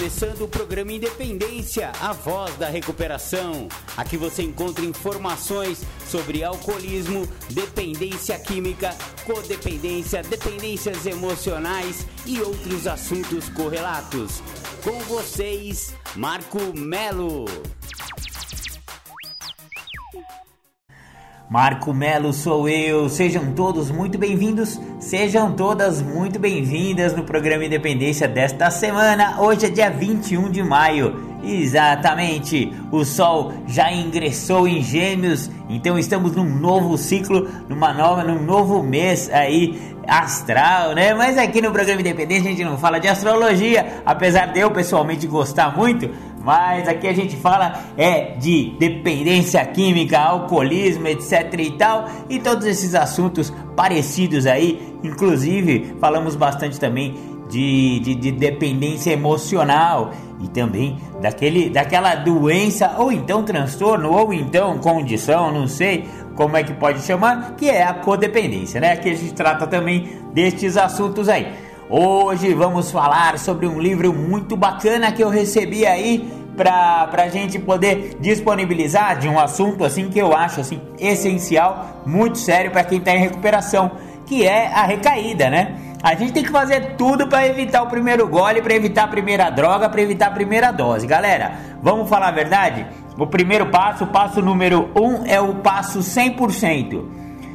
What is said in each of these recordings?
começando o programa Independência, a voz da recuperação. Aqui você encontra informações sobre alcoolismo, dependência química, codependência, dependências emocionais e outros assuntos correlatos. Com vocês, Marco Melo. Marco Melo sou eu. Sejam todos muito bem-vindos, sejam todas muito bem-vindas no programa Independência desta semana. Hoje é dia 21 de maio. Exatamente, o Sol já ingressou em Gêmeos, então estamos num novo ciclo, numa nova, num novo mês aí astral, né? Mas aqui no programa Independência a gente não fala de astrologia, apesar de eu pessoalmente gostar muito, mas aqui a gente fala é de dependência química, alcoolismo, etc e tal, e todos esses assuntos parecidos aí. Inclusive, falamos bastante também de, de, de dependência emocional e também daquele, daquela doença, ou então transtorno, ou então condição, não sei como é que pode chamar, que é a codependência, né? Aqui a gente trata também destes assuntos aí. Hoje vamos falar sobre um livro muito bacana que eu recebi aí para a gente poder disponibilizar de um assunto assim que eu acho assim essencial, muito sério para quem está em recuperação, que é a recaída, né? A gente tem que fazer tudo para evitar o primeiro gole, para evitar a primeira droga, para evitar a primeira dose. Galera, vamos falar a verdade? O primeiro passo, o passo número um, é o passo 100%.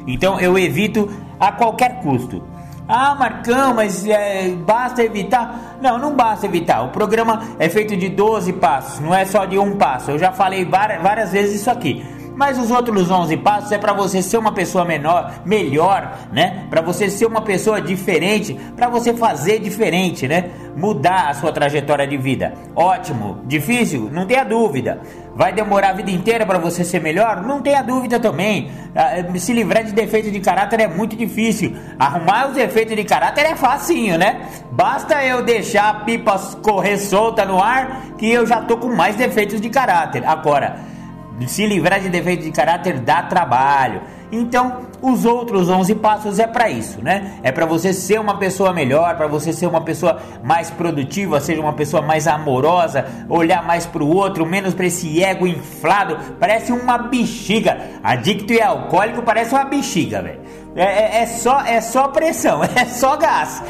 Então eu evito a qualquer custo. Ah, Marcão, mas é, basta evitar? Não, não basta evitar. O programa é feito de 12 passos, não é só de um passo. Eu já falei várias, vezes isso aqui. Mas os outros 11 passos é para você ser uma pessoa menor, melhor, né? Para você ser uma pessoa diferente, para você fazer diferente, né? Mudar a sua trajetória de vida. Ótimo, difícil? Não tenha dúvida. Vai demorar a vida inteira para você ser melhor? Não tenha dúvida também. Ah, eh, se livrar de defeito de caráter é muito difícil. Arrumar os defeitos de caráter é facinho, né? Basta eu deixar a pipa correr solta no ar que eu já tô com mais defeitos de caráter. Agora, se livrar de defeito de caráter dá trabalho. Então, os outros 11 passos é para isso, né? É para você ser uma pessoa melhor, para você ser uma pessoa mais produtiva, seja uma pessoa mais amorosa, olhar mais para o outro, menos para esse ego inflado. Parece uma bexiga. Adicto e alcoólico parece uma bexiga, velho. É, é, é, só, é só pressão, é só gás.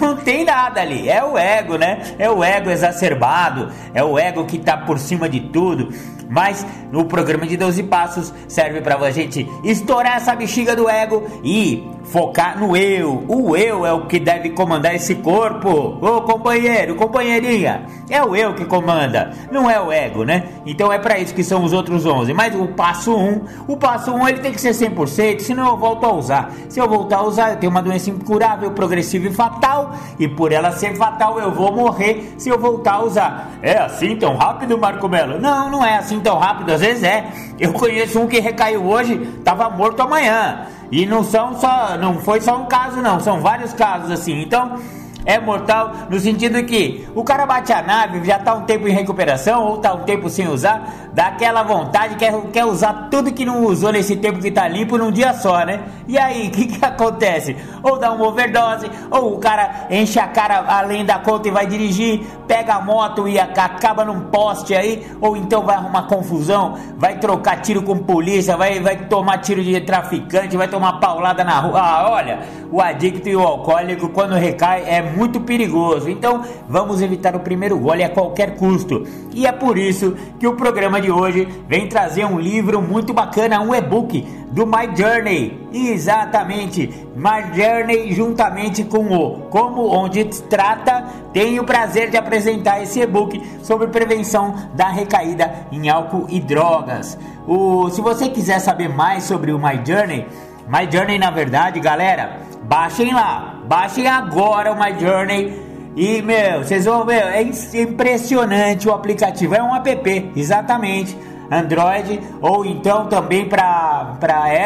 Não tem nada ali. É o ego, né? É o ego exacerbado, é o ego que tá por cima de tudo. Mas no programa de 12 passos serve para a gente estourar essa bexiga do ego e focar no eu. O eu é o que deve comandar esse corpo. Ô companheiro, companheirinha, é o eu que comanda, não é o ego, né? Então é para isso que são os outros 11. Mas o passo 1, o passo 1 ele tem que ser 100%, senão eu volto a usar. Se eu voltar a usar, eu tenho uma doença incurável, progressiva e fatal, e por ela ser fatal eu vou morrer se eu voltar a usar. É assim tão rápido, Marco Melo? Não, não é assim tão rápido, às vezes é. Eu conheço um que recaiu hoje, tava morto amanhã. E não são só, não foi só um caso não, são vários casos assim. Então, é mortal no sentido que o cara bate a nave, já tá um tempo em recuperação ou tá um tempo sem usar, dá aquela vontade, quer, quer usar tudo que não usou nesse tempo que tá limpo num dia só, né? E aí, o que, que acontece? Ou dá uma overdose, ou o cara enche a cara além da conta e vai dirigir, pega a moto e acaba num poste aí, ou então vai arrumar confusão, vai trocar tiro com polícia, vai, vai tomar tiro de traficante, vai tomar paulada na rua. Ah, olha, o adicto e o alcoólico, quando recai, é muito perigoso. Então, vamos evitar o primeiro gole a qualquer custo. E é por isso que o programa de hoje vem trazer um livro muito bacana, um e-book do My Journey. Exatamente, My Journey juntamente com o Como Onde Trata, tenho o prazer de apresentar esse e-book sobre prevenção da recaída em álcool e drogas. O, se você quiser saber mais sobre o My Journey, My Journey na verdade, galera, baixem lá, baixem agora o My Journey e, meu, vocês vão ver, é impressionante o aplicativo. É um app, exatamente. Android ou então também para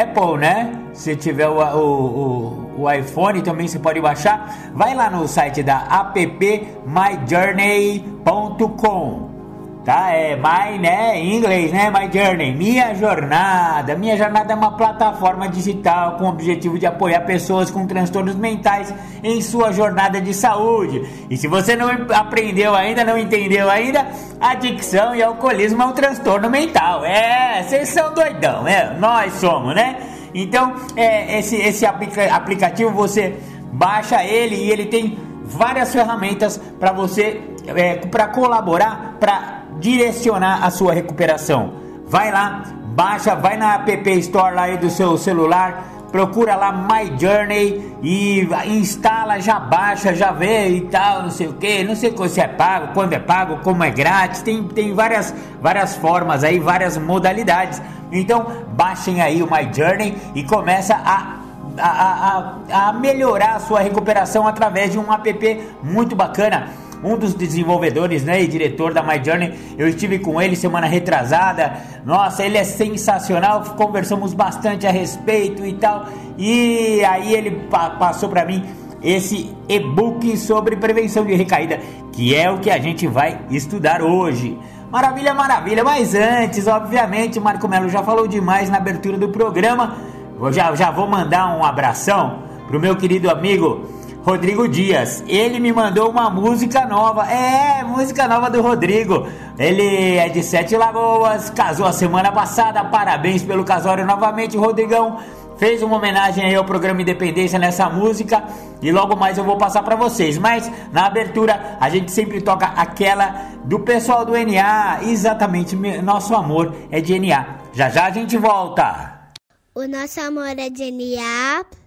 Apple, né? Se tiver o, o, o, o, iPhone também você pode baixar. Vai lá no site da appmyjourney.com tá? É My, né? Em inglês, né? My Journey, minha jornada. Minha jornada é uma plataforma digital com o objetivo de apoiar pessoas com transtornos mentais em sua jornada de saúde. E se você não aprendeu ainda, não entendeu ainda, adicção e alcoolismo é um transtorno mental. É, vocês são doidão, é? Nós somos, né? Então, é, esse, esse aplica aplicativo você baixa ele e ele tem várias ferramentas para você é, para colaborar, para direcionar a sua recuperação. Vai lá, baixa, vai na App Store lá aí do seu celular, procura lá My Journey e instala, já baixa, já vê e tal, não sei o que, não sei se é pago, quando é pago, como é grátis, tem, tem várias, várias formas aí, várias modalidades. Então baixem aí o My Journey e começa a a, a, a melhorar a sua recuperação através de um app muito bacana um dos desenvolvedores né, e diretor da My Journey. Eu estive com ele semana retrasada. Nossa, ele é sensacional. Conversamos bastante a respeito e tal. E aí ele pa passou para mim esse e-book sobre prevenção de recaída, que é o que a gente vai estudar hoje. Maravilha, maravilha. Mas antes, obviamente, Marco Melo já falou demais na abertura do programa. Eu já, já vou mandar um abração pro meu querido amigo Rodrigo Dias. Ele me mandou uma música nova. É, música nova do Rodrigo. Ele é de Sete Lagoas, casou a semana passada. Parabéns pelo casório novamente, Rodrigão. Fez uma homenagem aí ao programa Independência nessa música e logo mais eu vou passar para vocês. Mas na abertura a gente sempre toca aquela do pessoal do NA. Exatamente, nosso amor é de NA. Já já a gente volta. O nosso amor é de NA.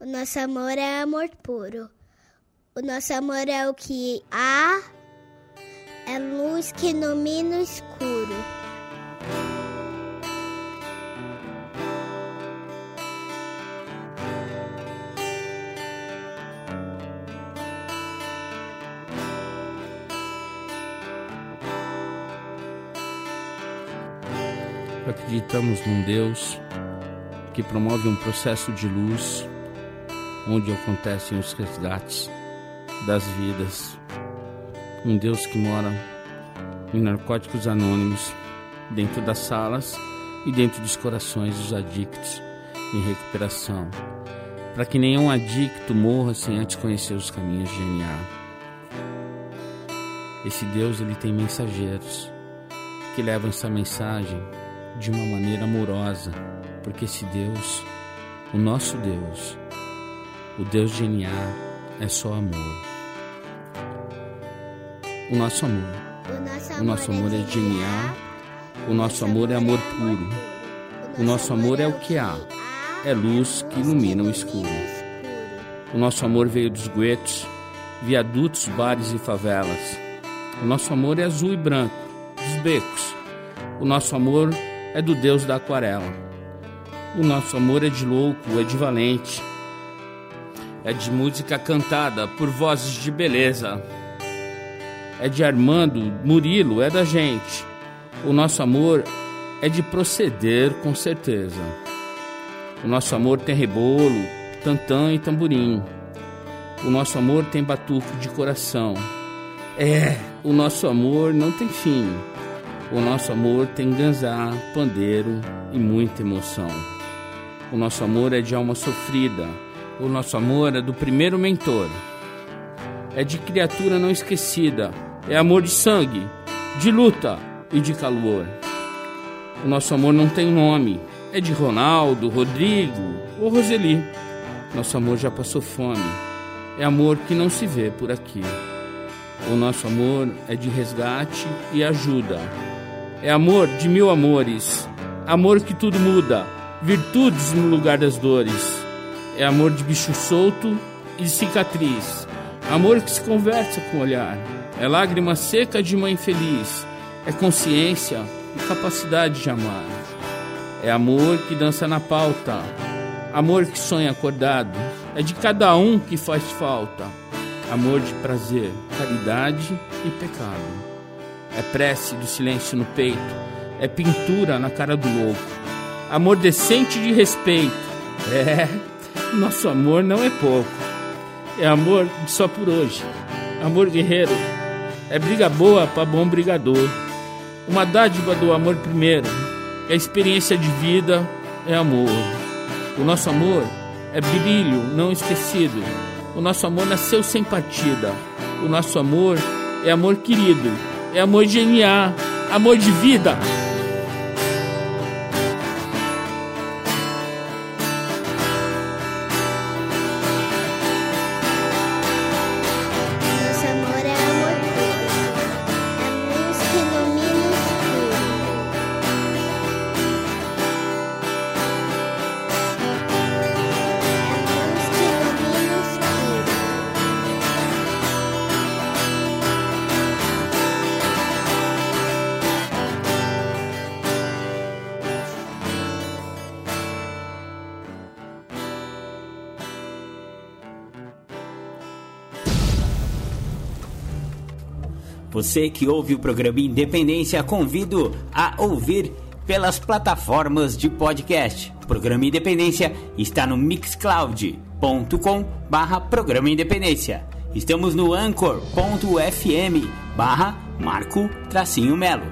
O nosso amor é amor puro. O nosso amor é o que há, é luz que ilumina o escuro. Acreditamos num Deus que promove um processo de luz onde acontecem os resgates das vidas. Um Deus que mora em narcóticos anônimos, dentro das salas e dentro dos corações dos adictos em recuperação, para que nenhum adicto morra sem antes conhecer os caminhos de NA. Esse Deus ele tem mensageiros que levam essa mensagem de uma maneira amorosa, porque esse Deus, o nosso Deus, o Deus de NA é só amor. O nosso amor. O nosso amor é de NA. O nosso amor é amor puro. O nosso amor é o que há. É luz que ilumina o escuro. O nosso amor veio dos guetos, viadutos, bares e favelas. O nosso amor é azul e branco, dos becos. O nosso amor é do Deus da aquarela. O nosso amor é de louco, é de valente é de música cantada por vozes de beleza. É de Armando, Murilo, é da gente. O nosso amor é de proceder com certeza. O nosso amor tem rebolo, tantã e tamborim. O nosso amor tem batuque de coração. É, o nosso amor não tem fim. O nosso amor tem ganzá, pandeiro e muita emoção. O nosso amor é de alma sofrida o nosso amor é do primeiro mentor. É de criatura não esquecida. É amor de sangue, de luta e de calor. O nosso amor não tem nome. É de Ronaldo, Rodrigo ou Roseli. Nosso amor já passou fome. É amor que não se vê por aqui. O nosso amor é de resgate e ajuda. É amor de mil amores. Amor que tudo muda. Virtudes no lugar das dores é amor de bicho solto e cicatriz. Amor que se conversa com o olhar. É lágrima seca de mãe feliz. É consciência e capacidade de amar. É amor que dança na pauta. Amor que sonha acordado. É de cada um que faz falta. Amor de prazer, caridade e pecado. É prece do silêncio no peito. É pintura na cara do louco. Amor decente de respeito. É nosso amor não é pouco. É amor só por hoje. Amor guerreiro. É briga boa para bom brigador. uma dádiva do amor primeiro. A experiência de vida é amor. O nosso amor é brilho não esquecido. O nosso amor nasceu sem partida. O nosso amor é amor querido, é amor genial, amor de vida. Você que ouve o programa Independência, convido a ouvir pelas plataformas de podcast. O programa Independência está no mixcloud.com barra programa Independência. Estamos no anchor.fm barra Marco Tracinho Melo.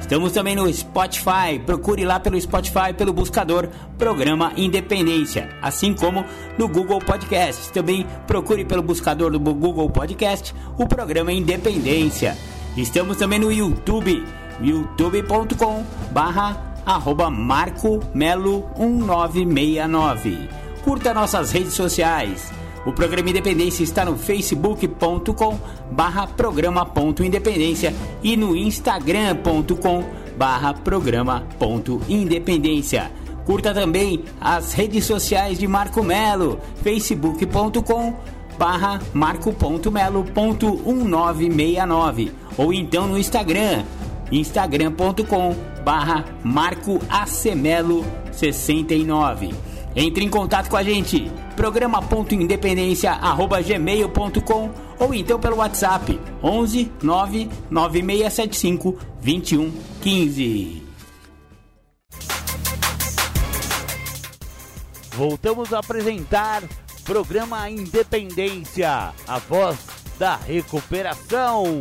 Estamos também no Spotify. Procure lá pelo Spotify, pelo buscador Programa Independência, assim como no Google Podcast. Também procure pelo buscador do Google Podcast o programa Independência. Estamos também no YouTube, youtube.com barra arroba Marco Melo 1969. Curta nossas redes sociais o programa Independência está no facebook.com barra programa.independência e no instagram.com barra programa.independência. Curta também as redes sociais de Marco Melo, facebook.com barra marco.melo.1969 ou então no Instagram, instagram.com barra marcoacemelo69. Entre em contato com a gente, programa.independência@gmail.com ou então pelo WhatsApp 11 99675 2115. Voltamos a apresentar programa Independência, a voz da recuperação.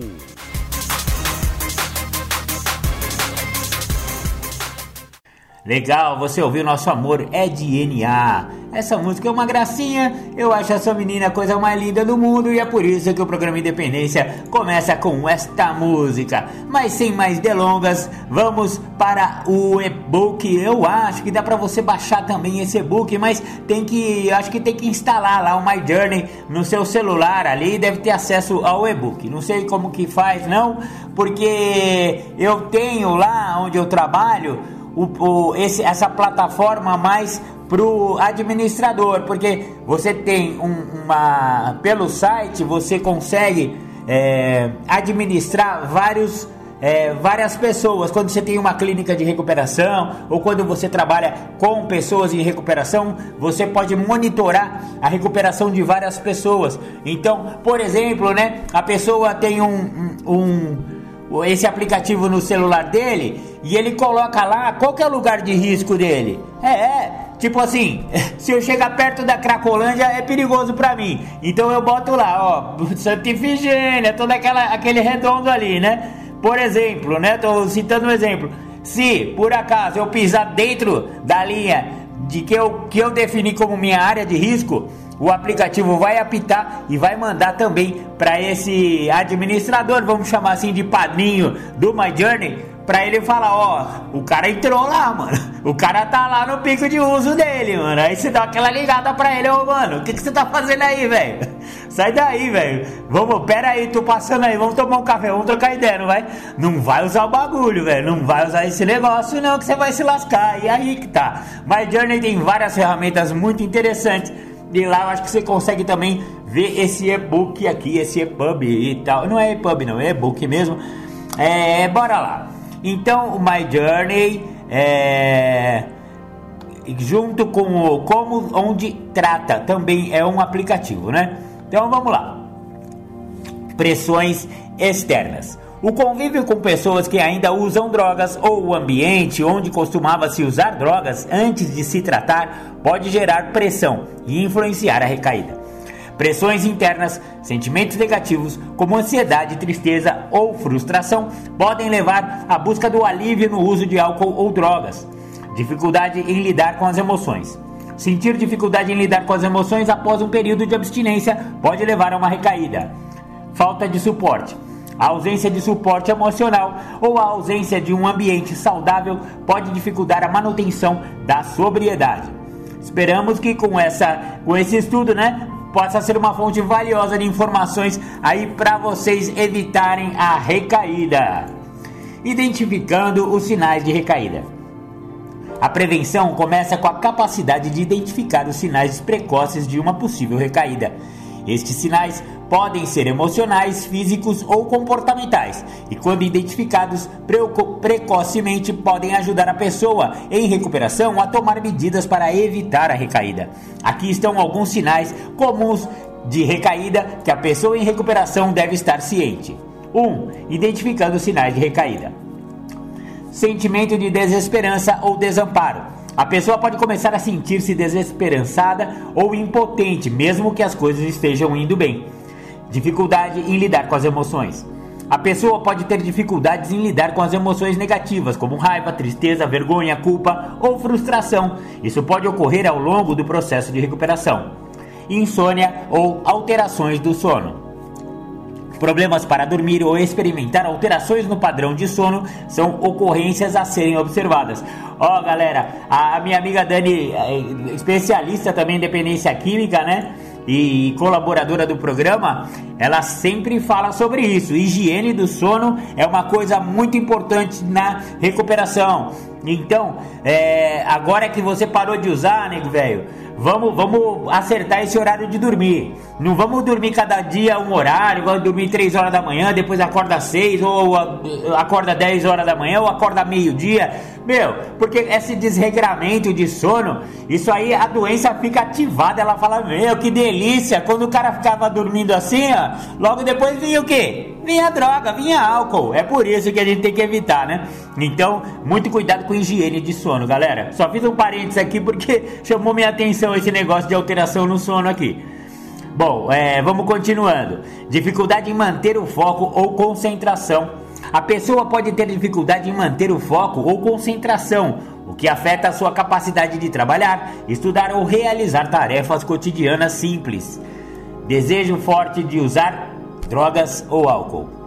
Legal, você ouviu Nosso Amor é DNA. Essa música é uma gracinha, eu acho essa menina a coisa mais linda do mundo e é por isso que o programa Independência começa com esta música. Mas sem mais delongas, vamos para o e-book. Eu acho que dá para você baixar também esse e-book, mas tem que, acho que tem que instalar lá o My Journey no seu celular ali, deve ter acesso ao e-book. Não sei como que faz não, porque eu tenho lá onde eu trabalho o, o, esse, essa plataforma mais para o administrador, porque você tem um, uma pelo site você consegue é, administrar vários é, várias pessoas. Quando você tem uma clínica de recuperação ou quando você trabalha com pessoas em recuperação, você pode monitorar a recuperação de várias pessoas. Então, por exemplo, né, a pessoa tem um, um, um esse aplicativo no celular dele e ele coloca lá qual que é o lugar de risco dele. É, é tipo assim, se eu chegar perto da Cracolândia é perigoso para mim. Então eu boto lá, ó, Santa Ifigênia, todo aquela, aquele redondo ali, né? Por exemplo, né? Tô citando um exemplo. Se por acaso eu pisar dentro da linha de que eu, que eu defini como minha área de risco, o aplicativo vai apitar e vai mandar também para esse administrador, vamos chamar assim de padrinho do My Journey, para ele falar, ó, o cara entrou lá, mano. O cara tá lá no pico de uso dele, mano. Aí você dá aquela ligada pra ele, ô, mano, o que, que você tá fazendo aí, velho? Sai daí, velho. Vamos, pera aí, tô passando aí, vamos tomar um café, vamos trocar ideia, não vai? Não vai usar o bagulho, velho. Não vai usar esse negócio, não, que você vai se lascar. E aí que tá. My Journey tem várias ferramentas muito interessantes e lá eu acho que você consegue também ver esse e-book aqui, esse e-pub e tal. Não é e-pub, não, é e-book mesmo. É, bora lá. Então, o My Journey é junto com o como onde trata também é um aplicativo, né? Então vamos lá. Pressões externas. O convívio com pessoas que ainda usam drogas ou o ambiente onde costumava se usar drogas antes de se tratar pode gerar pressão e influenciar a recaída. Pressões internas, sentimentos negativos, como ansiedade, tristeza ou frustração, podem levar à busca do alívio no uso de álcool ou drogas. Dificuldade em lidar com as emoções. Sentir dificuldade em lidar com as emoções após um período de abstinência pode levar a uma recaída. Falta de suporte. A ausência de suporte emocional ou a ausência de um ambiente saudável pode dificultar a manutenção da sobriedade. Esperamos que com, essa, com esse estudo, né, possa ser uma fonte valiosa de informações aí para vocês evitarem a recaída. Identificando os sinais de recaída. A prevenção começa com a capacidade de identificar os sinais precoces de uma possível recaída. Estes sinais podem ser emocionais, físicos ou comportamentais, e quando identificados precocemente podem ajudar a pessoa em recuperação a tomar medidas para evitar a recaída. Aqui estão alguns sinais comuns de recaída que a pessoa em recuperação deve estar ciente. 1. Um, identificando sinais de recaída. Sentimento de desesperança ou desamparo. A pessoa pode começar a sentir-se desesperançada ou impotente, mesmo que as coisas estejam indo bem dificuldade em lidar com as emoções. A pessoa pode ter dificuldades em lidar com as emoções negativas, como raiva, tristeza, vergonha, culpa ou frustração. Isso pode ocorrer ao longo do processo de recuperação. Insônia ou alterações do sono. Problemas para dormir ou experimentar alterações no padrão de sono são ocorrências a serem observadas. Ó, oh, galera, a minha amiga Dani, é, especialista também em dependência química, né? E colaboradora do programa, ela sempre fala sobre isso. Higiene do sono é uma coisa muito importante na recuperação. Então, é, agora que você parou de usar, nego velho, vamos, vamos acertar esse horário de dormir. Não vamos dormir cada dia um horário, vamos dormir 3 horas da manhã, depois acorda 6, ou acorda 10 horas da manhã, ou acorda meio-dia. Meu, porque esse desregramento de sono, isso aí a doença fica ativada. Ela fala, meu, que delícia. Quando o cara ficava dormindo assim, ó, logo depois vinha o quê? Vinha droga, vinha álcool. É por isso que a gente tem que evitar, né? Então, muito cuidado com higiene de sono, galera. Só fiz um parênteses aqui porque chamou minha atenção esse negócio de alteração no sono aqui. Bom, é, vamos continuando. Dificuldade em manter o foco ou concentração. A pessoa pode ter dificuldade em manter o foco ou concentração, o que afeta a sua capacidade de trabalhar, estudar ou realizar tarefas cotidianas simples. Desejo forte de usar drogas ou álcool.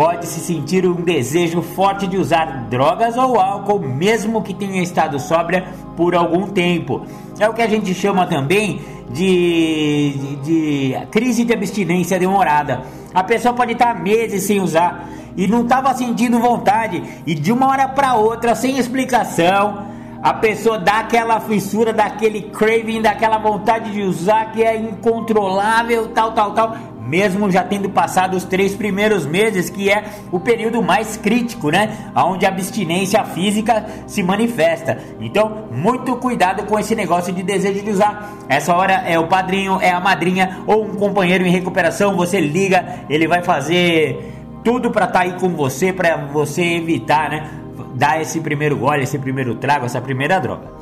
Pode-se sentir um desejo forte de usar drogas ou álcool, mesmo que tenha estado sóbria por algum tempo. É o que a gente chama também de, de, de crise de abstinência demorada. A pessoa pode estar meses sem usar e não estava sentindo vontade, e de uma hora para outra, sem explicação, a pessoa dá aquela fissura, daquele craving, daquela vontade de usar que é incontrolável, tal, tal, tal mesmo já tendo passado os três primeiros meses, que é o período mais crítico, né? Onde a abstinência física se manifesta. Então, muito cuidado com esse negócio de desejo de usar. Essa hora é o padrinho, é a madrinha ou um companheiro em recuperação. Você liga, ele vai fazer tudo para estar tá aí com você, para você evitar, né? Dar esse primeiro gole, esse primeiro trago, essa primeira droga.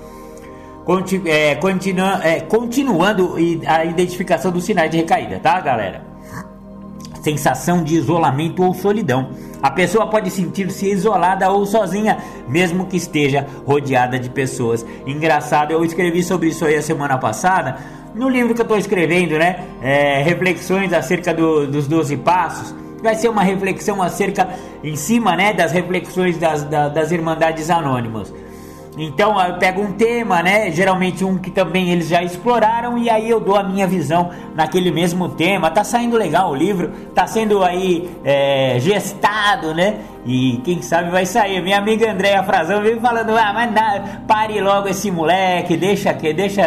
Conti é, continua, é, continuando a identificação dos sinais de recaída, tá, galera? Sensação de isolamento ou solidão. A pessoa pode sentir-se isolada ou sozinha, mesmo que esteja rodeada de pessoas. Engraçado, eu escrevi sobre isso aí a semana passada, no livro que eu estou escrevendo, né? É, reflexões acerca do, dos 12 passos. Vai ser uma reflexão acerca, em cima, né, das reflexões das, das, das Irmandades Anônimas. Então eu pego um tema, né? Geralmente um que também eles já exploraram e aí eu dou a minha visão naquele mesmo tema. Tá saindo legal o livro, tá sendo aí é, gestado, né? E quem sabe vai sair. Minha amiga Andréia Frazão veio falando: ah, mas na, pare logo esse moleque, deixa que, deixa,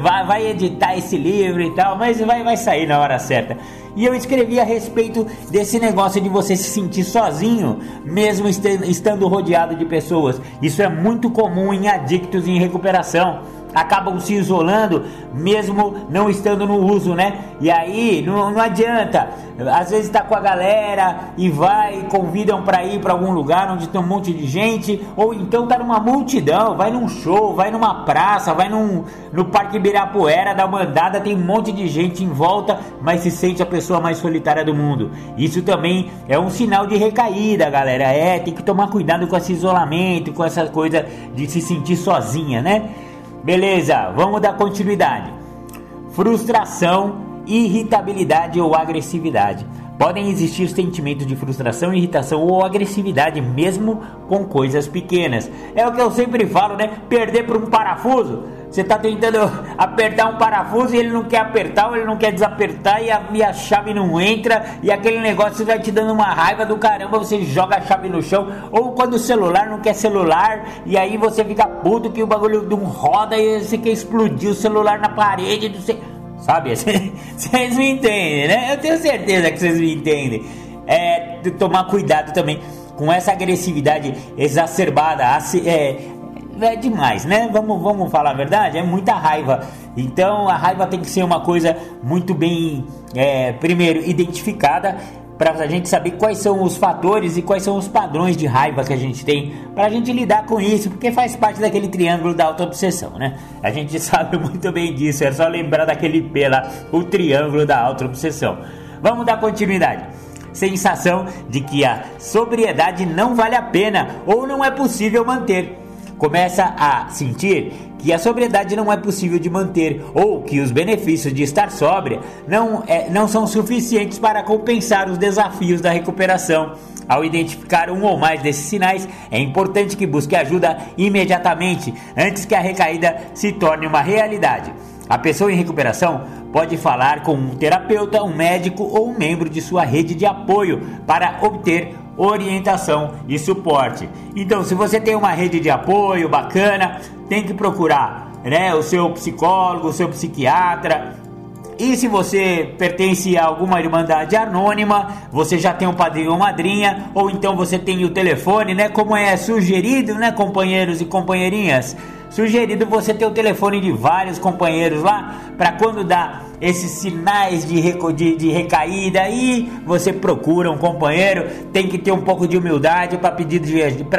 vai, editar esse livro e tal, mas vai, vai sair na hora certa. E eu escrevi a respeito desse negócio de você se sentir sozinho, mesmo estando rodeado de pessoas. Isso é muito comum em adictos em recuperação. Acabam se isolando, mesmo não estando no uso, né? E aí não, não adianta. Às vezes tá com a galera e vai, convidam para ir para algum lugar onde tem um monte de gente, ou então tá numa multidão, vai num show, vai numa praça, vai num, no Parque Ibirapuera, dá uma andada, tem um monte de gente em volta, mas se sente a pessoa mais solitária do mundo. Isso também é um sinal de recaída, galera. É, tem que tomar cuidado com esse isolamento, com essa coisa de se sentir sozinha, né? Beleza, vamos dar continuidade. Frustração, irritabilidade ou agressividade. Podem existir sentimentos de frustração, irritação ou agressividade, mesmo com coisas pequenas. É o que eu sempre falo, né? Perder por um parafuso. Você está tentando apertar um parafuso e ele não quer apertar, ou ele não quer desapertar e a, e a chave não entra e aquele negócio vai te dando uma raiva do caramba. Você joga a chave no chão, ou quando o celular não quer celular e aí você fica puto que o bagulho não roda e você quer explodir o celular na parede. Não sei Sabe? Vocês me entendem, né? Eu tenho certeza que vocês me entendem. É, tomar cuidado também com essa agressividade exacerbada. É, é demais, né? Vamos, vamos falar a verdade? É muita raiva. Então a raiva tem que ser uma coisa muito bem, é, primeiro, identificada para a gente saber quais são os fatores e quais são os padrões de raiva que a gente tem, para a gente lidar com isso, porque faz parte daquele triângulo da auto-obsessão, né? A gente sabe muito bem disso, é só lembrar daquele P lá, o triângulo da auto-obsessão. Vamos dar continuidade. Sensação de que a sobriedade não vale a pena ou não é possível manter. Começa a sentir que a sobriedade não é possível de manter ou que os benefícios de estar sóbria não, é, não são suficientes para compensar os desafios da recuperação. Ao identificar um ou mais desses sinais, é importante que busque ajuda imediatamente, antes que a recaída se torne uma realidade. A pessoa em recuperação pode falar com um terapeuta, um médico ou um membro de sua rede de apoio para obter orientação e suporte. Então, se você tem uma rede de apoio bacana, tem que procurar, né, o seu psicólogo, o seu psiquiatra. E se você pertence a alguma irmandade anônima, você já tem um padrinho ou madrinha, ou então você tem o telefone, né, como é sugerido, né, companheiros e companheirinhas, sugerido você ter o telefone de vários companheiros lá para quando dá esses sinais de, de, de recaída aí, você procura um companheiro, tem que ter um pouco de humildade para pedir,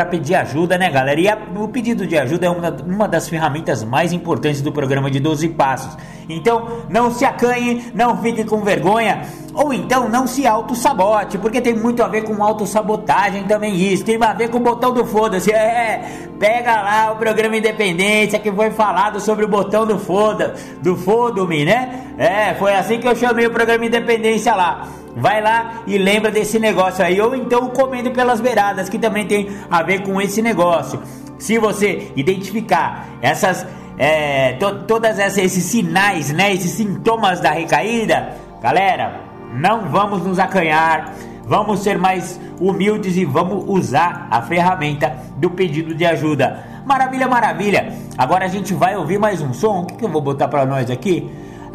pedir ajuda, né, galera? E a, o pedido de ajuda é uma, uma das ferramentas mais importantes do programa de 12 Passos. Então, não se acanhe, não fique com vergonha, ou então não se auto-sabote, porque tem muito a ver com autossabotagem também isso, tem a ver com o botão do foda-se. É, pega lá o programa Independência que foi falado sobre o botão do foda, do foda-me, né? É, foi assim que eu chamei o programa Independência lá. Vai lá e lembra desse negócio aí, ou então comendo pelas beiradas, que também tem a ver com esse negócio. Se você identificar essas é, to, todas essas, esses sinais, né, esses sintomas da recaída, galera, não vamos nos acanhar, vamos ser mais humildes e vamos usar a ferramenta do pedido de ajuda. Maravilha, maravilha. Agora a gente vai ouvir mais um som. O que, que eu vou botar para nós aqui?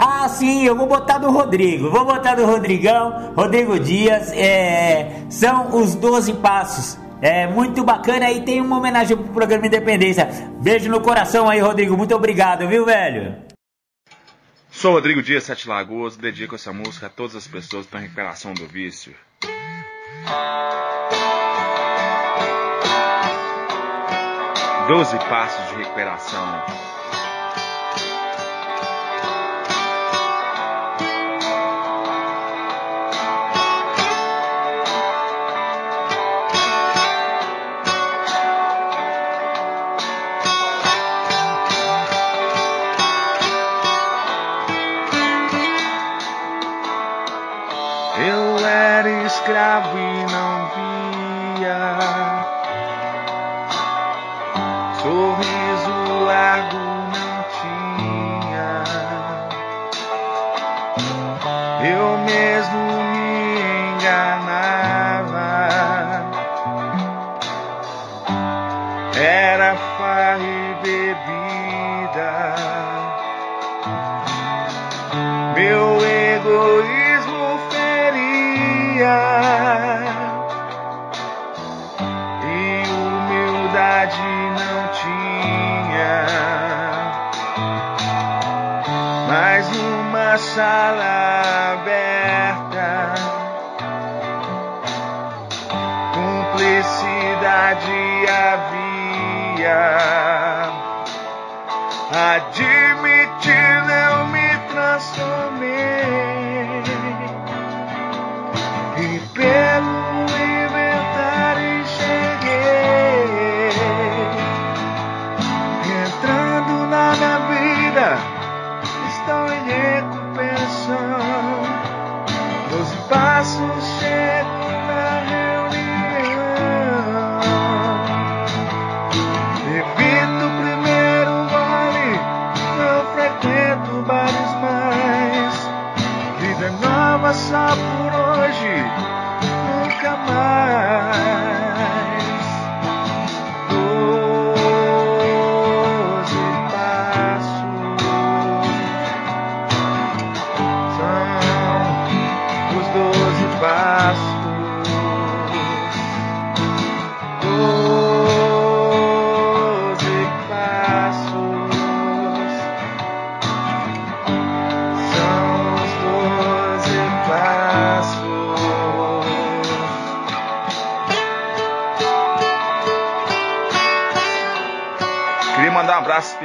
Ah, sim, eu vou botar do Rodrigo. Vou botar do Rodrigão, Rodrigo Dias. É, são os 12 passos. É muito bacana e tem uma homenagem pro programa Independência. Beijo no coração aí, Rodrigo. Muito obrigado, viu, velho? Sou Rodrigo Dias Sete Lagoas, dedico essa música a todas as pessoas que estão em recuperação do vício. Doze passos de recuperação. Escravo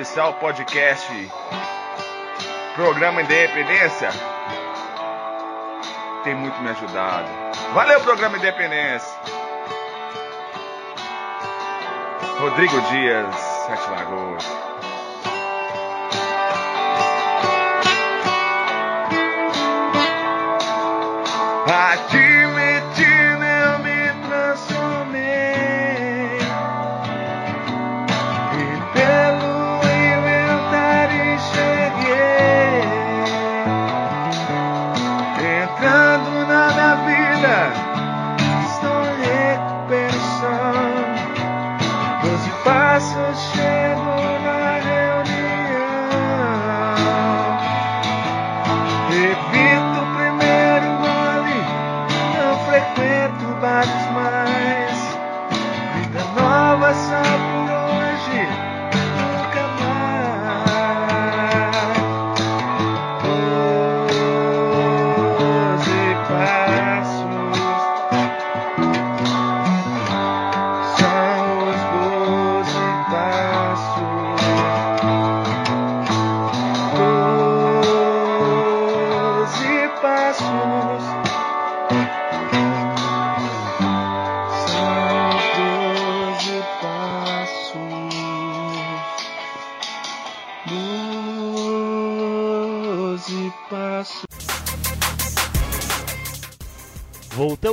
especial podcast Programa Independência. Tem muito me ajudado. Valeu, Programa Independência. Rodrigo Dias, Sete Lagoas.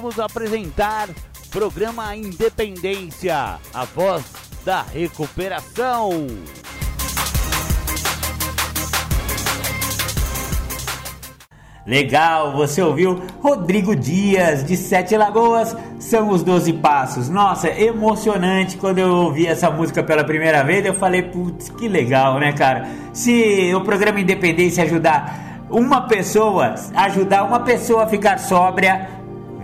Voltamos a apresentar programa Independência, a voz da recuperação. Legal, você ouviu Rodrigo Dias de Sete Lagoas, são os Doze Passos. Nossa, emocionante quando eu ouvi essa música pela primeira vez. Eu falei, putz, que legal, né, cara? Se o programa Independência ajudar uma pessoa, ajudar uma pessoa a ficar sóbria,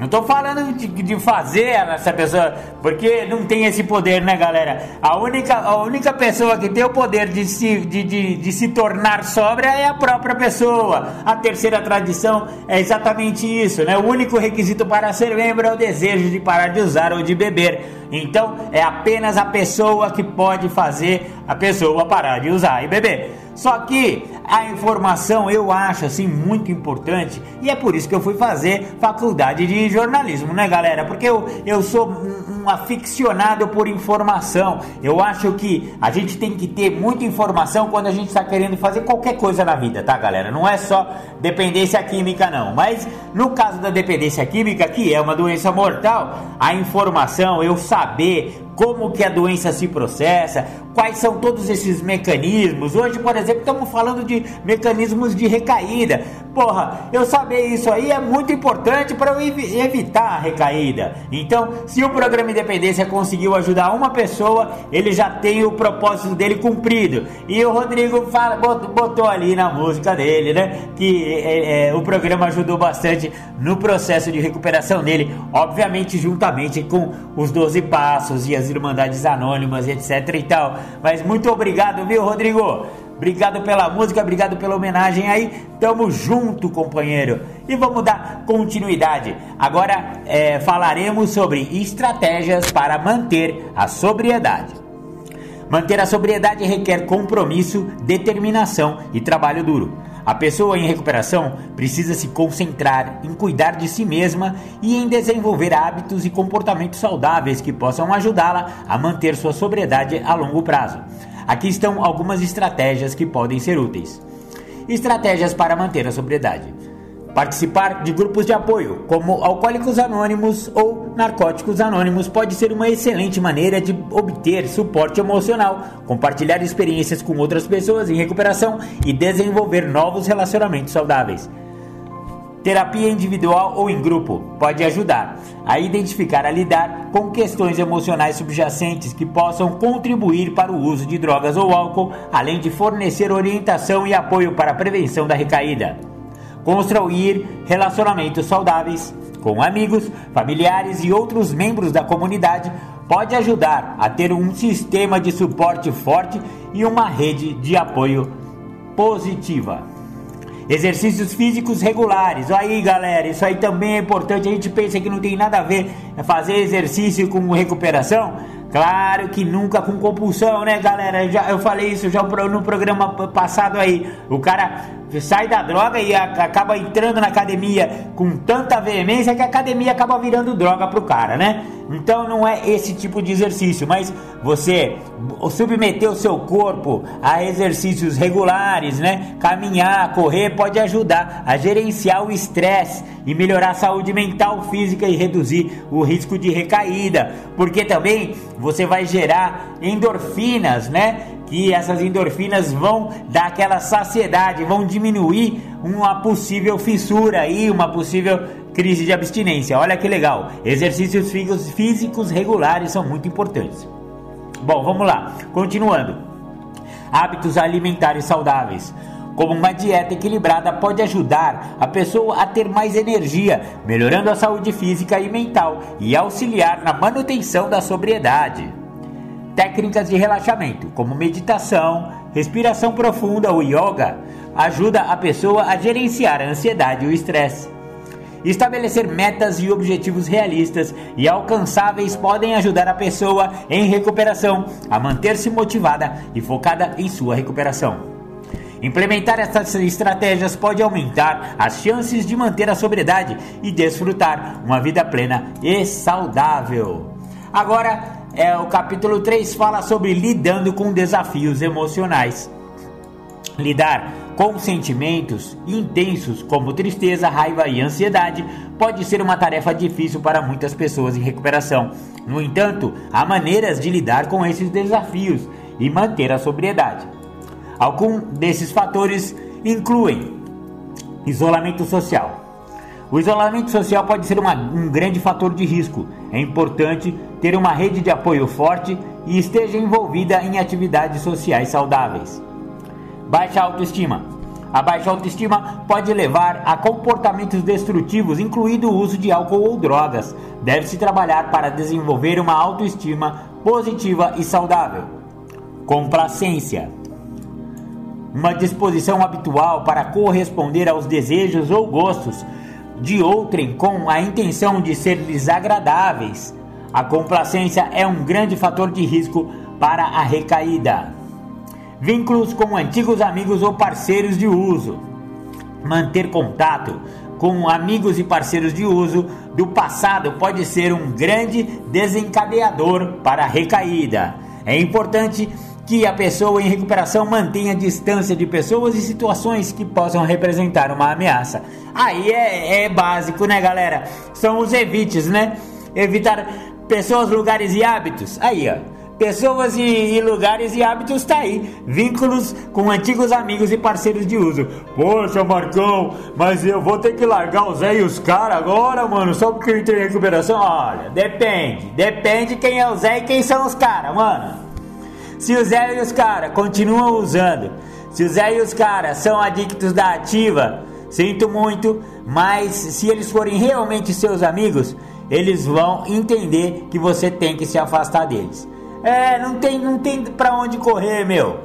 não tô falando de, de fazer essa pessoa, porque não tem esse poder, né, galera? A única, a única pessoa que tem o poder de se, de, de, de se tornar sóbria é a própria pessoa. A terceira tradição é exatamente isso, né? O único requisito para ser membro é o desejo de parar de usar ou de beber. Então, é apenas a pessoa que pode fazer a pessoa parar de usar e beber. Só que a informação eu acho assim muito importante e é por isso que eu fui fazer faculdade de jornalismo, né, galera? Porque eu, eu sou um, um aficionado por informação. Eu acho que a gente tem que ter muita informação quando a gente está querendo fazer qualquer coisa na vida, tá, galera? Não é só dependência química, não. Mas no caso da dependência química, que é uma doença mortal, a informação, eu saber como que a doença se processa, quais são todos esses mecanismos. Hoje, por exemplo, estamos falando de mecanismos de recaída. Porra, eu saber isso aí é muito importante para eu evi evitar a recaída. Então, se o programa Independência conseguiu ajudar uma pessoa, ele já tem o propósito dele cumprido. E o Rodrigo fala, botou ali na música dele, né? Que é, é, o programa ajudou bastante no processo de recuperação dele, obviamente juntamente com os 12 passos e as Irmandades Anônimas, etc e tal. Mas muito obrigado, viu, Rodrigo? Obrigado pela música, obrigado pela homenagem aí. Tamo junto, companheiro. E vamos dar continuidade. Agora é, falaremos sobre estratégias para manter a sobriedade. Manter a sobriedade requer compromisso, determinação e trabalho duro. A pessoa em recuperação precisa se concentrar em cuidar de si mesma e em desenvolver hábitos e comportamentos saudáveis que possam ajudá-la a manter sua sobriedade a longo prazo. Aqui estão algumas estratégias que podem ser úteis. Estratégias para manter a sobriedade. Participar de grupos de apoio, como Alcoólicos Anônimos ou Narcóticos Anônimos, pode ser uma excelente maneira de obter suporte emocional, compartilhar experiências com outras pessoas em recuperação e desenvolver novos relacionamentos saudáveis. Terapia individual ou em grupo pode ajudar a identificar a lidar com questões emocionais subjacentes que possam contribuir para o uso de drogas ou álcool, além de fornecer orientação e apoio para a prevenção da recaída construir relacionamentos saudáveis com amigos, familiares e outros membros da comunidade pode ajudar a ter um sistema de suporte forte e uma rede de apoio positiva. Exercícios físicos regulares. Aí, galera, isso aí também é importante. A gente pensa que não tem nada a ver fazer exercício com recuperação. Claro que nunca com compulsão, né, galera? Já, eu falei isso já no programa passado aí. O cara sai da droga e acaba entrando na academia com tanta veemência que a academia acaba virando droga pro cara, né? Então não é esse tipo de exercício, mas você submeter o seu corpo a exercícios regulares, né? Caminhar, correr pode ajudar a gerenciar o estresse e melhorar a saúde mental, física e reduzir o risco de recaída, porque também você vai gerar endorfinas, né? Que essas endorfinas vão dar aquela saciedade, vão diminuir uma possível fissura e uma possível crise de abstinência. Olha que legal. Exercícios físicos regulares são muito importantes. Bom, vamos lá. Continuando. Hábitos alimentares saudáveis. Como uma dieta equilibrada pode ajudar a pessoa a ter mais energia, melhorando a saúde física e mental e auxiliar na manutenção da sobriedade. Técnicas de relaxamento, como meditação, respiração profunda ou yoga, ajuda a pessoa a gerenciar a ansiedade e o estresse. Estabelecer metas e objetivos realistas e alcançáveis podem ajudar a pessoa em recuperação a manter-se motivada e focada em sua recuperação. Implementar essas estratégias pode aumentar as chances de manter a sobriedade e desfrutar uma vida plena e saudável. Agora, é, o capítulo 3 fala sobre lidando com desafios emocionais. Lidar com sentimentos intensos como tristeza, raiva e ansiedade pode ser uma tarefa difícil para muitas pessoas em recuperação. No entanto, há maneiras de lidar com esses desafios e manter a sobriedade. Alguns desses fatores incluem isolamento social. O isolamento social pode ser uma, um grande fator de risco. É importante ter uma rede de apoio forte e esteja envolvida em atividades sociais saudáveis. Baixa autoestima. A baixa autoestima pode levar a comportamentos destrutivos, incluindo o uso de álcool ou drogas. Deve-se trabalhar para desenvolver uma autoestima positiva e saudável. Complacência. Uma disposição habitual para corresponder aos desejos ou gostos de outrem com a intenção de ser desagradáveis. A complacência é um grande fator de risco para a recaída. Vínculos com antigos amigos ou parceiros de uso. Manter contato com amigos e parceiros de uso do passado pode ser um grande desencadeador para a recaída. É importante que a pessoa em recuperação mantenha distância de pessoas e situações que possam representar uma ameaça. Aí é, é básico, né, galera? São os evites, né? Evitar pessoas, lugares e hábitos. Aí, ó. Pessoas e, e, lugares e hábitos tá aí. Vínculos com antigos amigos e parceiros de uso. Poxa, Marcão, mas eu vou ter que largar o Zé e os caras agora, mano, só porque eu entrei em recuperação? Olha, depende. Depende quem é o Zé e quem são os caras, mano. Se o Zé e os caras continuam usando, se o Zé e os caras são adictos da ativa, sinto muito, mas se eles forem realmente seus amigos, eles vão entender que você tem que se afastar deles. É, não tem, não tem para onde correr, meu.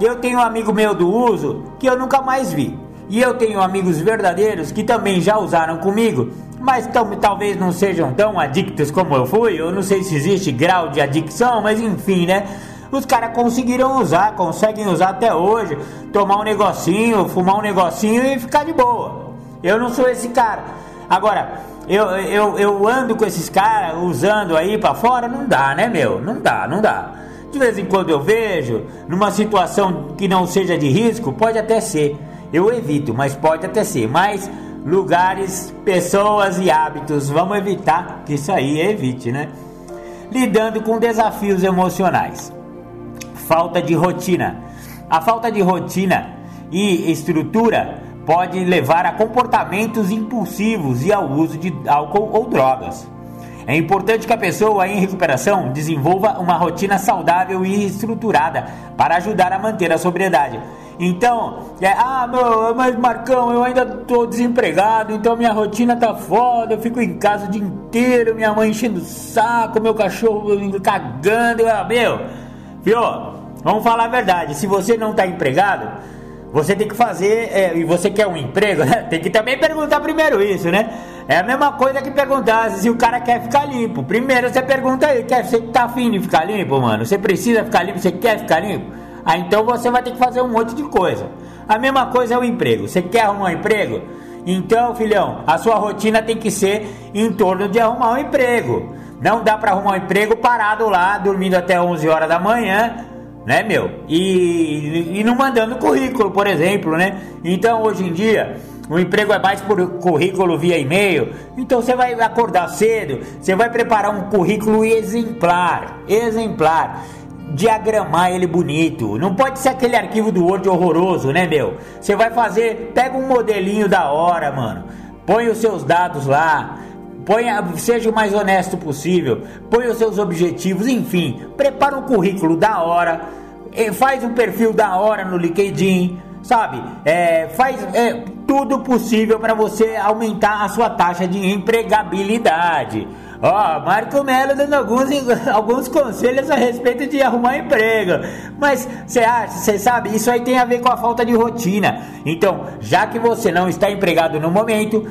eu tenho um amigo meu do uso que eu nunca mais vi. E eu tenho amigos verdadeiros que também já usaram comigo, mas talvez não sejam tão adictos como eu fui. Eu não sei se existe grau de adicção, mas enfim, né? Os caras conseguiram usar, conseguem usar até hoje, tomar um negocinho, fumar um negocinho e ficar de boa. Eu não sou esse cara. Agora, eu, eu, eu ando com esses caras usando aí para fora, não dá, né, meu? Não dá, não dá. De vez em quando eu vejo, numa situação que não seja de risco, pode até ser. Eu evito, mas pode até ser. Mas lugares, pessoas e hábitos, vamos evitar que isso aí evite, né? Lidando com desafios emocionais. Falta de rotina. A falta de rotina e estrutura pode levar a comportamentos impulsivos e ao uso de álcool ou drogas. É importante que a pessoa em recuperação desenvolva uma rotina saudável e estruturada para ajudar a manter a sobriedade. Então, é, ah, meu, mas Marcão, eu ainda tô desempregado, então minha rotina tá foda, eu fico em casa o dia inteiro, minha mãe enchendo o saco, meu cachorro cagando, eu, meu, viu? Vamos falar a verdade, se você não tá empregado, você tem que fazer, é, e você quer um emprego, né? Tem que também perguntar primeiro isso, né? É a mesma coisa que perguntar se o cara quer ficar limpo. Primeiro você pergunta aí, quer, você tá afim de ficar limpo, mano? Você precisa ficar limpo, você quer ficar limpo? Ah, então você vai ter que fazer um monte de coisa. A mesma coisa é o emprego. Você quer arrumar um emprego? Então, filhão, a sua rotina tem que ser em torno de arrumar um emprego. Não dá para arrumar um emprego parado lá, dormindo até 11 horas da manhã, né, meu? E, e não mandando currículo, por exemplo, né? Então, hoje em dia, o emprego é mais por currículo via e-mail. Então você vai acordar cedo, você vai preparar um currículo exemplar, exemplar. Diagramar ele bonito. Não pode ser aquele arquivo do Word horroroso, né, meu? Você vai fazer, pega um modelinho da hora, mano. Põe os seus dados lá. Põe, seja o mais honesto possível. Põe os seus objetivos, enfim. Prepara um currículo da hora. Faz um perfil da hora no LinkedIn sabe? É, faz é, tudo possível para você aumentar a sua taxa de empregabilidade. Ó, oh, Marco Melo dando alguns, alguns conselhos a respeito de arrumar emprego. Mas você acha, você sabe, isso aí tem a ver com a falta de rotina. Então, já que você não está empregado no momento,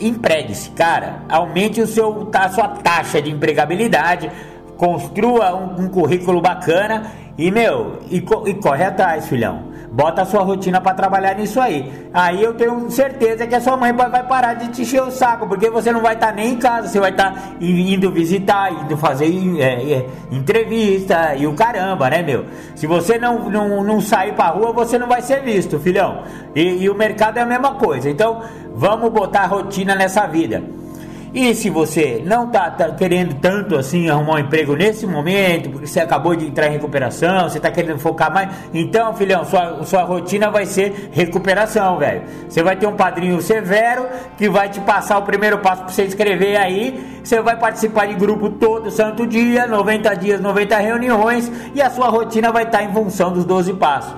empregue-se, cara. Aumente o seu, a sua taxa de empregabilidade, construa um, um currículo bacana e, meu, e, e corre atrás, filhão. Bota a sua rotina para trabalhar nisso aí. Aí eu tenho certeza que a sua mãe vai parar de te encher o saco, porque você não vai estar tá nem em casa, você vai estar tá indo visitar, indo fazer é, é, entrevista e o caramba, né, meu? Se você não, não, não sair pra rua, você não vai ser visto, filhão. E, e o mercado é a mesma coisa. Então, vamos botar rotina nessa vida. E se você não tá, tá, querendo tanto assim arrumar um emprego nesse momento, porque você acabou de entrar em recuperação, você tá querendo focar mais, então, filhão, sua, sua rotina vai ser recuperação, velho. Você vai ter um padrinho severo que vai te passar o primeiro passo para você escrever aí. Você vai participar de grupo todo santo dia, 90 dias, 90 reuniões, e a sua rotina vai estar tá em função dos 12 passos.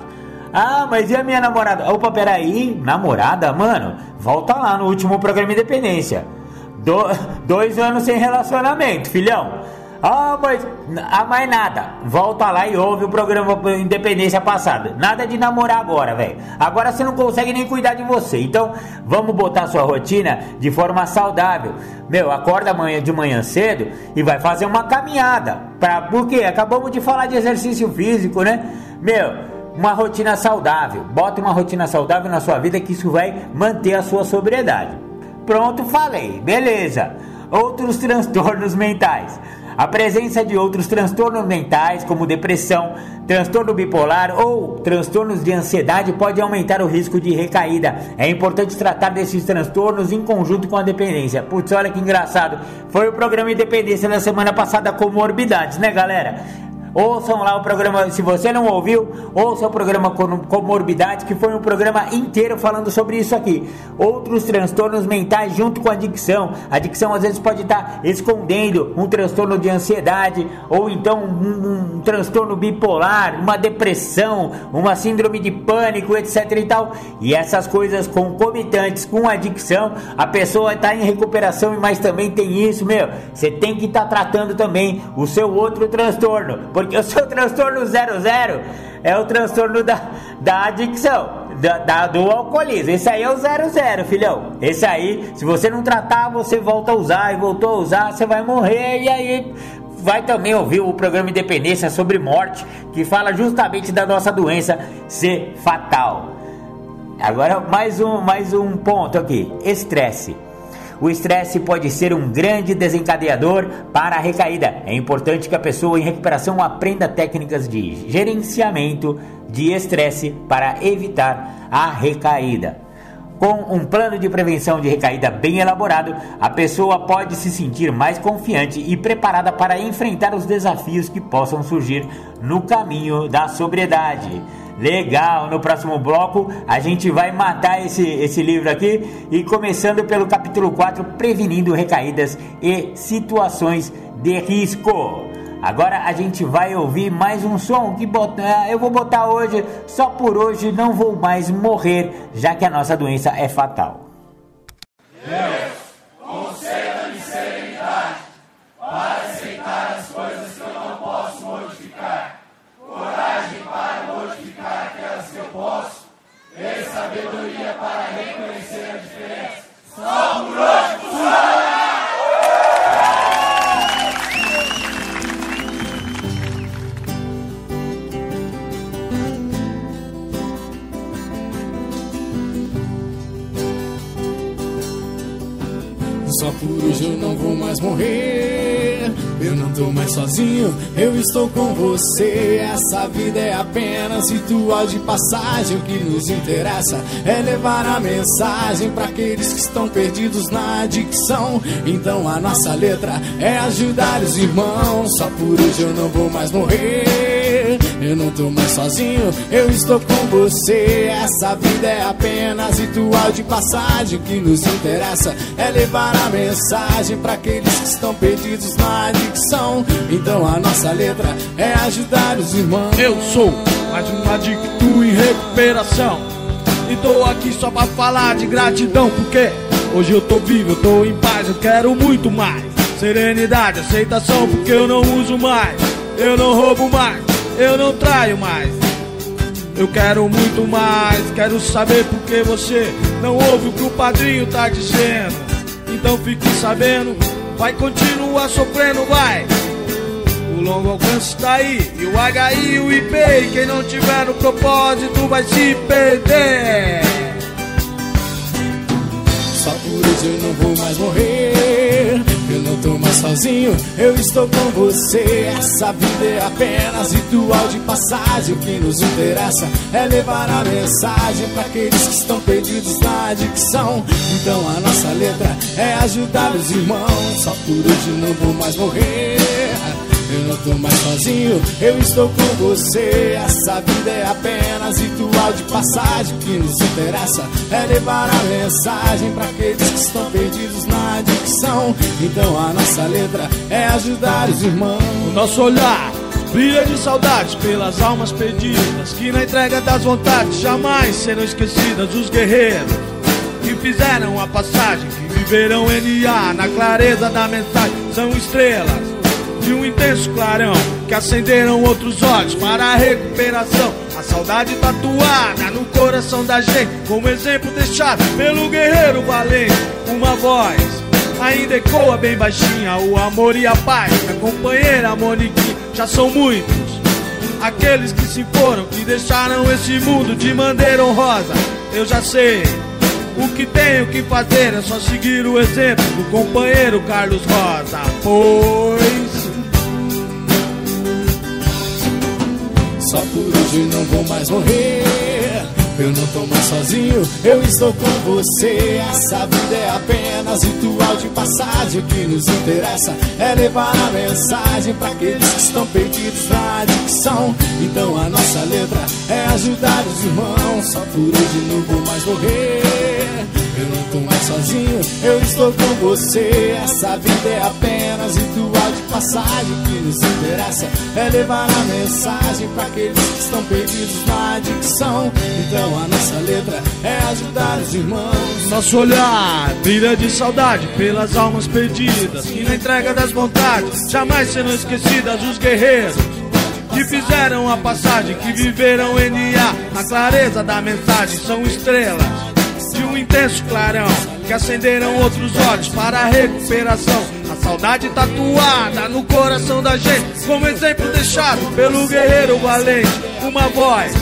Ah, mas e a minha namorada? Opa, peraí, namorada? Mano, volta lá no último programa Independência. Do, dois anos sem relacionamento, filhão. Ah, mas ah, mais nada. Volta lá e ouve o programa Independência passada. Nada de namorar agora, velho. Agora você não consegue nem cuidar de você. Então, vamos botar sua rotina de forma saudável. Meu, acorda amanhã de manhã cedo e vai fazer uma caminhada. Pra, porque acabamos de falar de exercício físico, né? Meu, uma rotina saudável. Bota uma rotina saudável na sua vida que isso vai manter a sua sobriedade. Pronto, falei. Beleza. Outros transtornos mentais. A presença de outros transtornos mentais, como depressão, transtorno bipolar ou transtornos de ansiedade, pode aumentar o risco de recaída. É importante tratar desses transtornos em conjunto com a dependência. Putz, olha que engraçado. Foi o programa Independência da semana passada, comorbidades, né, galera? Ouçam lá o programa, se você não ouviu, ouça o programa Comorbidade, que foi um programa inteiro falando sobre isso aqui. Outros transtornos mentais junto com a adicção. A adicção às vezes pode estar escondendo um transtorno de ansiedade, ou então um, um transtorno bipolar, uma depressão, uma síndrome de pânico, etc e tal. E essas coisas concomitantes com a adicção, a pessoa está em recuperação, mas também tem isso, meu. Você tem que estar tá tratando também o seu outro transtorno Porque o seu transtorno 00 é o transtorno da, da adicção, da, da, do alcoolismo. Esse aí é o 00, filhão. Esse aí, se você não tratar, você volta a usar e voltou a usar, você vai morrer e aí vai também ouvir o programa Independência sobre morte, que fala justamente da nossa doença ser fatal. Agora mais um, mais um ponto aqui: estresse. O estresse pode ser um grande desencadeador para a recaída. É importante que a pessoa em recuperação aprenda técnicas de gerenciamento de estresse para evitar a recaída. Com um plano de prevenção de recaída bem elaborado, a pessoa pode se sentir mais confiante e preparada para enfrentar os desafios que possam surgir no caminho da sobriedade. Legal, no próximo bloco a gente vai matar esse, esse livro aqui e começando pelo capítulo 4, Prevenindo Recaídas e Situações de Risco. Agora a gente vai ouvir mais um som que bota, eu vou botar hoje, só por hoje não vou mais morrer, já que a nossa doença é fatal. Só por hoje eu não vou mais morrer. Eu não tô mais sozinho, eu estou com você. Essa vida é apenas ritual de passagem. O que nos interessa é levar a mensagem para aqueles que estão perdidos na adicção. Então a nossa letra é ajudar os irmãos. Só por hoje eu não vou mais morrer. Eu não tô mais sozinho, eu estou com você. Essa vida é apenas ritual de passagem. O que nos interessa é levar a mensagem para aqueles que estão perdidos na adicção. Então a nossa letra é ajudar os irmãos. Eu sou mais um adicto em recuperação. E tô aqui só pra falar de gratidão, porque hoje eu tô vivo, eu tô em paz, eu quero muito mais. Serenidade, aceitação, porque eu não uso mais, eu não roubo mais, eu não traio mais. Eu quero muito mais, quero saber por que você não ouve o que o padrinho tá dizendo. Então fique sabendo, vai continuar sofrendo, vai. O longo alcance tá aí, e o HI o IP. E quem não tiver no propósito vai se perder. Só por hoje eu não vou mais morrer. Sozinho, eu estou com você. Essa vida é apenas ritual de passagem. O que nos interessa é levar a mensagem para aqueles que estão perdidos na adicção. Então a nossa letra é ajudar os irmãos. Só por hoje não vou mais morrer. Eu não tô mais sozinho, eu estou com você. Essa vida é apenas ritual de passagem. O que nos interessa é levar a mensagem para aqueles que estão perdidos na adicção. Então a nossa letra é ajudar os irmãos. O nosso olhar brilha de saudades pelas almas perdidas que na entrega das vontades jamais serão esquecidas. Os guerreiros que fizeram a passagem, que viverão NA na clareza da mensagem, são estrelas de um intenso clarão que acenderam outros olhos para a recuperação. A saudade tatuada no coração da gente, como exemplo deixado pelo guerreiro valente. Uma voz ainda ecoa bem baixinha: o amor e a paz. Minha companheira Moniquinha, já são muitos. Aqueles que se foram, que deixaram esse mundo de maneira honrosa. Eu já sei. O que tenho que fazer é só seguir o exemplo do companheiro Carlos Rosa. Pois Só por hoje não vou mais morrer. Eu não tô mais sozinho, eu estou com você. Essa vida é apenas ritual de passagem. O que nos interessa é levar a mensagem para aqueles que estão perdidos na adicção. Então a nossa letra é ajudar os irmãos. Só por hoje não vou mais morrer. Eu não tô mais sozinho, eu estou com você. Essa vida é apenas ritual de passagem. O que nos interessa é levar a mensagem para aqueles que estão perdidos na adicção. Então a nossa letra é ajudar os irmãos. Nosso olhar brilha de saudade pelas almas perdidas que na entrega das vontades jamais serão esquecidas os guerreiros que fizeram a passagem, que viveram NA na clareza da mensagem, são estrelas de um intenso clarão que acenderam outros olhos para a recuperação. A saudade tatuada no coração da gente, como exemplo deixado pelo guerreiro valente, uma voz.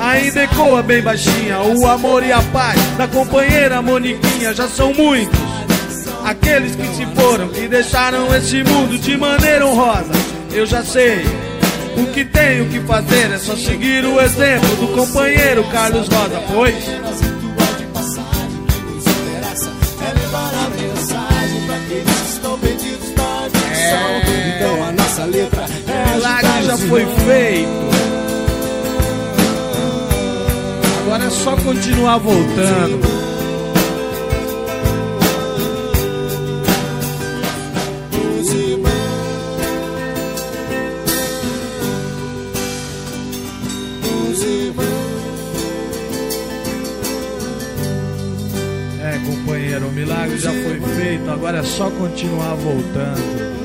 Ainda ecoa bem baixinha o amor e a paz da companheira Moniquinha. Já são muitos aqueles que se foram, que deixaram esse mundo de maneira honrosa. Eu já sei, o que tenho que fazer é só seguir o exemplo do companheiro Carlos Rosa, pois. A nossa letra é milagre já foi feito. Agora é só continuar voltando. milagre já foi feito, agora é só continuar voltando.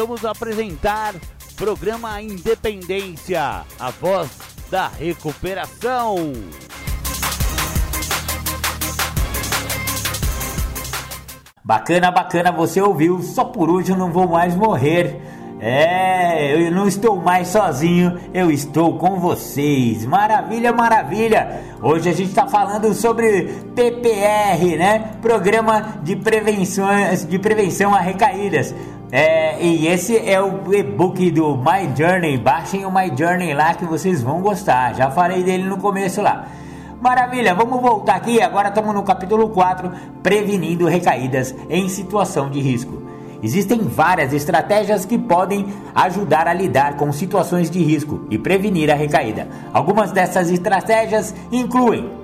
Voltamos a apresentar programa Independência, a voz da recuperação. Bacana, bacana, você ouviu. Só por hoje eu não vou mais morrer. É, eu não estou mais sozinho, eu estou com vocês. Maravilha, maravilha. Hoje a gente está falando sobre PPR, né? Programa de prevenção, de prevenção a recaídas. É, e esse é o e-book do My Journey. Baixem o My Journey lá que vocês vão gostar. Já falei dele no começo lá. Maravilha, vamos voltar aqui. Agora estamos no capítulo 4, prevenindo recaídas em situação de risco. Existem várias estratégias que podem ajudar a lidar com situações de risco e prevenir a recaída. Algumas dessas estratégias incluem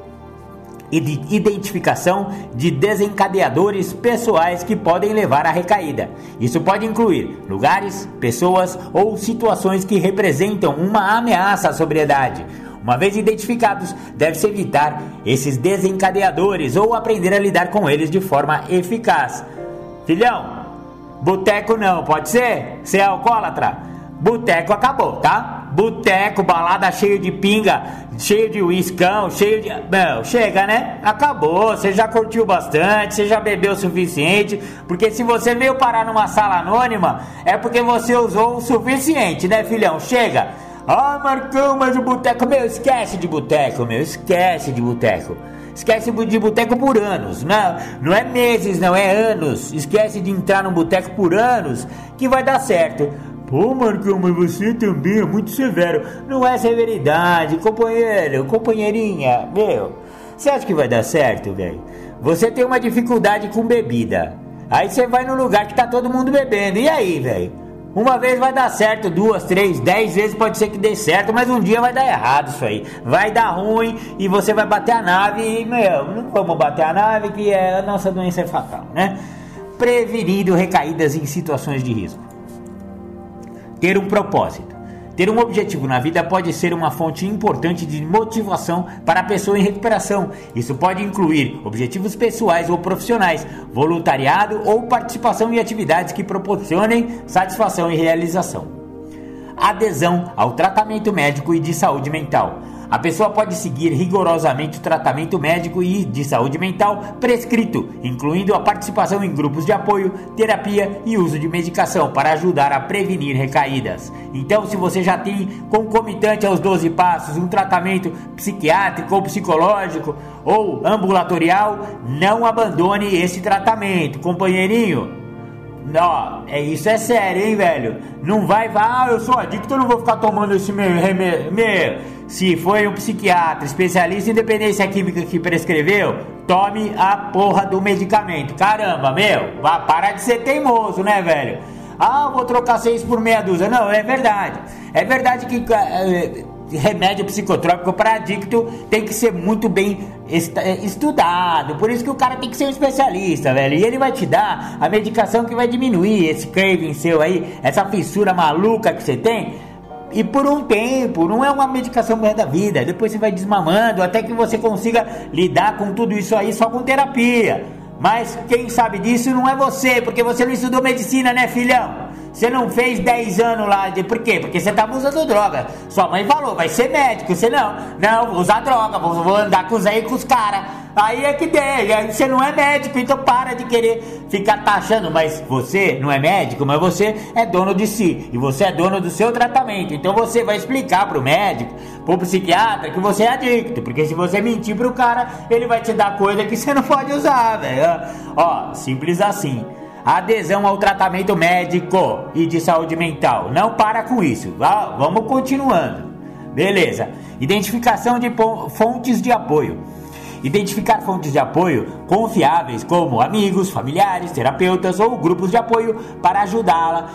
identificação de desencadeadores pessoais que podem levar à recaída. Isso pode incluir lugares, pessoas ou situações que representam uma ameaça à sobriedade uma vez identificados, deve-se evitar esses desencadeadores ou aprender a lidar com eles de forma eficaz. Filhão, boteco não, pode ser? Você é alcoólatra? Boteco acabou, tá? Boteco, balada cheio de pinga, cheio de uiscão, cheio de. Não, chega, né? Acabou. Você já curtiu bastante, você já bebeu o suficiente. Porque se você veio parar numa sala anônima, é porque você usou o suficiente, né, filhão? Chega. Ah, Marcão, mas o boteco, meu, esquece de boteco, meu, esquece de boteco. Esquece de boteco por anos, não, não é meses, não é anos. Esquece de entrar no boteco por anos, que vai dar certo. Pô, Marcão, mas você também é muito severo. Não é severidade, companheiro, companheirinha, meu. Você acha que vai dar certo, velho? Você tem uma dificuldade com bebida. Aí você vai no lugar que tá todo mundo bebendo. E aí, velho? Uma vez vai dar certo, duas, três, dez vezes pode ser que dê certo, mas um dia vai dar errado isso aí. Vai dar ruim e você vai bater a nave e, meu, não vamos bater a nave que é, a nossa doença é fatal, né? Prevenindo recaídas em situações de risco. Ter um propósito. Ter um objetivo na vida pode ser uma fonte importante de motivação para a pessoa em recuperação. Isso pode incluir objetivos pessoais ou profissionais, voluntariado ou participação em atividades que proporcionem satisfação e realização. Adesão ao tratamento médico e de saúde mental. A pessoa pode seguir rigorosamente o tratamento médico e de saúde mental prescrito, incluindo a participação em grupos de apoio, terapia e uso de medicação para ajudar a prevenir recaídas. Então, se você já tem concomitante aos 12 passos um tratamento psiquiátrico ou psicológico ou ambulatorial, não abandone esse tratamento, companheirinho. Ó, é isso é sério, hein, velho? Não vai, vai, ah, eu sou adicto, eu não vou ficar tomando esse meu remédio. Meu, se foi um psiquiatra, especialista em dependência química que prescreveu, tome a porra do medicamento. Caramba, meu, vá para de ser teimoso, né, velho? Ah, vou trocar seis por meia dúzia. Não, é verdade. É verdade que é, remédio psicotrópico para adicto tem que ser muito bem eh, estudado. Por isso que o cara tem que ser um especialista, velho. E ele vai te dar a medicação que vai diminuir esse craving seu aí, essa fissura maluca que você tem. E por um tempo, não é uma medicação da vida. Depois você vai desmamando até que você consiga lidar com tudo isso aí só com terapia. Mas quem sabe disso não é você, porque você não estudou medicina, né, filhão? Você não fez 10 anos lá, de, por quê? Porque você estava usando droga. Sua mãe falou, vai ser médico. Você não, não, vou usar droga, vou, vou andar com os aí com os caras. Aí é que tem, você não é médico, então para de querer ficar taxando. Mas você não é médico, mas você é dono de si. E você é dono do seu tratamento. Então você vai explicar pro médico, pro psiquiatra, que você é adicto. Porque se você mentir pro cara, ele vai te dar coisa que você não pode usar, velho. Ó, simples assim adesão ao tratamento médico e de saúde mental. Não para com isso. Vamos continuando. Beleza. Identificação de fontes de apoio. Identificar fontes de apoio confiáveis, como amigos, familiares, terapeutas ou grupos de apoio, para ajudá-la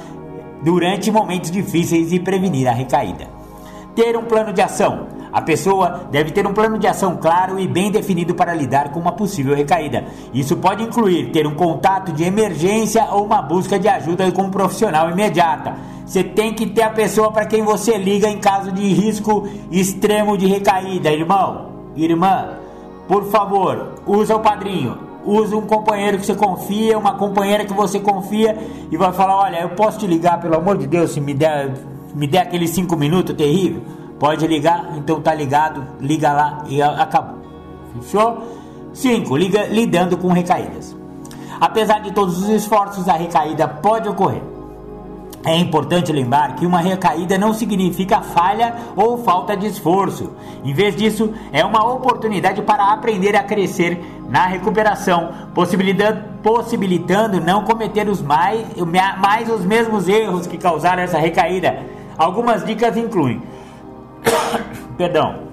durante momentos difíceis e prevenir a recaída. Ter um plano de ação. A pessoa deve ter um plano de ação claro e bem definido para lidar com uma possível recaída. Isso pode incluir ter um contato de emergência ou uma busca de ajuda com um profissional imediata. Você tem que ter a pessoa para quem você liga em caso de risco extremo de recaída, irmão, irmã. Por favor, usa o padrinho, use um companheiro que você confia, uma companheira que você confia e vai falar: Olha, eu posso te ligar, pelo amor de Deus, se me der, me der aqueles cinco minutos terrível. Pode ligar, então tá ligado, liga lá e acabou. Fechou? 5. Lidando com recaídas. Apesar de todos os esforços, a recaída pode ocorrer. É importante lembrar que uma recaída não significa falha ou falta de esforço. Em vez disso, é uma oportunidade para aprender a crescer na recuperação, possibilitando, possibilitando não cometer os mais, mais os mesmos erros que causaram essa recaída. Algumas dicas incluem Perdão.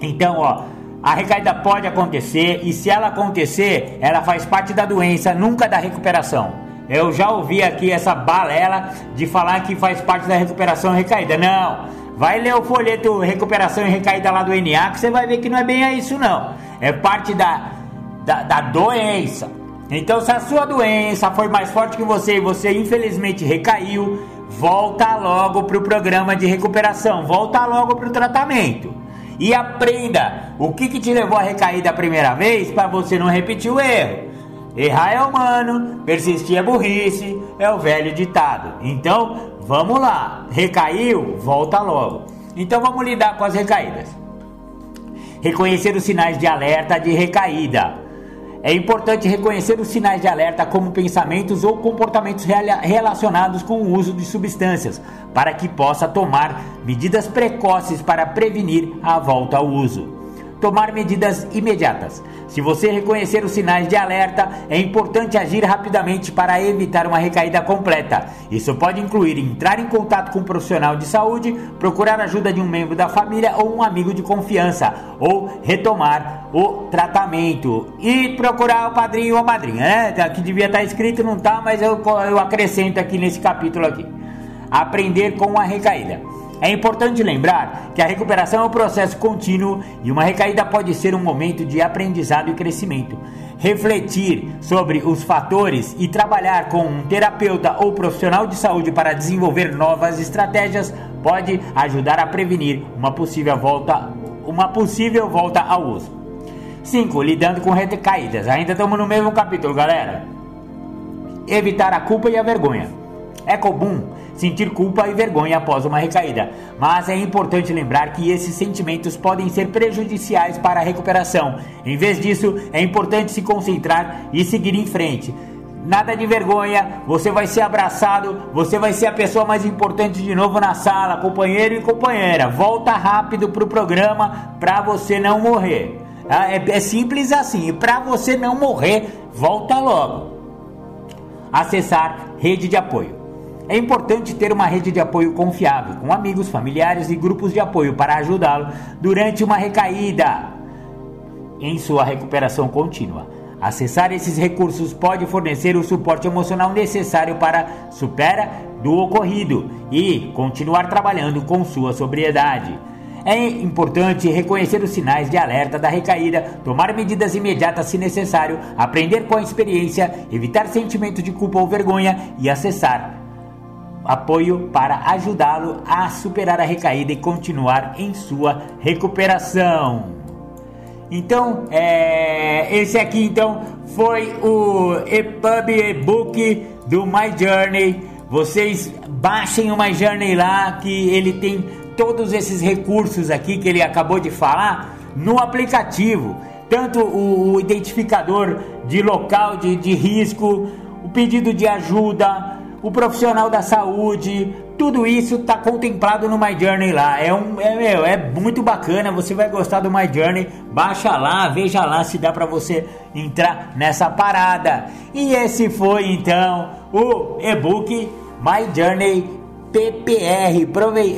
Então, ó, a recaída pode acontecer e se ela acontecer, ela faz parte da doença, nunca da recuperação. Eu já ouvi aqui essa balela de falar que faz parte da recuperação e recaída. Não. Vai ler o folheto Recuperação e Recaída lá do NA que você vai ver que não é bem isso não. É parte da, da, da doença. Então se a sua doença foi mais forte que você e você infelizmente recaiu, volta logo para o programa de recuperação, volta logo para o tratamento. E aprenda o que, que te levou a recair da primeira vez para você não repetir o erro. Errar é humano, persistir é burrice, é o velho ditado. Então, vamos lá. Recaiu? Volta logo. Então, vamos lidar com as recaídas. Reconhecer os sinais de alerta de recaída. É importante reconhecer os sinais de alerta como pensamentos ou comportamentos relacionados com o uso de substâncias, para que possa tomar medidas precoces para prevenir a volta ao uso. Tomar medidas imediatas. Se você reconhecer os sinais de alerta, é importante agir rapidamente para evitar uma recaída completa. Isso pode incluir entrar em contato com um profissional de saúde, procurar ajuda de um membro da família ou um amigo de confiança, ou retomar o tratamento e procurar o padrinho ou a madrinha. Né? Aqui devia estar escrito, não está, mas eu, eu acrescento aqui nesse capítulo aqui. Aprender com a recaída. É importante lembrar que a recuperação é um processo contínuo e uma recaída pode ser um momento de aprendizado e crescimento. Refletir sobre os fatores e trabalhar com um terapeuta ou profissional de saúde para desenvolver novas estratégias pode ajudar a prevenir uma possível volta, uma possível volta ao uso. 5. Lidando com recaídas. Ainda estamos no mesmo capítulo, galera. Evitar a culpa e a vergonha. É comum sentir culpa e vergonha após uma recaída, mas é importante lembrar que esses sentimentos podem ser prejudiciais para a recuperação. Em vez disso, é importante se concentrar e seguir em frente. Nada de vergonha, você vai ser abraçado, você vai ser a pessoa mais importante de novo na sala, companheiro e companheira. Volta rápido pro programa para você não morrer. Tá? É, é simples assim, para você não morrer, volta logo. Acessar rede de apoio. É importante ter uma rede de apoio confiável, com amigos, familiares e grupos de apoio para ajudá-lo durante uma recaída em sua recuperação contínua. Acessar esses recursos pode fornecer o suporte emocional necessário para supera do ocorrido e continuar trabalhando com sua sobriedade. É importante reconhecer os sinais de alerta da recaída, tomar medidas imediatas se necessário, aprender com a experiência, evitar sentimento de culpa ou vergonha e acessar apoio para ajudá-lo a superar a recaída e continuar em sua recuperação. Então, é, esse aqui então foi o EPUB e-book do My Journey. Vocês baixem o My Journey lá que ele tem todos esses recursos aqui que ele acabou de falar no aplicativo. Tanto o, o identificador de local de, de risco, o pedido de ajuda, o profissional da saúde, tudo isso está contemplado no My Journey lá. É, um, é, meu, é muito bacana, você vai gostar do My Journey. Baixa lá, veja lá se dá para você entrar nessa parada. E esse foi então o e-book My Journey PPR,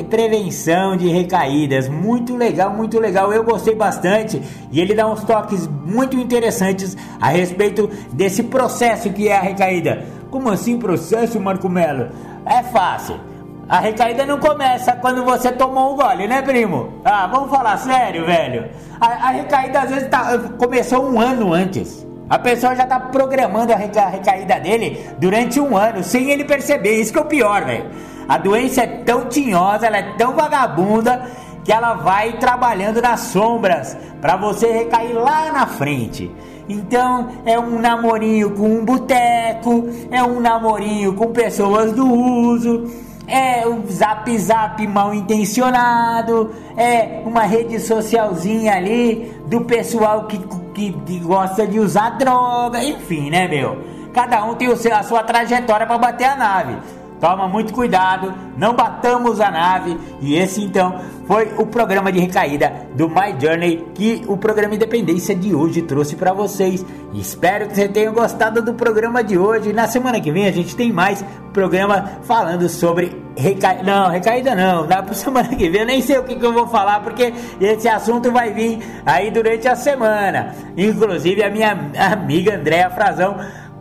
prevenção de recaídas. Muito legal, muito legal. Eu gostei bastante e ele dá uns toques muito interessantes a respeito desse processo que é a recaída. Como assim processo, Marco Melo? É fácil. A recaída não começa quando você tomou um gole, né, primo? Ah, vamos falar sério, velho. A, a recaída às vezes tá, começou um ano antes. A pessoa já tá programando a, reca, a recaída dele durante um ano, sem ele perceber. Isso que é o pior, velho. A doença é tão tinhosa, ela é tão vagabunda que ela vai trabalhando nas sombras para você recair lá na frente. Então é um namorinho com um boteco, é um namorinho com pessoas do uso, é um zap zap mal intencionado, é uma rede socialzinha ali do pessoal que, que, que gosta de usar droga, enfim, né, meu? Cada um tem o seu, a sua trajetória para bater a nave. Toma muito cuidado, não batamos a nave. E esse então foi o programa de recaída do My Journey que o programa Independência de hoje trouxe para vocês. Espero que vocês tenham gostado do programa de hoje. Na semana que vem a gente tem mais programa falando sobre recaída. Não, recaída não. Dá para semana que vem. Eu nem sei o que, que eu vou falar porque esse assunto vai vir aí durante a semana. Inclusive a minha amiga Andréa Frazão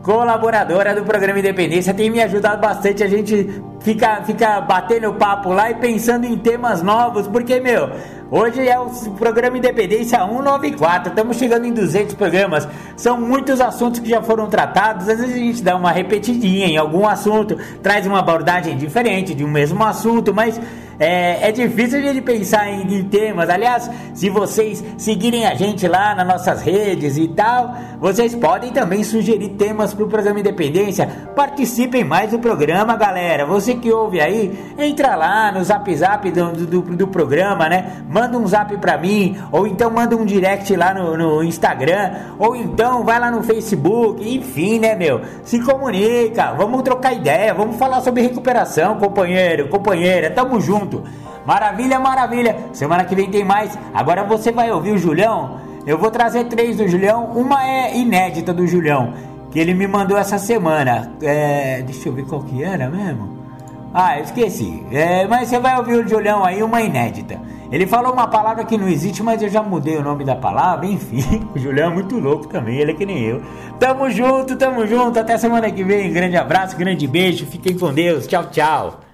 colaboradora do programa Independência, tem me ajudado bastante. A gente fica, fica batendo papo lá e pensando em temas novos, porque, meu, hoje é o programa Independência 194, estamos chegando em 200 programas. São muitos assuntos que já foram tratados. Às vezes a gente dá uma repetidinha em algum assunto, traz uma abordagem diferente de um mesmo assunto, mas é, é difícil de pensar em, em, temas. Aliás, se vocês seguirem a gente lá nas nossas redes e tal, vocês podem também sugerir temas para o programa Independência. Participem mais do programa, galera. Você que ouve aí, entra lá no zap zap do, do, do programa, né? Manda um zap para mim, ou então manda um direct lá no, no Instagram, ou então vai lá no Facebook, enfim, né, meu? Se comunica, vamos trocar ideia, vamos falar sobre recuperação, companheiro, companheira, tamo junto junto. Maravilha, maravilha. Semana que vem tem mais. Agora você vai ouvir o Julião. Eu vou trazer três do Julião. Uma é inédita do Julião, que ele me mandou essa semana. É, deixa eu ver qual que era mesmo. Ah, esqueci. É, mas você vai ouvir o Julião aí, uma inédita. Ele falou uma palavra que não existe, mas eu já mudei o nome da palavra. Enfim, o Julião é muito louco também, ele é que nem eu. Tamo junto, tamo junto. Até semana que vem. Grande abraço, grande beijo. Fiquem com Deus. Tchau, tchau.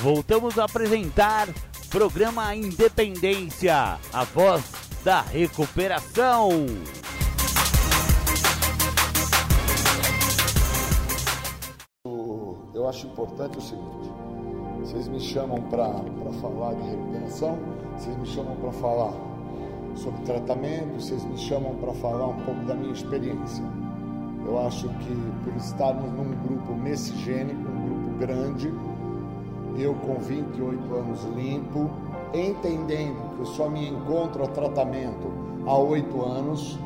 Voltamos a apresentar programa Independência, a voz da recuperação. Eu acho importante o seguinte: vocês me chamam para falar de recuperação, vocês me chamam para falar sobre tratamento, vocês me chamam para falar um pouco da minha experiência. Eu acho que por estarmos num grupo messigênico, um grupo grande, eu com 28 anos limpo, entendendo que eu só me encontro a tratamento há oito anos.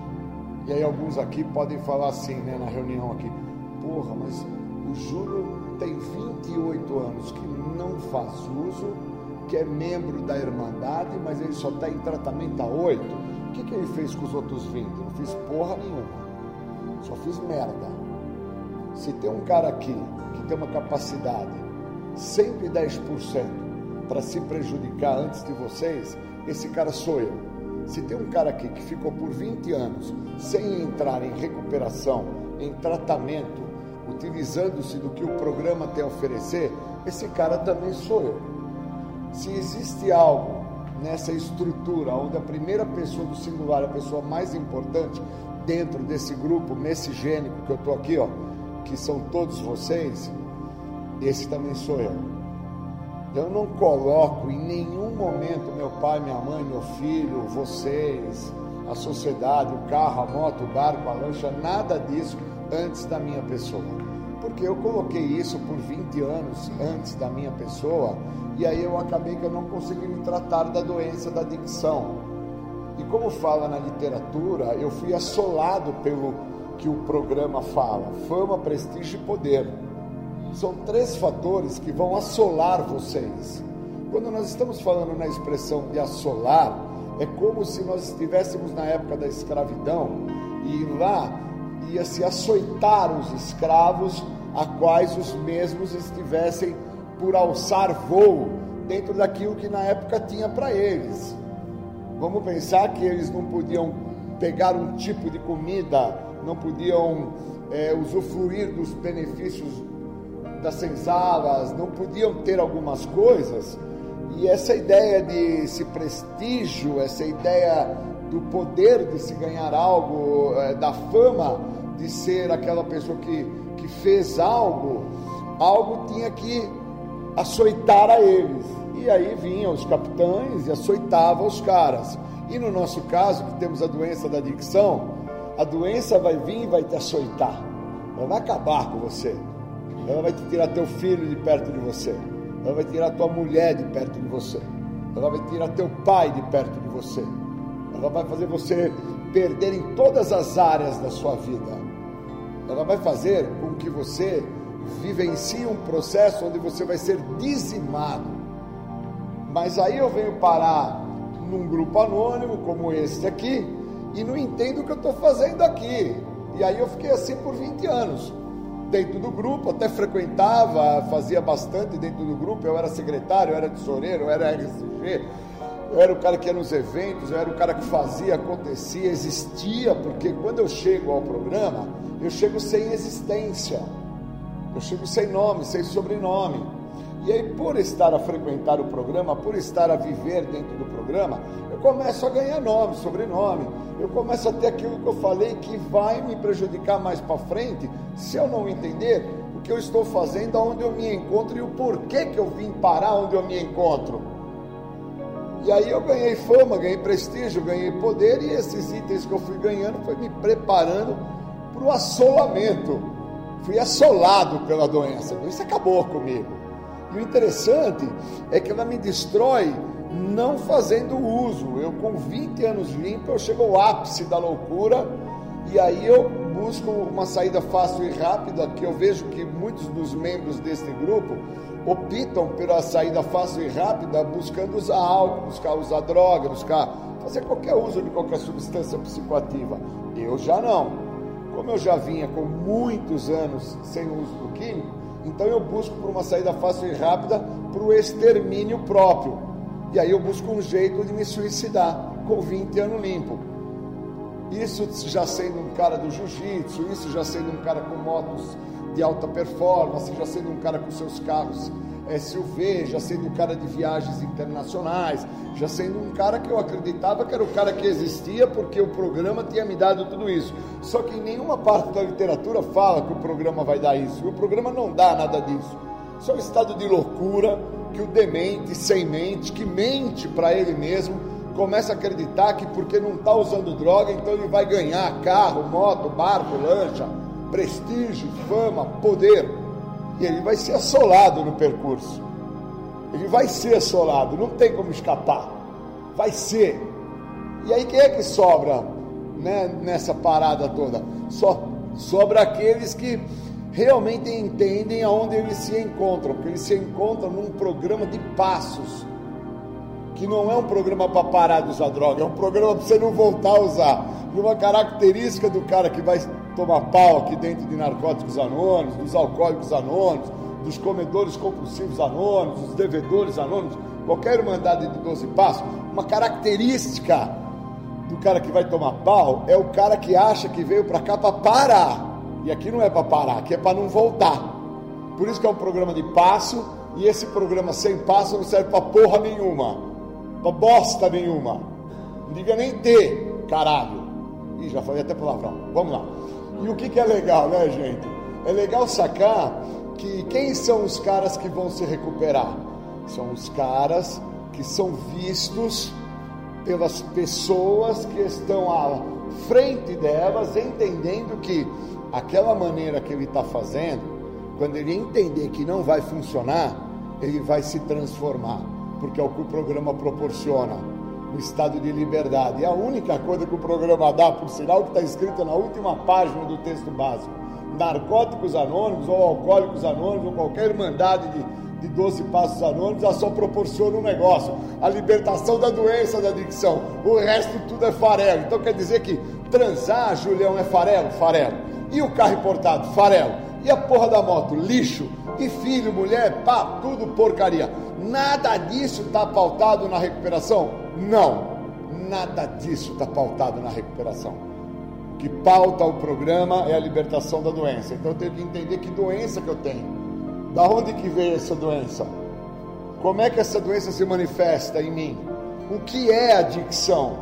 E aí alguns aqui podem falar assim, né, na reunião aqui, porra, mas o Júlio tem 28 anos que não faz uso, que é membro da Irmandade, mas ele só está em tratamento há oito. O que, que ele fez com os outros 20? Eu não fiz porra nenhuma. Só fiz merda. Se tem um cara aqui que tem uma capacidade sempre 10% para se prejudicar antes de vocês, esse cara sou eu. Se tem um cara aqui que ficou por 20 anos sem entrar em recuperação, em tratamento, utilizando-se do que o programa tem a oferecer, esse cara também sou eu. Se existe algo nessa estrutura onde a primeira pessoa do singular é a pessoa mais importante dentro desse grupo messigênico que eu estou aqui, ó, que são todos vocês, esse também sou eu. Eu não coloco em nenhum momento meu pai, minha mãe, meu filho, vocês, a sociedade, o carro, a moto, o barco, a lancha, nada disso antes da minha pessoa. Porque eu coloquei isso por 20 anos antes da minha pessoa e aí eu acabei que eu não consegui me tratar da doença da adicção. E como fala na literatura, eu fui assolado pelo que o programa fala: fama, prestígio e poder. São três fatores que vão assolar vocês. Quando nós estamos falando na expressão de assolar, é como se nós estivéssemos na época da escravidão e lá ia se açoitar os escravos a quais os mesmos estivessem por alçar voo dentro daquilo que na época tinha para eles. Vamos pensar que eles não podiam pegar um tipo de comida, não podiam é, usufruir dos benefícios das senzalas, não podiam ter algumas coisas. E essa ideia de esse prestígio, essa ideia do poder de se ganhar algo, é, da fama de ser aquela pessoa que, que fez algo, algo tinha que açoitar a eles. E aí vinham os capitães e açoitavam os caras. E no nosso caso, que temos a doença da adicção, a doença vai vir e vai te açoitar. Ela vai acabar com você. Ela vai te tirar teu filho de perto de você. Ela vai tirar tua mulher de perto de você. Ela vai tirar teu pai de perto de você. Ela vai fazer você perder em todas as áreas da sua vida. Ela vai fazer com que você vivencie um processo onde você vai ser dizimado. Mas aí eu venho parar num grupo anônimo como esse aqui e não entendo o que eu estou fazendo aqui. E aí eu fiquei assim por 20 anos. Dentro do grupo, até frequentava, fazia bastante dentro do grupo. Eu era secretário, eu era tesoureiro, eu era RSG, eu era o cara que ia nos eventos, eu era o cara que fazia, acontecia, existia, porque quando eu chego ao programa, eu chego sem existência. Eu chego sem nome, sem sobrenome. E aí, por estar a frequentar o programa, por estar a viver dentro do programa, eu começo a ganhar nome, sobrenome. Eu começo a ter aquilo que eu falei que vai me prejudicar mais para frente se eu não entender o que eu estou fazendo, aonde eu me encontro e o porquê que eu vim parar onde eu me encontro. E aí eu ganhei fama, ganhei prestígio, ganhei poder e esses itens que eu fui ganhando foi me preparando para o assolamento fui assolado pela doença. Doença acabou comigo. E o interessante é que ela me destrói não fazendo uso. Eu, com 20 anos limpo, eu chego ao ápice da loucura e aí eu busco uma saída fácil e rápida, que eu vejo que muitos dos membros deste grupo optam pela saída fácil e rápida, buscando usar álcool, buscar usar droga, buscar fazer qualquer uso de qualquer substância psicoativa. Eu já não. Como eu já vinha com muitos anos sem uso do químico, então eu busco por uma saída fácil e rápida para o extermínio próprio. E aí eu busco um jeito de me suicidar com 20 anos limpo. Isso já sendo um cara do jiu-jitsu, isso já sendo um cara com motos de alta performance, já sendo um cara com seus carros SUV, já sendo um cara de viagens internacionais, já sendo um cara que eu acreditava que era o cara que existia porque o programa tinha me dado tudo isso. Só que em nenhuma parte da literatura fala que o programa vai dar isso. E o programa não dá nada disso. Isso é um estado de loucura que o demente, sem mente, que mente para ele mesmo, começa a acreditar que porque não está usando droga, então ele vai ganhar carro, moto, barco, lancha, prestígio, fama, poder e ele vai ser assolado no percurso. Ele vai ser assolado, não tem como escapar. Vai ser. E aí quem é que sobra né, nessa parada toda? Só sobra aqueles que realmente entendem aonde eles se encontram, porque eles se encontram num programa de passos, que não é um programa para parar de usar droga, é um programa para você não voltar a usar. E uma característica do cara que vai tomar pau aqui dentro de narcóticos anônimos, dos alcoólicos anônimos, dos comedores compulsivos anônimos, dos devedores anônimos, qualquer irmandade de 12 passos, uma característica do cara que vai tomar pau é o cara que acha que veio para cá para parar. E aqui não é para parar, aqui é para não voltar. Por isso que é um programa de passo, E esse programa sem passo não serve pra porra nenhuma. Pra bosta nenhuma. Não diga nem ter, caralho. Ih, já falei até palavrão. Vamos lá. E o que, que é legal, né, gente? É legal sacar que quem são os caras que vão se recuperar? São os caras que são vistos pelas pessoas que estão à frente delas, entendendo que aquela maneira que ele está fazendo, quando ele entender que não vai funcionar, ele vai se transformar, porque é o que o programa proporciona o estado de liberdade. E a única coisa que o programa dá, por sinal, que está escrito na última página do texto básico: narcóticos anônimos, ou alcoólicos anônimos, ou qualquer irmandade de, de 12 passos anônimos, ela só proporciona um negócio: a libertação da doença da adicção. O resto tudo é farelo. Então quer dizer que transar, Julião, é farelo? Farelo. E o carro importado? Farelo. E a porra da moto? Lixo. E filho, mulher, pá, tudo porcaria. Nada disso está pautado na recuperação? Não. Nada disso está pautado na recuperação. O que pauta o programa é a libertação da doença. Então eu tenho que entender que doença que eu tenho. Da onde que veio essa doença? Como é que essa doença se manifesta em mim? O que é adicção?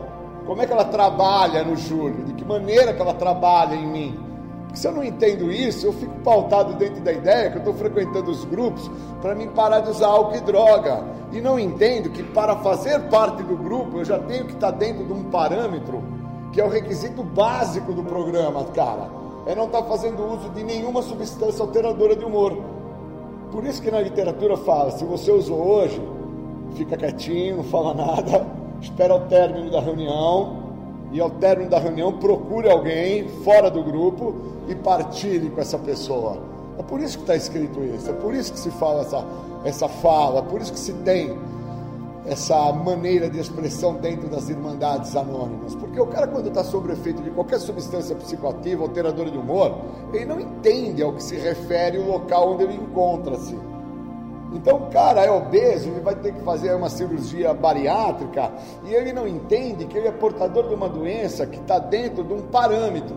Como é que ela trabalha no Júlio? De que maneira que ela trabalha em mim? Se eu não entendo isso, eu fico pautado dentro da ideia que eu estou frequentando os grupos para mim parar de usar álcool e droga. E não entendo que para fazer parte do grupo eu já tenho que estar dentro de um parâmetro que é o requisito básico do programa, cara. É não estar fazendo uso de nenhuma substância alteradora de humor. Por isso que na literatura fala, se você usou hoje, fica quietinho, não fala nada, espera o término da reunião e ao término da reunião procure alguém fora do grupo e partilhe com essa pessoa. É por isso que está escrito isso, é por isso que se fala essa, essa fala, é por isso que se tem essa maneira de expressão dentro das irmandades anônimas. Porque o cara, quando está sob efeito de qualquer substância psicoativa, alteradora de humor, ele não entende ao que se refere o local onde ele encontra-se. Então o cara é obeso, ele vai ter que fazer uma cirurgia bariátrica e ele não entende que ele é portador de uma doença que está dentro de um parâmetro,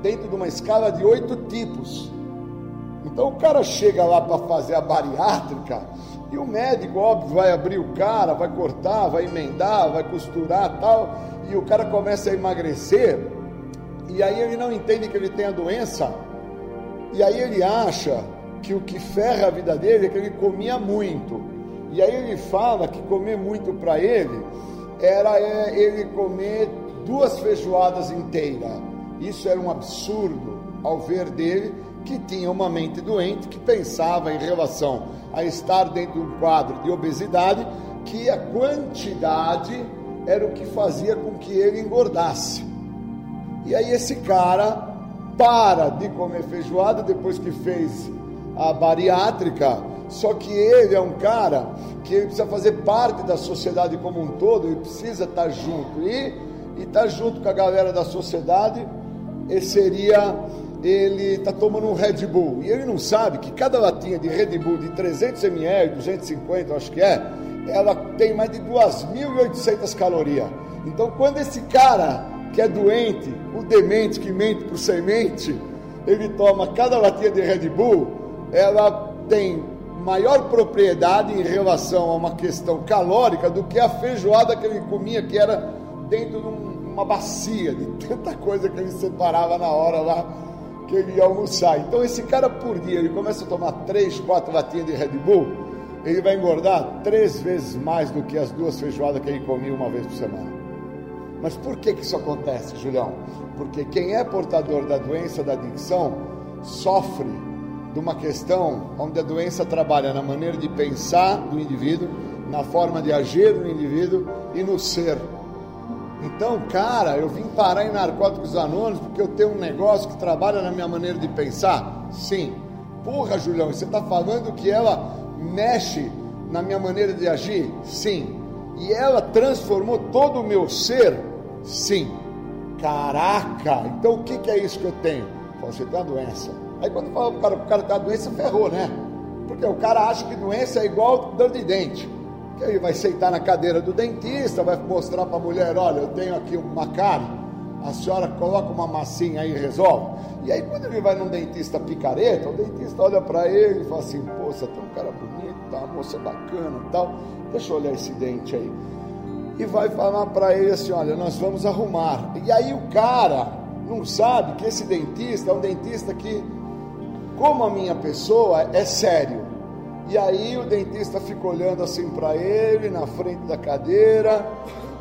dentro de uma escala de oito tipos. Então o cara chega lá para fazer a bariátrica e o médico, óbvio, vai abrir o cara, vai cortar, vai emendar, vai costurar tal, e o cara começa a emagrecer, e aí ele não entende que ele tem a doença, e aí ele acha que o que ferra a vida dele é que ele comia muito. E aí ele fala que comer muito para ele era é, ele comer duas feijoadas inteiras. Isso era um absurdo ao ver dele, que tinha uma mente doente, que pensava em relação a estar dentro de um quadro de obesidade, que a quantidade era o que fazia com que ele engordasse. E aí esse cara para de comer feijoada depois que fez a bariátrica, só que ele é um cara que precisa fazer parte da sociedade como um todo, ele precisa estar junto. E estar junto com a galera da sociedade, ele seria ele está tomando um Red Bull e ele não sabe que cada latinha de Red Bull de 300 ml, 250, acho que é, ela tem mais de 2.800 calorias. Então, quando esse cara que é doente, o demente que mente por semente, ele toma cada latinha de Red Bull, ela tem maior propriedade em relação a uma questão calórica do que a feijoada que ele comia, que era dentro de uma bacia, de tanta coisa que ele separava na hora lá que ele ia almoçar. Então esse cara por dia, ele começa a tomar três, quatro latinhas de Red Bull, ele vai engordar três vezes mais do que as duas feijoadas que ele comia uma vez por semana. Mas por que, que isso acontece, Julião? Porque quem é portador da doença da adicção sofre de uma questão onde a doença trabalha na maneira de pensar do indivíduo, na forma de agir do indivíduo e no ser. Então, cara, eu vim parar em Narcóticos Anônimos porque eu tenho um negócio que trabalha na minha maneira de pensar? Sim. Porra, Julião, você está falando que ela mexe na minha maneira de agir? Sim. E ela transformou todo o meu ser? Sim. Caraca! Então o que, que é isso que eu tenho? Você tem uma doença Aí quando fala o cara, o cara uma doença, ferrou, né? Porque o cara acha que doença é igual dor de dente. Que aí vai sentar na cadeira do dentista, vai mostrar para a mulher, olha, eu tenho aqui uma cárie, a senhora coloca uma massinha aí e resolve. E aí quando ele vai num dentista picareta, o dentista olha para ele e fala assim, pô, você tem um cara bonito, tá uma moça bacana e tal, deixa eu olhar esse dente aí. E vai falar para ele assim, olha, nós vamos arrumar. E aí o cara não sabe que esse dentista é um dentista que, como a minha pessoa, é sério. E aí o dentista fica olhando assim para ele, na frente da cadeira,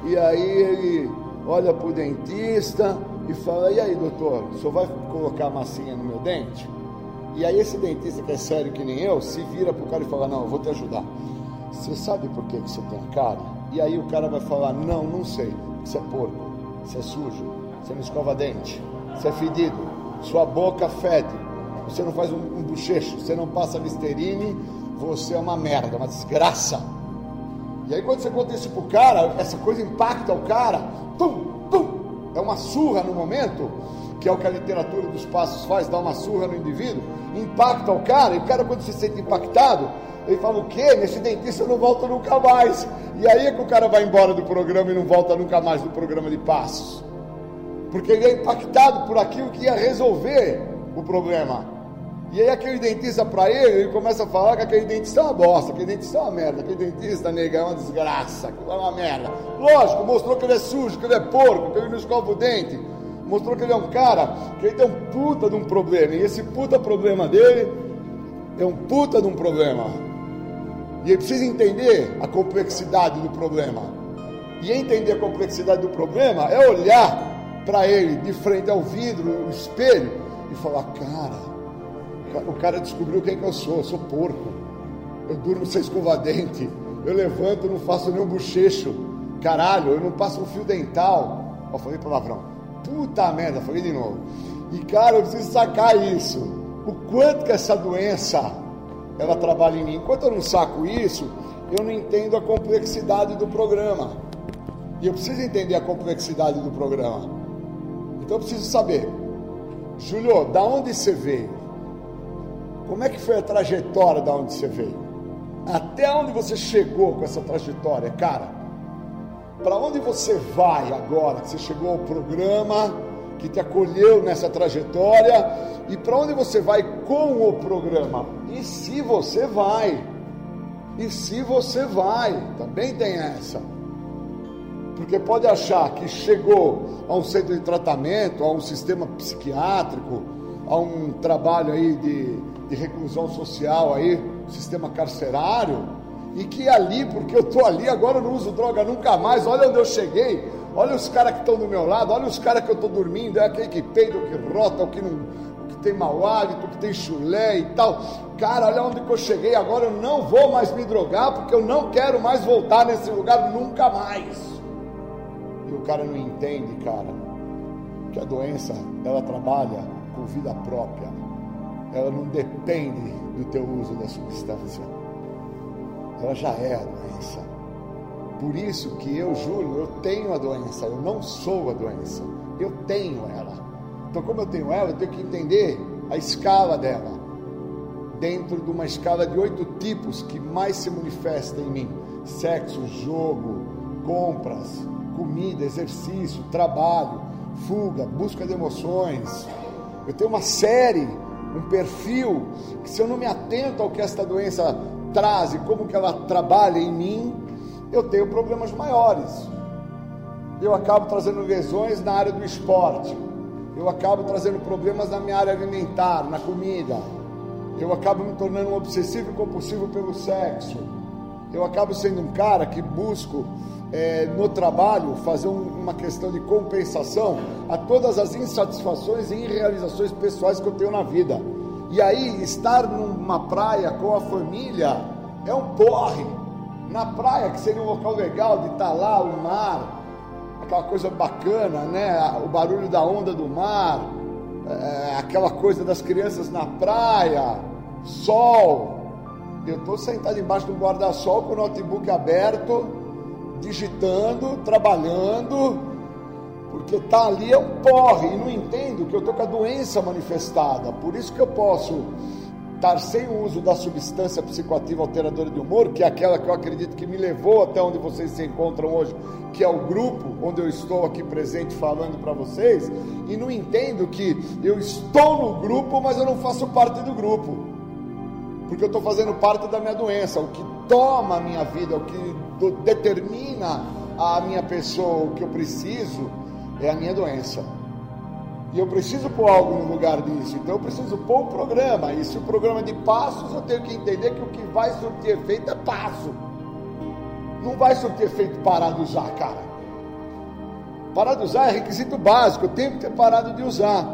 e aí ele olha para o dentista e fala: E aí, doutor, o senhor vai colocar massinha no meu dente? E aí, esse dentista que é sério que nem eu, se vira para o cara e fala: Não, eu vou te ajudar. Você sabe por que, que você tem a cara? E aí o cara vai falar: Não, não sei. Você é porco, você é sujo, você não escova dente, você é fedido, sua boca fede, você não faz um, um bochecho, você não passa listerine, você é uma merda, uma desgraça. E aí quando você conta isso pro cara, essa coisa impacta o cara, pum, pum, é uma surra no momento, que é o que a literatura dos passos faz, dá uma surra no indivíduo, impacta o cara, e o cara quando se sente impactado, ele fala o quê? Nesse dentista eu não volto nunca mais. E aí é que o cara vai embora do programa e não volta nunca mais do programa de passos. Porque ele é impactado por aquilo que ia resolver o problema. E aí aquele dentista para ele, ele começa a falar que aquele dentista é uma bosta, aquele dentista é uma merda, aquele dentista, nega, é uma desgraça, aquilo é uma merda. Lógico, mostrou que ele é sujo, que ele é porco, que ele não escova o dente. Mostrou que ele é um cara, que ele tem um puta de um problema. E esse puta problema dele é um puta de um problema. E ele precisa entender a complexidade do problema. E entender a complexidade do problema é olhar para ele de frente ao vidro, no espelho, e falar, cara o cara descobriu quem que eu sou, eu sou porco. Eu durmo sem escovar dente. Eu levanto, não faço nenhum bochecho. Caralho, eu não passo um fio dental. Eu falei palavrão. Puta merda, falei de novo. E cara, eu preciso sacar isso. O quanto que essa doença ela trabalha em mim. Enquanto eu não saco isso, eu não entendo a complexidade do programa. E eu preciso entender a complexidade do programa. Então eu preciso saber, Júlio, da onde você veio? Como é que foi a trajetória da onde você veio? Até onde você chegou com essa trajetória, cara? Para onde você vai agora que você chegou ao programa que te acolheu nessa trajetória e para onde você vai com o programa? E se você vai? E se você vai? Também tem essa. Porque pode achar que chegou a um centro de tratamento, a um sistema psiquiátrico, a um trabalho aí de de reclusão social aí, sistema carcerário, e que ali, porque eu estou ali, agora eu não uso droga nunca mais, olha onde eu cheguei, olha os caras que estão do meu lado, olha os caras que eu estou dormindo, é aquele que peida, o que rota, o que não, tem mau hálito, o que tem chulé e tal. Cara, olha onde que eu cheguei, agora eu não vou mais me drogar, porque eu não quero mais voltar nesse lugar nunca mais. O cara não entende, cara, que a doença, ela trabalha com vida própria ela não depende do teu uso da substância. Ela já é a doença. Por isso que eu, Júlio, eu tenho a doença, eu não sou a doença. Eu tenho ela. Então, como eu tenho ela, eu tenho que entender a escala dela. Dentro de uma escala de oito tipos que mais se manifesta em mim: sexo, jogo, compras, comida, exercício, trabalho, fuga, busca de emoções. Eu tenho uma série um perfil que se eu não me atento ao que esta doença traz e como que ela trabalha em mim, eu tenho problemas maiores. Eu acabo trazendo lesões na área do esporte. Eu acabo trazendo problemas na minha área alimentar, na comida. Eu acabo me tornando um obsessivo e compulsivo pelo sexo. Eu acabo sendo um cara que busco é, no trabalho fazer um, uma questão de compensação a todas as insatisfações e irrealizações pessoais que eu tenho na vida. E aí, estar numa praia com a família é um porre. Na praia, que seria um local legal de estar lá, o mar, aquela coisa bacana, né? O barulho da onda do mar, é, aquela coisa das crianças na praia, sol. Eu estou sentado embaixo um guarda-sol com o notebook aberto digitando, trabalhando, porque tá ali é um porre e não entendo que eu tô com a doença manifestada. Por isso que eu posso estar sem o uso da substância psicoativa alteradora de humor, que é aquela que eu acredito que me levou até onde vocês se encontram hoje, que é o grupo onde eu estou aqui presente falando para vocês, e não entendo que eu estou no grupo, mas eu não faço parte do grupo, porque eu estou fazendo parte da minha doença. O que toma a minha vida, o que determina a minha pessoa, o que eu preciso, é a minha doença. E eu preciso pôr algo no lugar disso. Então eu preciso pôr um programa. E se o programa é de passos, eu tenho que entender que o que vai surtir efeito é passo. Não vai surtir efeito parar de usar, cara. Parar de usar é requisito básico. Eu tenho que ter parado de usar.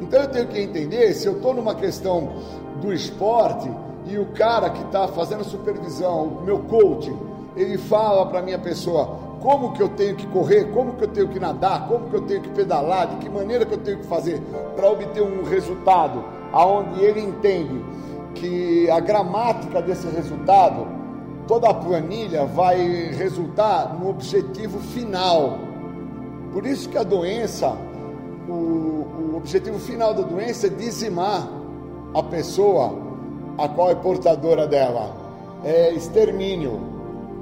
Então eu tenho que entender se eu estou numa questão do esporte e o cara que está fazendo supervisão, o meu coaching, ele fala para a minha pessoa, como que eu tenho que correr, como que eu tenho que nadar, como que eu tenho que pedalar, de que maneira que eu tenho que fazer para obter um resultado? Aonde ele entende que a gramática desse resultado, toda a planilha vai resultar no objetivo final. Por isso que a doença, o, o objetivo final da doença é dizimar a pessoa a qual é portadora dela, é extermínio.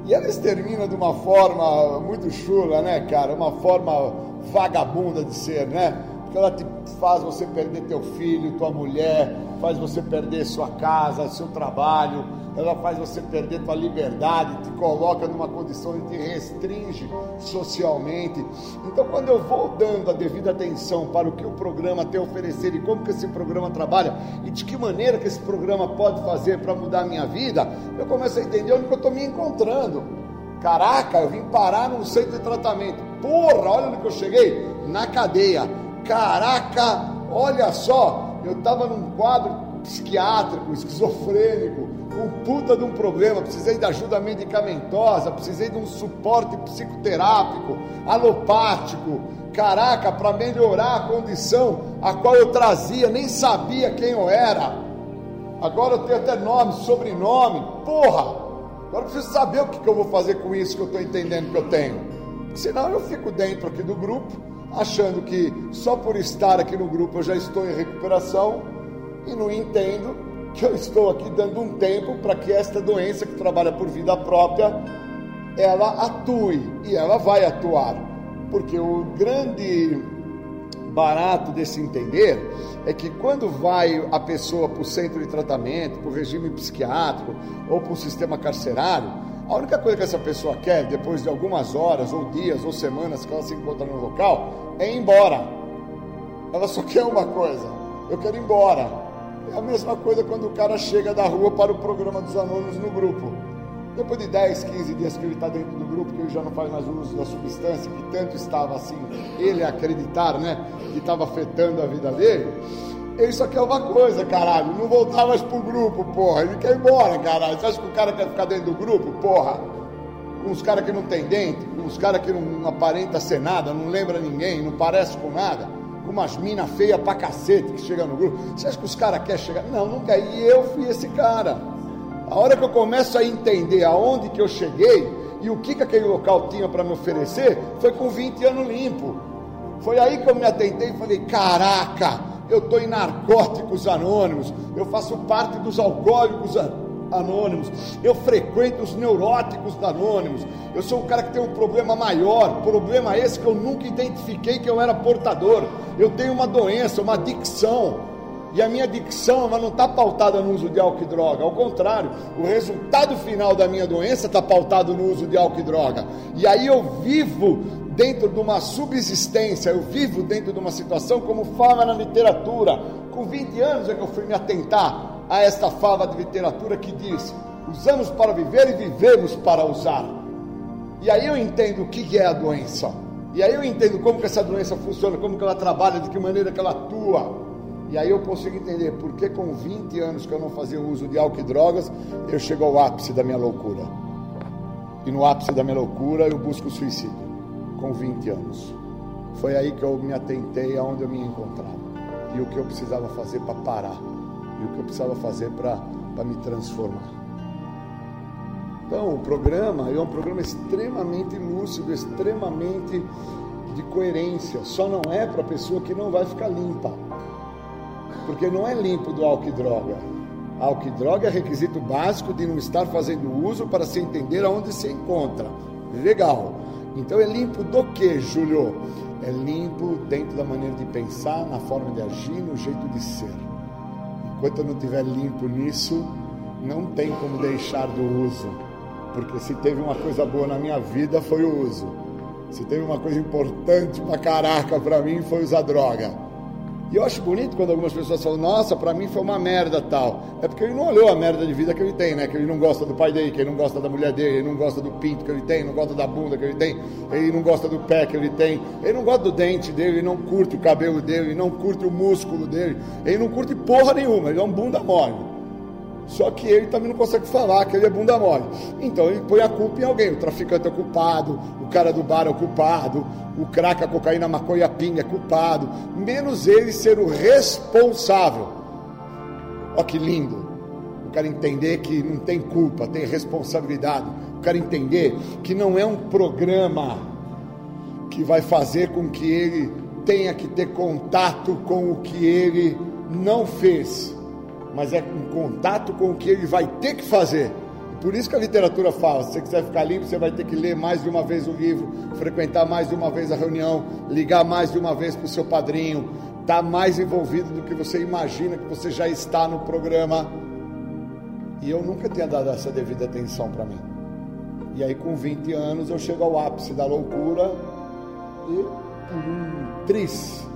E ela extermina de uma forma muito chula, né, cara? Uma forma vagabunda de ser, né? Ela te faz você perder teu filho, tua mulher, faz você perder sua casa, seu trabalho, ela faz você perder tua liberdade, te coloca numa condição e te restringe socialmente. Então, quando eu vou dando a devida atenção para o que o programa tem a oferecer e como que esse programa trabalha e de que maneira que esse programa pode fazer para mudar a minha vida, eu começo a entender onde eu estou me encontrando. Caraca, eu vim parar num centro de tratamento. Porra, olha onde eu cheguei. Na cadeia. Caraca, olha só, eu estava num quadro psiquiátrico, esquizofrênico, um puta de um problema, precisei de ajuda medicamentosa, precisei de um suporte psicoterápico, alopático, caraca, para melhorar a condição a qual eu trazia, nem sabia quem eu era. Agora eu tenho até nome, sobrenome, porra! Agora eu preciso saber o que, que eu vou fazer com isso que eu estou entendendo que eu tenho. Senão eu fico dentro aqui do grupo, achando que só por estar aqui no grupo eu já estou em recuperação e não entendo que eu estou aqui dando um tempo para que esta doença que trabalha por vida própria ela atue e ela vai atuar, porque o grande barato desse entender é que quando vai a pessoa para o centro de tratamento, para o regime psiquiátrico ou para o sistema carcerário, a única coisa que essa pessoa quer, depois de algumas horas, ou dias, ou semanas que ela se encontra no local, é ir embora. Ela só quer uma coisa: eu quero ir embora. É a mesma coisa quando o cara chega da rua para o programa dos anônimos no grupo. Depois de 10, 15 dias que ele está dentro do grupo, que ele já não faz mais uso da substância, que tanto estava assim, ele acreditar, né, que estava afetando a vida dele, ele só quer uma coisa, caralho, não voltar mais pro grupo, porra, ele quer ir embora, caralho. Você acha que o cara quer ficar dentro do grupo, porra? Com os caras que não tem dente, com os caras que não aparenta ser nada, não lembra ninguém, não parece com nada com umas minas feias pra cacete que chega no grupo. Você acha que os caras querem chegar? Não, não quer. E eu fui esse cara. A hora que eu começo a entender aonde que eu cheguei e o que, que aquele local tinha para me oferecer, foi com 20 anos limpo. Foi aí que eu me atentei e falei: caraca, eu estou em narcóticos anônimos, eu faço parte dos alcoólicos anônimos. Eu frequento os neuróticos anônimos, eu sou um cara que tem um problema maior, problema esse que eu nunca identifiquei que eu era portador. Eu tenho uma doença, uma adicção, e a minha adicção ela não está pautada no uso de álcool e droga, ao contrário, o resultado final da minha doença está pautado no uso de álcool e droga. E aí eu vivo dentro de uma subsistência, eu vivo dentro de uma situação como fala na literatura. Com 20 anos é que eu fui me atentar a esta fala de literatura que diz: usamos para viver e vivemos para usar. E aí eu entendo o que é a doença. E aí eu entendo como que essa doença funciona, como que ela trabalha, de que maneira que ela atua. E aí eu consigo entender por que com 20 anos que eu não fazia uso de álcool e drogas, eu chego ao ápice da minha loucura. E no ápice da minha loucura eu busco o suicídio. Com 20 anos. Foi aí que eu me atentei aonde eu me encontrava. E o que eu precisava fazer para parar e o que eu precisava fazer para me transformar. Então, o programa é um programa extremamente lúcido, extremamente de coerência. Só não é para pessoa que não vai ficar limpa. Porque não é limpo do álcool e droga. O que droga é requisito básico de não estar fazendo uso para se entender aonde se encontra. Legal. Então é limpo do que, Júlio? É limpo dentro da maneira de pensar, na forma de agir, no jeito de ser. Enquanto eu não estiver limpo nisso, não tem como deixar do uso. Porque se teve uma coisa boa na minha vida, foi o uso. Se teve uma coisa importante pra caraca pra mim, foi usar droga. E eu acho bonito quando algumas pessoas falam, nossa, para mim foi uma merda tal. É porque ele não olhou a merda de vida que ele tem, né? Que ele não gosta do pai dele, que ele não gosta da mulher dele, ele não gosta do pinto que ele tem, não gosta da bunda que ele tem, ele não gosta do pé que ele tem, ele não gosta do dente dele, ele não curte o cabelo dele, ele não curte o músculo dele, ele não curte porra nenhuma, ele é um bunda mole. Só que ele também não consegue falar que ele é bunda mole. Então ele põe a culpa em alguém. O traficante é culpado, o cara do bar é culpado, o crack, a cocaína, a maconha, a pinga é culpado. Menos ele ser o responsável. Olha que lindo. O cara entender que não tem culpa, tem responsabilidade. O cara entender que não é um programa que vai fazer com que ele tenha que ter contato com o que ele não fez mas é um contato com o que ele vai ter que fazer. Por isso que a literatura fala: se você quiser ficar limpo, você vai ter que ler mais de uma vez o livro, frequentar mais de uma vez a reunião, ligar mais de uma vez para o seu padrinho, estar tá mais envolvido do que você imagina que você já está no programa. E eu nunca tinha dado essa devida atenção para mim. E aí, com 20 anos, eu chego ao ápice da loucura e, por um tris,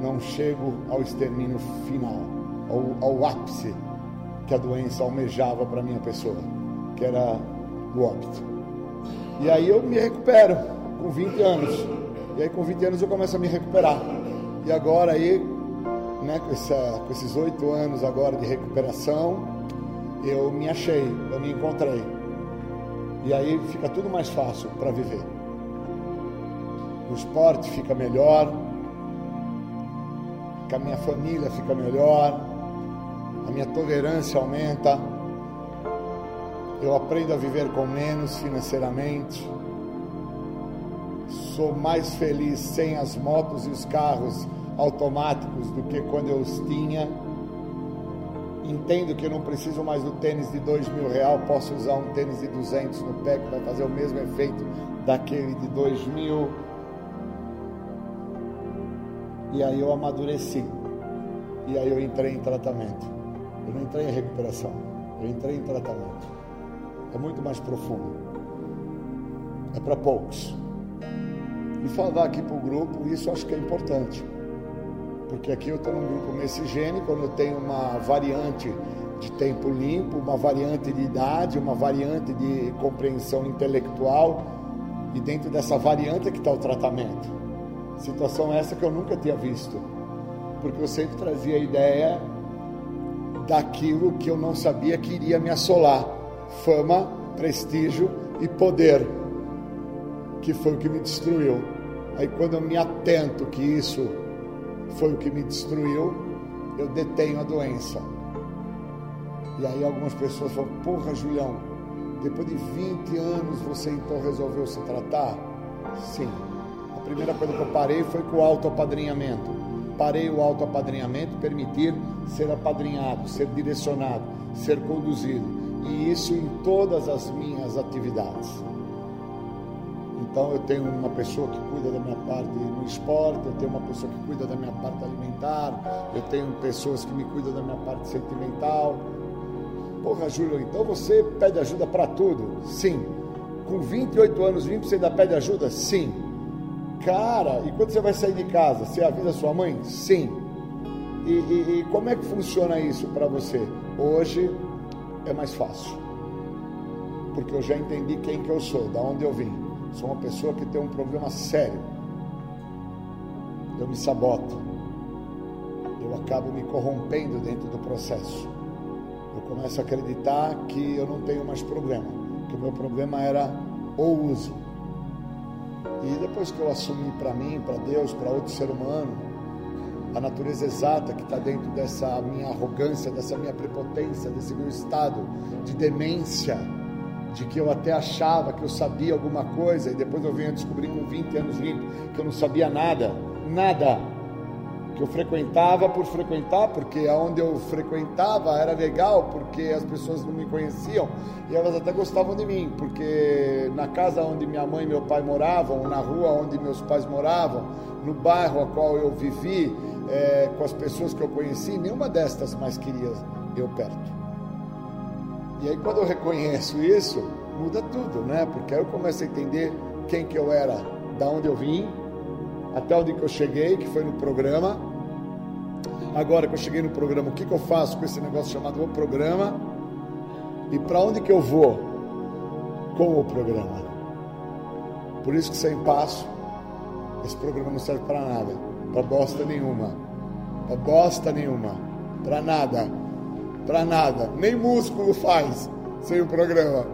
não chego ao extermínio final ao, ao ápice que a doença almejava para minha pessoa, que era o óbito. E aí eu me recupero com 20 anos. E aí com 20 anos eu começo a me recuperar. E agora aí, né, com, essa, com esses oito anos agora de recuperação, eu me achei, eu me encontrei. E aí fica tudo mais fácil para viver. O esporte fica melhor, que a minha família fica melhor, a minha tolerância aumenta, eu aprendo a viver com menos financeiramente, sou mais feliz sem as motos e os carros automáticos do que quando eu os tinha. Entendo que eu não preciso mais do tênis de dois mil real, posso usar um tênis de 200 no pé que vai fazer o mesmo efeito daquele de dois mil. E aí eu amadureci. E aí eu entrei em tratamento. Eu não entrei em recuperação, eu entrei em tratamento. É muito mais profundo. É para poucos. E falar aqui para o grupo, isso acho que é importante. Porque aqui eu estou num grupo messigênico, quando eu tenho uma variante de tempo limpo, uma variante de idade, uma variante de compreensão intelectual, e dentro dessa variante é que está o tratamento. Situação essa que eu nunca tinha visto, porque eu sempre trazia a ideia daquilo que eu não sabia que iria me assolar: fama, prestígio e poder, que foi o que me destruiu. Aí, quando eu me atento que isso foi o que me destruiu, eu detenho a doença. E aí, algumas pessoas falam: Porra, Julião, depois de 20 anos você então resolveu se tratar? Sim. A primeira coisa que eu parei foi com o autoapadrinhamento parei o autoapadrinhamento, permitir ser apadrinhado, ser direcionado, ser conduzido. E isso em todas as minhas atividades. Então eu tenho uma pessoa que cuida da minha parte no esporte, eu tenho uma pessoa que cuida da minha parte alimentar, eu tenho pessoas que me cuidam da minha parte sentimental. Porra, Júlio, então você pede ajuda para tudo? Sim. Com 28 anos, 20 você ainda pede ajuda? Sim. Cara, e quando você vai sair de casa, você avisa sua mãe? Sim. E, e, e como é que funciona isso para você? Hoje é mais fácil. Porque eu já entendi quem que eu sou, da onde eu vim. Sou uma pessoa que tem um problema sério. Eu me saboto. Eu acabo me corrompendo dentro do processo. Eu começo a acreditar que eu não tenho mais problema. Que o meu problema era o uso e depois que eu assumi para mim, para Deus, para outro ser humano, a natureza exata que está dentro dessa minha arrogância, dessa minha prepotência, desse meu estado de demência, de que eu até achava que eu sabia alguma coisa e depois eu venho a descobrir com 20 anos limpo que eu não sabia nada, nada, que eu frequentava por frequentar, porque aonde eu frequentava era legal, porque as pessoas não me conheciam e elas até gostavam de mim, porque na casa onde minha mãe e meu pai moravam, na rua onde meus pais moravam, no bairro a qual eu vivi, é, com as pessoas que eu conheci, nenhuma destas mais queria eu perto. E aí quando eu reconheço isso, muda tudo, né? Porque aí eu começo a entender quem que eu era, da onde eu vim, até onde que eu cheguei, que foi no programa. Agora que eu cheguei no programa, o que, que eu faço com esse negócio chamado o programa? E para onde que eu vou com o programa? Por isso que sem passo, esse programa não serve para nada, para bosta nenhuma, para bosta nenhuma, para nada, para nada, nem músculo faz sem o programa.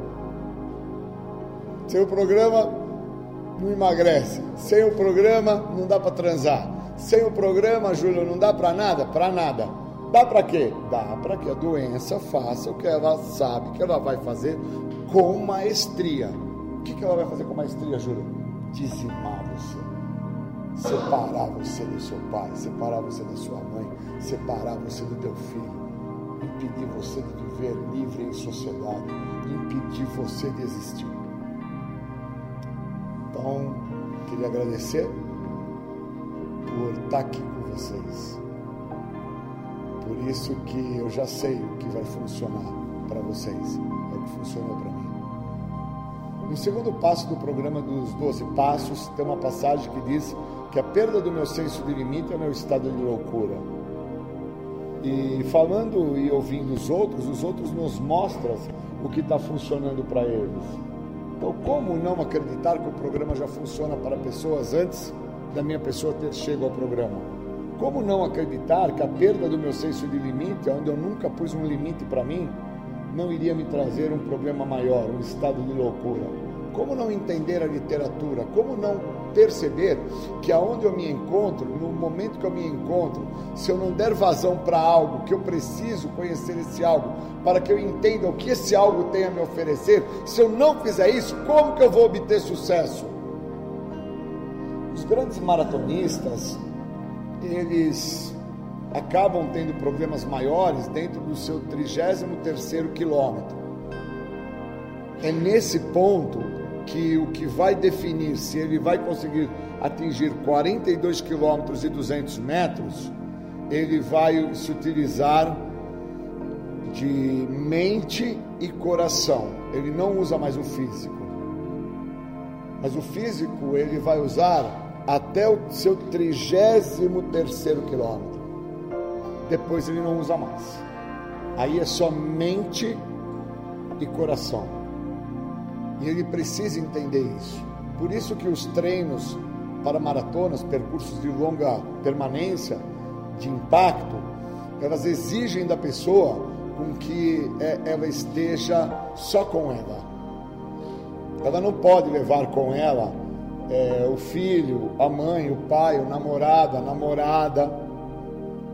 Sem o programa não emagrece. Sem o programa não dá para transar. Sem o programa, Júlio, não dá para nada? Para nada. Dá para quê? Dá para que a doença faça o que ela sabe que ela vai fazer com maestria. O que, que ela vai fazer com maestria, Júlio? Dizimar você. Separar você do seu pai, separar você da sua mãe, separar você do teu filho, impedir você de viver livre em sociedade, impedir você de existir. Então, queria agradecer por estar aqui com vocês. Por isso que eu já sei o que vai funcionar para vocês. É o que funcionou para mim. No segundo passo do programa dos 12 Passos, tem uma passagem que diz que a perda do meu senso de limite é meu estado de loucura. E falando e ouvindo os outros, os outros nos mostram o que está funcionando para eles. Então, como não acreditar que o programa já funciona para pessoas antes da minha pessoa ter chego ao programa? Como não acreditar que a perda do meu senso de limite, onde eu nunca pus um limite para mim, não iria me trazer um problema maior, um estado de loucura? Como não entender a literatura? Como não perceber que aonde eu me encontro, no momento que eu me encontro, se eu não der vazão para algo, que eu preciso conhecer esse algo, para que eu entenda o que esse algo tem a me oferecer, se eu não fizer isso, como que eu vou obter sucesso? Os grandes maratonistas, eles acabam tendo problemas maiores dentro do seu 33º quilômetro. É nesse ponto que o que vai definir se ele vai conseguir atingir 42 quilômetros e 200 metros, ele vai se utilizar de mente e coração. Ele não usa mais o físico. Mas o físico ele vai usar até o seu 33 terceiro quilômetro. Depois ele não usa mais. Aí é só mente e coração. E ele precisa entender isso. Por isso que os treinos para maratonas, percursos de longa permanência, de impacto, elas exigem da pessoa com que ela esteja só com ela. Ela não pode levar com ela é, o filho, a mãe, o pai, o namorado, a namorada.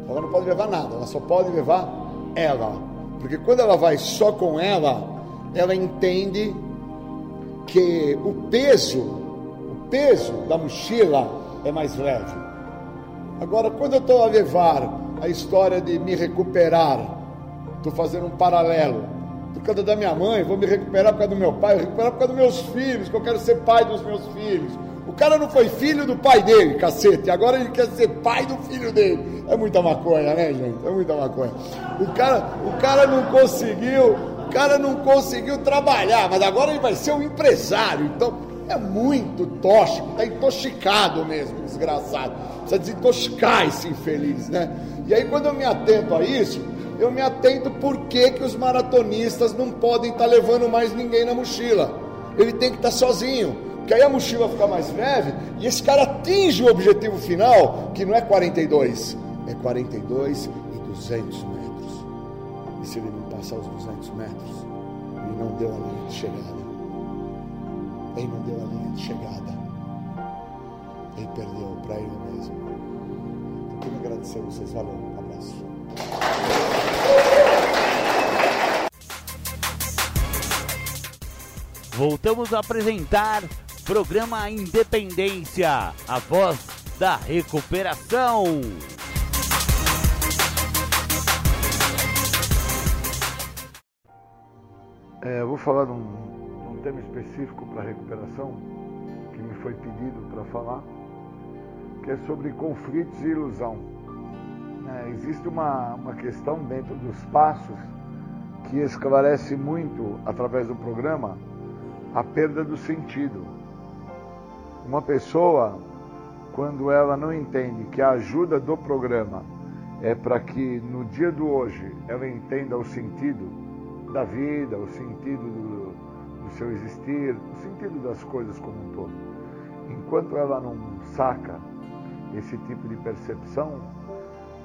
Ela não pode levar nada, ela só pode levar ela. Porque quando ela vai só com ela, ela entende que o peso, o peso da mochila é mais leve. Agora, quando eu estou a levar a história de me recuperar, estou fazendo um paralelo. Por causa da minha mãe, vou me recuperar por causa do meu pai, recuperar por causa dos meus filhos, que eu quero ser pai dos meus filhos. O cara não foi filho do pai dele, cacete. Agora ele quer ser pai do filho dele. É muita maconha, né, gente? É muita maconha. O cara, o cara não conseguiu, o cara não conseguiu trabalhar, mas agora ele vai ser um empresário. Então, é muito tóxico, tá intoxicado mesmo, desgraçado. Precisa desintoxicar esse infeliz, né? E aí, quando eu me atento a isso, eu me atento por que, que os maratonistas não podem estar tá levando mais ninguém na mochila. Ele tem que estar tá sozinho. Porque aí a mochila fica mais leve e esse cara atinge o objetivo final, que não é 42, é 42 e 200 metros. E se ele não passar os 200 metros, ele não deu a linha de chegada. Ele não deu a linha de chegada. Ele perdeu para ele mesmo. Então, quero agradecer a vocês. Valeu. Um abraço. Voltamos a apresentar Programa Independência, a voz da recuperação. É, eu vou falar de um, de um tema específico para recuperação que me foi pedido para falar, que é sobre conflitos e ilusão. É, existe uma, uma questão dentro dos passos que esclarece muito, através do programa, a perda do sentido uma pessoa, quando ela não entende que a ajuda do programa é para que no dia do hoje ela entenda o sentido da vida, o sentido do, do seu existir, o sentido das coisas como um todo. Enquanto ela não saca esse tipo de percepção,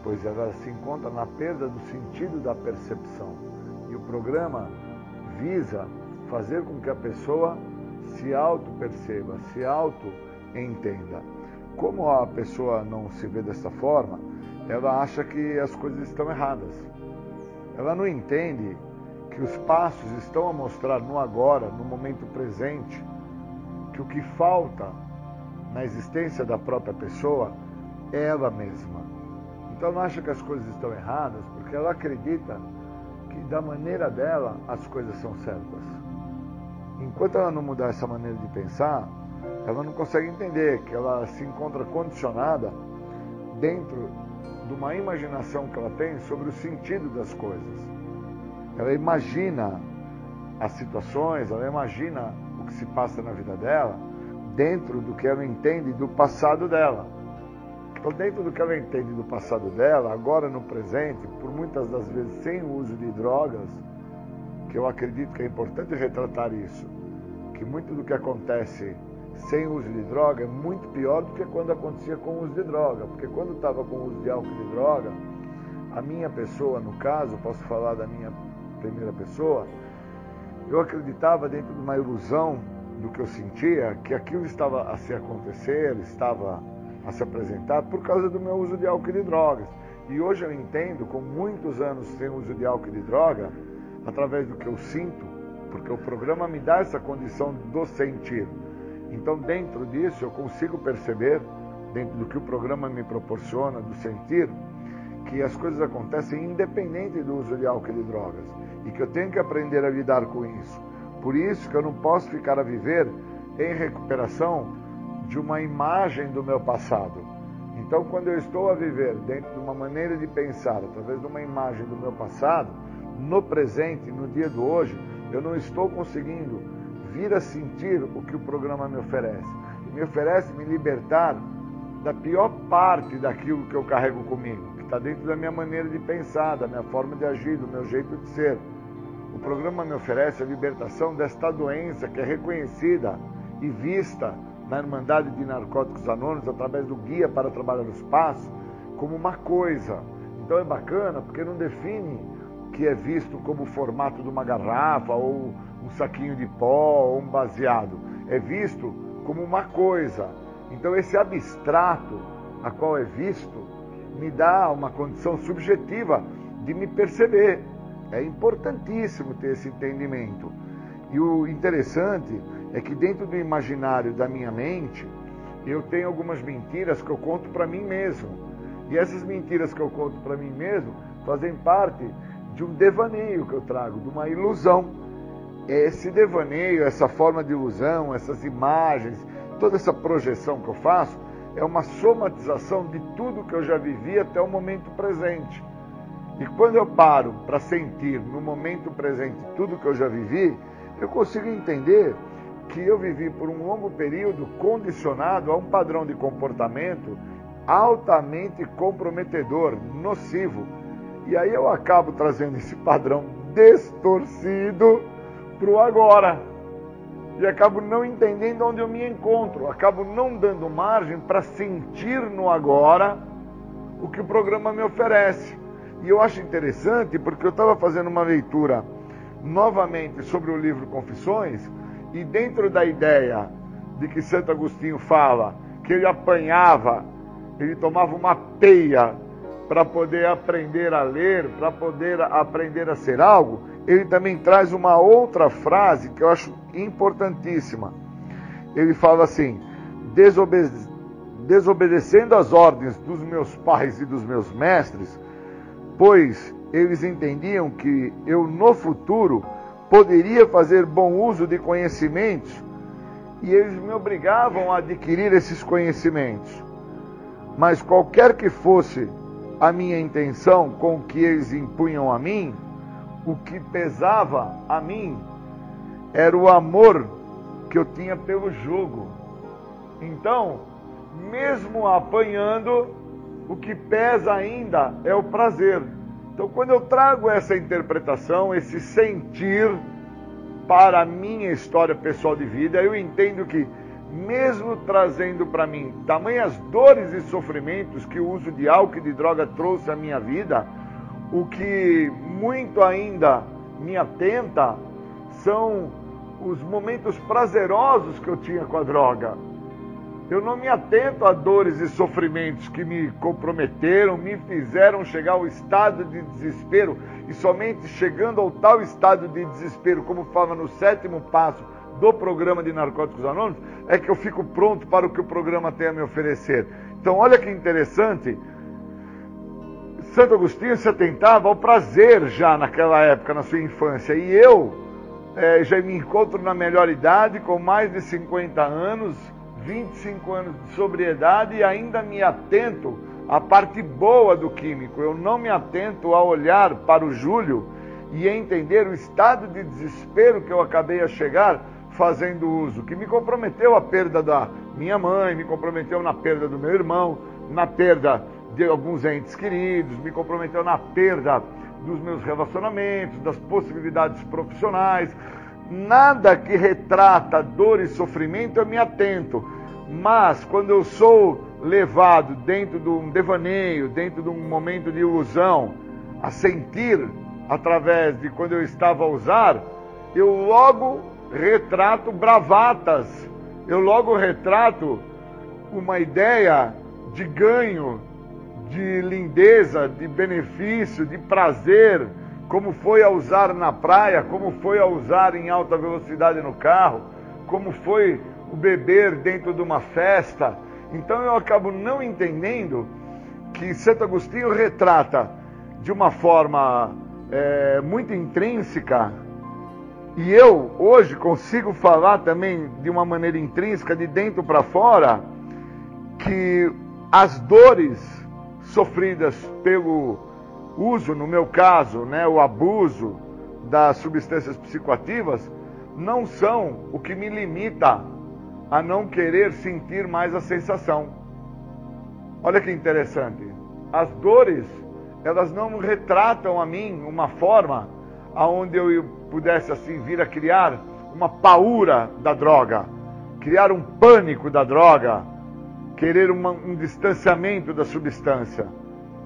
pois ela se encontra na perda do sentido da percepção. E o programa visa fazer com que a pessoa se auto-perceba, se auto-entenda. Como a pessoa não se vê dessa forma, ela acha que as coisas estão erradas. Ela não entende que os passos estão a mostrar no agora, no momento presente, que o que falta na existência da própria pessoa é ela mesma. Então não acha que as coisas estão erradas porque ela acredita que da maneira dela as coisas são certas. Enquanto ela não mudar essa maneira de pensar, ela não consegue entender que ela se encontra condicionada dentro de uma imaginação que ela tem sobre o sentido das coisas. Ela imagina as situações, ela imagina o que se passa na vida dela dentro do que ela entende do passado dela. Então, dentro do que ela entende do passado dela, agora no presente, por muitas das vezes sem o uso de drogas, que eu acredito que é importante retratar isso, que muito do que acontece sem uso de droga é muito pior do que quando acontecia com uso de droga, porque quando estava com uso de álcool e de droga, a minha pessoa, no caso, posso falar da minha primeira pessoa, eu acreditava dentro de uma ilusão do que eu sentia, que aquilo estava a se acontecer, estava a se apresentar por causa do meu uso de álcool e de drogas. E hoje eu entendo, com muitos anos sem uso de álcool e de droga, através do que eu sinto, porque o programa me dá essa condição do sentir. Então, dentro disso, eu consigo perceber, dentro do que o programa me proporciona, do sentir, que as coisas acontecem independente do uso de álcool e de drogas e que eu tenho que aprender a lidar com isso. Por isso que eu não posso ficar a viver em recuperação de uma imagem do meu passado. Então, quando eu estou a viver dentro de uma maneira de pensar, através de uma imagem do meu passado, no presente, no dia do hoje, eu não estou conseguindo vir a sentir o que o programa me oferece. Me oferece me libertar da pior parte daquilo que eu carrego comigo está dentro da minha maneira de pensar, da minha forma de agir, do meu jeito de ser. O programa me oferece a libertação desta doença que é reconhecida e vista na Irmandade de Narcóticos Anônimos através do Guia para Trabalhar no Espaço como uma coisa. Então é bacana porque não define que é visto como o formato de uma garrafa ou um saquinho de pó ou um baseado. É visto como uma coisa. Então esse abstrato a qual é visto me dá uma condição subjetiva de me perceber. É importantíssimo ter esse entendimento. E o interessante é que dentro do imaginário da minha mente, eu tenho algumas mentiras que eu conto para mim mesmo. E essas mentiras que eu conto para mim mesmo fazem parte de um devaneio que eu trago, de uma ilusão. Esse devaneio, essa forma de ilusão, essas imagens, toda essa projeção que eu faço, é uma somatização de tudo que eu já vivi até o momento presente. E quando eu paro para sentir no momento presente tudo que eu já vivi, eu consigo entender que eu vivi por um longo período condicionado a um padrão de comportamento altamente comprometedor, nocivo. E aí eu acabo trazendo esse padrão distorcido para o agora e acabo não entendendo onde eu me encontro, acabo não dando margem para sentir no agora o que o programa me oferece. E eu acho interessante porque eu estava fazendo uma leitura novamente sobre o livro Confissões e dentro da ideia de que Santo Agostinho fala que ele apanhava, ele tomava uma peia para poder aprender a ler, para poder aprender a ser algo, ele também traz uma outra frase que eu acho importantíssima. Ele fala assim: desobede desobedecendo as ordens dos meus pais e dos meus mestres, pois eles entendiam que eu no futuro poderia fazer bom uso de conhecimentos e eles me obrigavam a adquirir esses conhecimentos. Mas qualquer que fosse a minha intenção com o que eles impunham a mim, o que pesava a mim era o amor que eu tinha pelo jogo. Então, mesmo apanhando, o que pesa ainda é o prazer. Então, quando eu trago essa interpretação, esse sentir para a minha história pessoal de vida, eu entendo que, mesmo trazendo para mim tamanhas dores e sofrimentos que o uso de álcool e de droga trouxe à minha vida, o que muito ainda me atenta são os momentos prazerosos que eu tinha com a droga. Eu não me atento a dores e sofrimentos que me comprometeram, me fizeram chegar ao estado de desespero e somente chegando ao tal estado de desespero, como fala no sétimo passo do programa de Narcóticos Anônimos, é que eu fico pronto para o que o programa tem a me oferecer. Então, olha que interessante. Santo Agostinho se atentava ao prazer já naquela época, na sua infância, e eu é, já me encontro na melhor idade, com mais de 50 anos 25 anos de sobriedade e ainda me atento à parte boa do químico. Eu não me atento a olhar para o Júlio e entender o estado de desespero que eu acabei a chegar fazendo uso, que me comprometeu a perda da minha mãe, me comprometeu na perda do meu irmão, na perda de alguns entes queridos, me comprometeu na perda dos meus relacionamentos, das possibilidades profissionais. Nada que retrata dor e sofrimento eu me atento. Mas quando eu sou levado dentro de um devaneio, dentro de um momento de ilusão, a sentir através de quando eu estava a usar, eu logo retrato bravatas, eu logo retrato uma ideia de ganho, de lindeza, de benefício, de prazer, como foi a usar na praia, como foi a usar em alta velocidade no carro, como foi o beber dentro de uma festa. Então eu acabo não entendendo que Santo Agostinho retrata de uma forma é, muito intrínseca, e eu hoje consigo falar também de uma maneira intrínseca, de dentro para fora, que as dores sofridas pelo uso, no meu caso, né, o abuso das substâncias psicoativas, não são o que me limita a não querer sentir mais a sensação. Olha que interessante. As dores, elas não retratam a mim uma forma aonde eu pudesse assim vir a criar uma paura da droga, criar um pânico da droga, querer uma, um distanciamento da substância.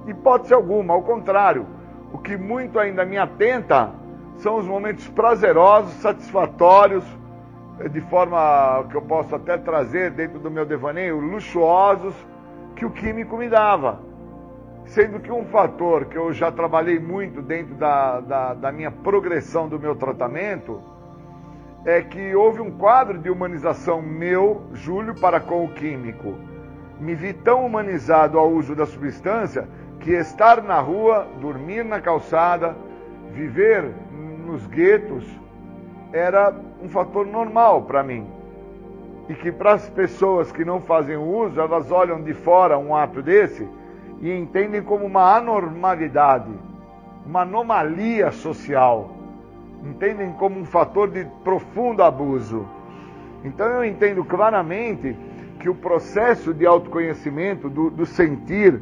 Hipótese alguma, ao contrário, o que muito ainda me atenta são os momentos prazerosos, satisfatórios, de forma que eu posso até trazer dentro do meu devaneio, luxuosos que o químico me dava. Sendo que um fator que eu já trabalhei muito dentro da, da, da minha progressão do meu tratamento é que houve um quadro de humanização meu, Júlio, para com o químico. Me vi tão humanizado ao uso da substância que estar na rua, dormir na calçada, viver nos guetos, era um fator normal para mim. E que para as pessoas que não fazem uso, elas olham de fora um ato desse e entendem como uma anormalidade, uma anomalia social. Entendem como um fator de profundo abuso. Então eu entendo claramente que o processo de autoconhecimento, do, do sentir,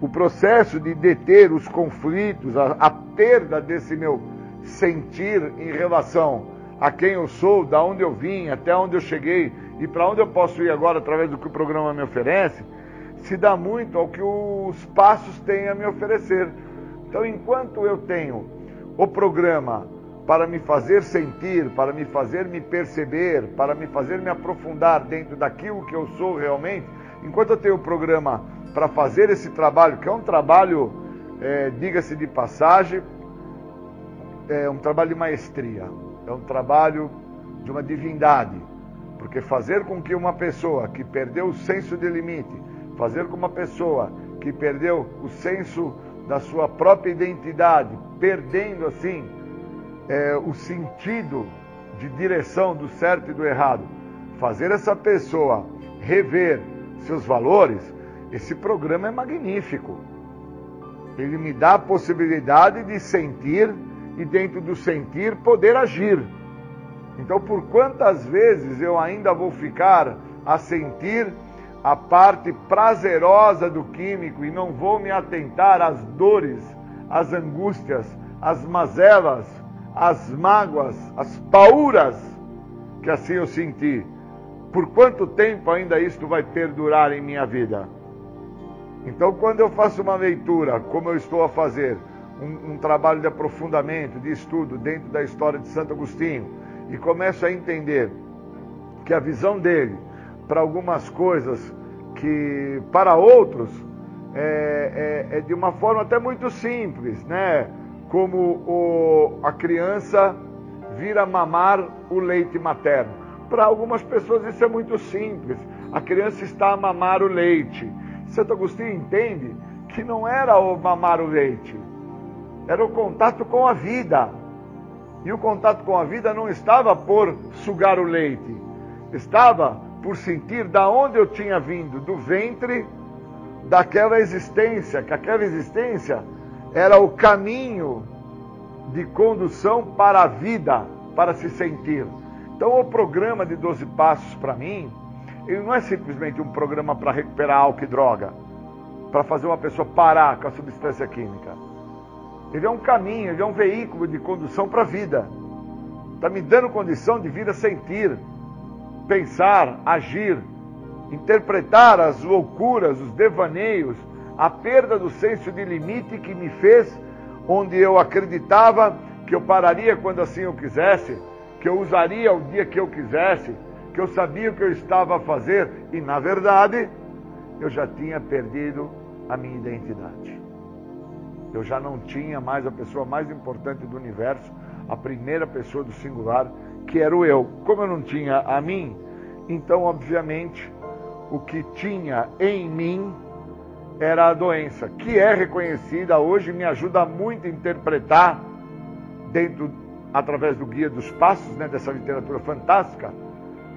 o processo de deter os conflitos, a, a perda desse meu sentir em relação a quem eu sou, da onde eu vim, até onde eu cheguei e para onde eu posso ir agora através do que o programa me oferece, se dá muito ao que os passos têm a me oferecer. Então, enquanto eu tenho o programa para me fazer sentir, para me fazer me perceber, para me fazer me aprofundar dentro daquilo que eu sou realmente, enquanto eu tenho o programa para fazer esse trabalho, que é um trabalho, é, diga-se de passagem, é um trabalho de maestria é um trabalho de uma divindade. Porque fazer com que uma pessoa que perdeu o senso de limite, fazer com uma pessoa que perdeu o senso da sua própria identidade, perdendo assim é, o sentido de direção do certo e do errado, fazer essa pessoa rever seus valores, esse programa é magnífico. Ele me dá a possibilidade de sentir e, dentro do sentir, poder agir. Então, por quantas vezes eu ainda vou ficar a sentir a parte prazerosa do químico e não vou me atentar às dores, às angústias, às mazelas, às mágoas, às pauras que assim eu senti? Por quanto tempo ainda isto vai perdurar em minha vida? Então, quando eu faço uma leitura, como eu estou a fazer, um, um trabalho de aprofundamento, de estudo dentro da história de Santo Agostinho, e começo a entender que a visão dele para algumas coisas que para outros é, é, é, de uma forma até muito simples, né? Como o, a criança vir a mamar o leite materno. Para algumas pessoas isso é muito simples. A criança está a mamar o leite. Santo Agostinho entende que não era o mamar o leite, era o contato com a vida. E o contato com a vida não estava por sugar o leite, estava por sentir da onde eu tinha vindo, do ventre daquela existência, que aquela existência era o caminho de condução para a vida, para se sentir. Então, o programa de 12 passos para mim, ele não é simplesmente um programa para recuperar álcool e droga, para fazer uma pessoa parar com a substância química. Ele é um caminho, ele é um veículo de condução para a vida. Está me dando condição de vir a sentir, pensar, agir, interpretar as loucuras, os devaneios, a perda do senso de limite que me fez, onde eu acreditava que eu pararia quando assim eu quisesse, que eu usaria o dia que eu quisesse, que eu sabia o que eu estava a fazer e, na verdade, eu já tinha perdido a minha identidade. Eu já não tinha mais a pessoa mais importante do universo, a primeira pessoa do singular, que era o eu. Como eu não tinha a mim, então, obviamente, o que tinha em mim era a doença, que é reconhecida hoje, me ajuda muito a interpretar, dentro, através do Guia dos Passos, né, dessa literatura fantástica,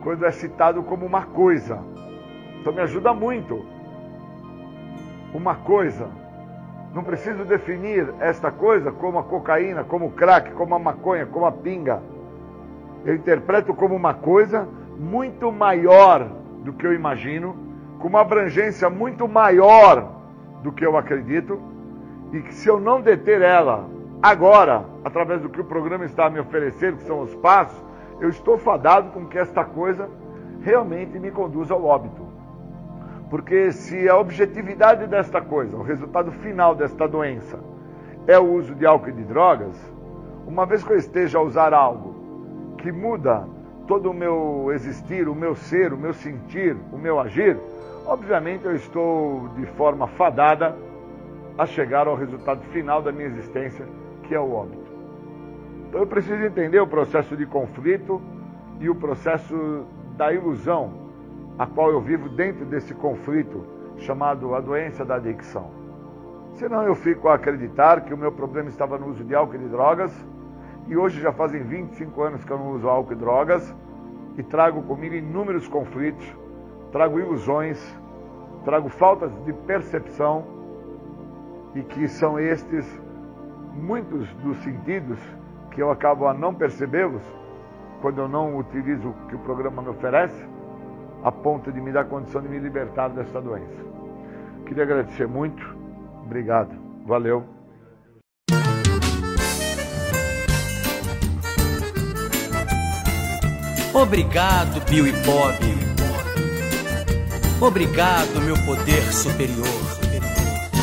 quando é citado como uma coisa. Então, me ajuda muito. Uma coisa. Não preciso definir esta coisa como a cocaína, como o crack, como a maconha, como a pinga. Eu interpreto como uma coisa muito maior do que eu imagino, com uma abrangência muito maior do que eu acredito, e que se eu não deter ela agora, através do que o programa está a me oferecer, que são os passos, eu estou fadado com que esta coisa realmente me conduza ao óbito. Porque se a objetividade desta coisa, o resultado final desta doença, é o uso de álcool e de drogas, uma vez que eu esteja a usar algo que muda todo o meu existir, o meu ser, o meu sentir, o meu agir, obviamente eu estou de forma fadada a chegar ao resultado final da minha existência, que é o óbito. Então eu preciso entender o processo de conflito e o processo da ilusão a qual eu vivo dentro desse conflito chamado a doença da adicção. Senão eu fico a acreditar que o meu problema estava no uso de álcool e de drogas, e hoje já fazem 25 anos que eu não uso álcool e drogas, e trago comigo inúmeros conflitos, trago ilusões, trago faltas de percepção, e que são estes muitos dos sentidos que eu acabo a não percebê-los quando eu não utilizo o que o programa me oferece a ponto de me dar condição de me libertar dessa doença. Queria agradecer muito. Obrigado. Valeu. Obrigado, Bill e Bob. Obrigado, meu poder superior.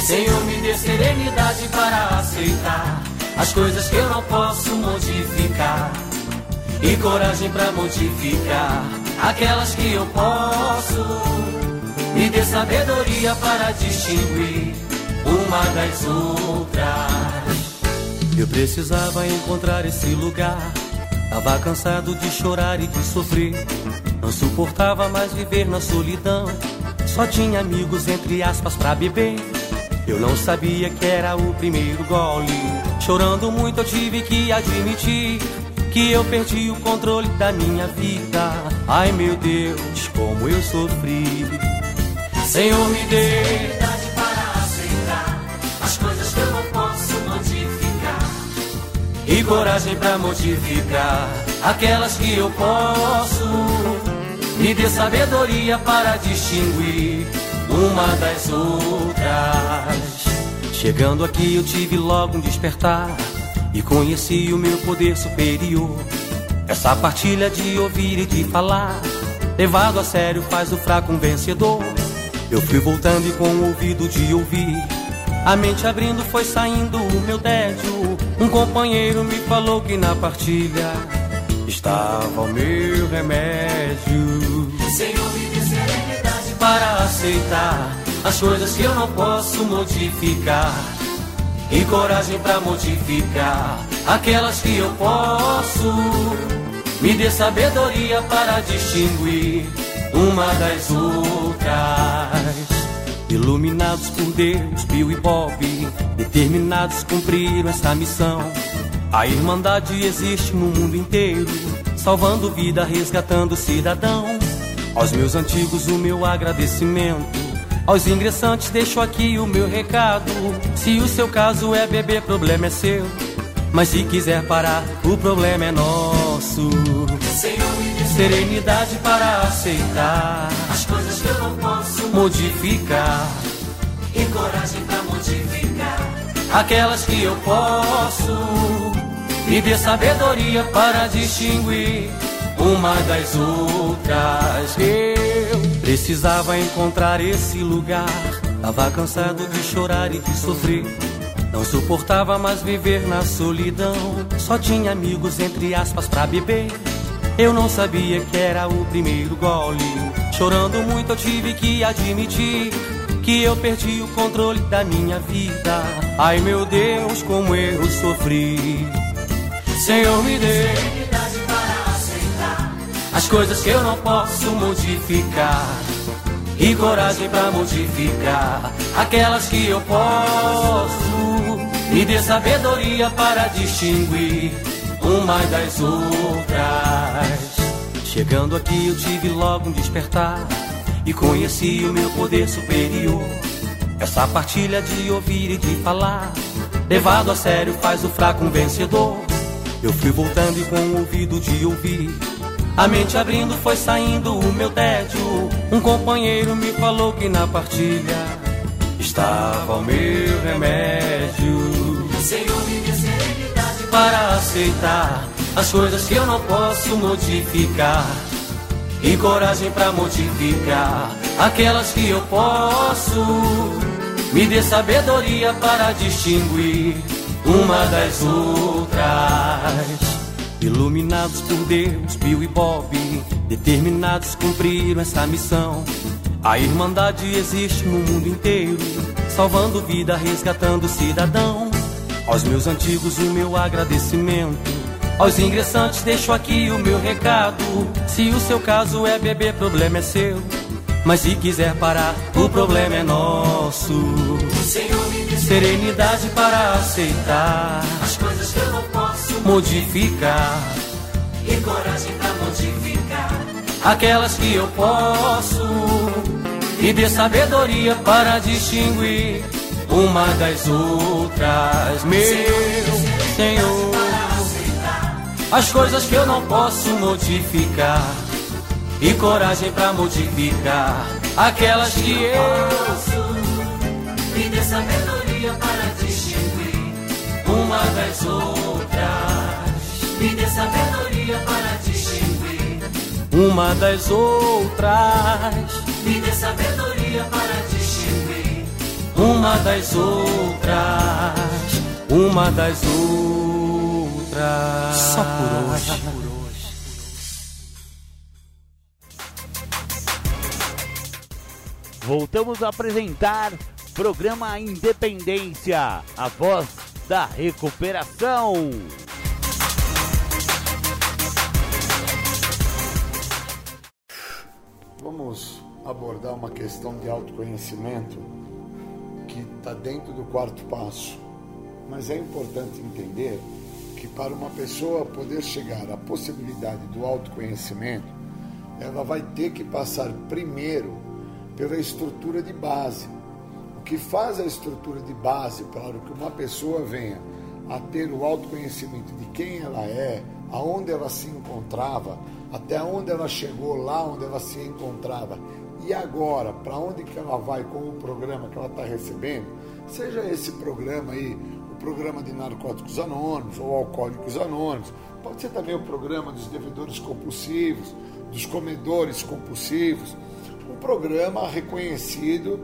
Senhor, me dê serenidade para aceitar as coisas que eu não posso modificar e coragem para modificar aquelas que eu posso. Me dê sabedoria para distinguir uma das outras. Eu precisava encontrar esse lugar. Tava cansado de chorar e de sofrer. Não suportava mais viver na solidão. Só tinha amigos, entre aspas, pra beber. Eu não sabia que era o primeiro gole Chorando muito eu tive que admitir que eu perdi o controle da minha vida. Ai meu Deus, como eu sofri. Senhor, me dê e coragem pra modificar aquelas que eu posso. Me dê sabedoria para distinguir uma das outras. Chegando aqui eu tive logo um despertar e conheci o meu poder superior. Essa partilha de ouvir e de falar, levado a sério faz o fraco um vencedor. Eu fui voltando e com o ouvido de ouvir, a mente abrindo foi saindo o meu tédio. Um companheiro me falou que na partilha estava o meu remédio. Senhor, me dê serenidade Para aceitar as coisas que eu não posso modificar. E coragem pra modificar aquelas que eu posso. Me dê sabedoria para distinguir uma das outras. Iluminados por Deus, Bill e Bob, determinados cumpriram essa missão. A Irmandade existe no mundo inteiro, salvando vida, resgatando cidadão. Aos meus antigos, o meu agradecimento. Aos ingressantes, deixo aqui o meu recado. Se o seu caso é beber, problema é seu. Mas se quiser parar, o problema é nosso. Senhor, me dê Serenidade para aceitar, as coisas que eu não posso modificar e coragem pra modificar. aquelas que eu posso. Me dê sabedoria para distinguir uma das outras. Eu precisava encontrar esse lugar. Tava cansado de chorar e de sofrer. Não suportava mais viver na solidão. Só tinha amigos, entre aspas, pra beber. Eu não sabia que era o primeiro gole. Chorando muito, eu tive que admitir que eu perdi o controle da minha vida. Ai meu Deus, como eu sofri. Senhor, me dê Serenidade para aceitar as coisas que eu não posso modificar. E coragem pra modificar aquelas que eu posso. Me dê sabedoria para distinguir uma das outras. Chegando aqui eu tive logo um despertar e conheci o meu poder superior. Essa partilha de ouvir e de falar, levado a sério faz o fraco um vencedor. Eu fui voltando e com o ouvido de ouvir. A mente abrindo foi saindo o meu tédio. Um companheiro me falou que na partilha estava o meu remédio. Senhor, me dê serenidade Para aceitar as coisas que eu não posso modificar. E coragem pra modificar aquelas que eu posso. Me dê sabedoria para distinguir uma das outras. Iluminados por Deus, Bill e Bob, determinados cumpriram essa missão. A Irmandade existe no mundo inteiro, salvando vida, resgatando cidadão. Aos meus antigos, o meu agradecimento. Aos ingressantes, deixo aqui o meu recado. Se o seu caso é beber, problema é seu. Mas se quiser parar, o problema é nosso. Senhor, me dê Serenidade para aceitar, as coisas que eu não posso modificar e coragem pra modificar. aquelas que eu posso. E dê sabedoria para distinguir uma das outras. Meu Senhor, Para as coisas que eu não posso modificar. E coragem para modificar aquelas que eu me dê sabedoria para distinguir uma das outras. Me dê sabedoria para distinguir. Uma das outras. Me dê sabedoria para distinguir. Uma das outras. Uma das outras. Só por hoje. Voltamos a apresentar programa Independência, a voz da recuperação. Vamos abordar uma questão de autoconhecimento que está dentro do quarto passo. mas é importante entender que para uma pessoa poder chegar à possibilidade do autoconhecimento, ela vai ter que passar primeiro pela estrutura de base. O que faz a estrutura de base para que uma pessoa venha a ter o autoconhecimento de quem ela é, aonde ela se encontrava, até onde ela chegou lá onde ela se encontrava e agora para onde que ela vai com o programa que ela está recebendo, seja esse programa aí, programa de narcóticos anônimos ou alcoólicos anônimos, pode ser também o programa dos devedores compulsivos, dos comedores compulsivos, um programa reconhecido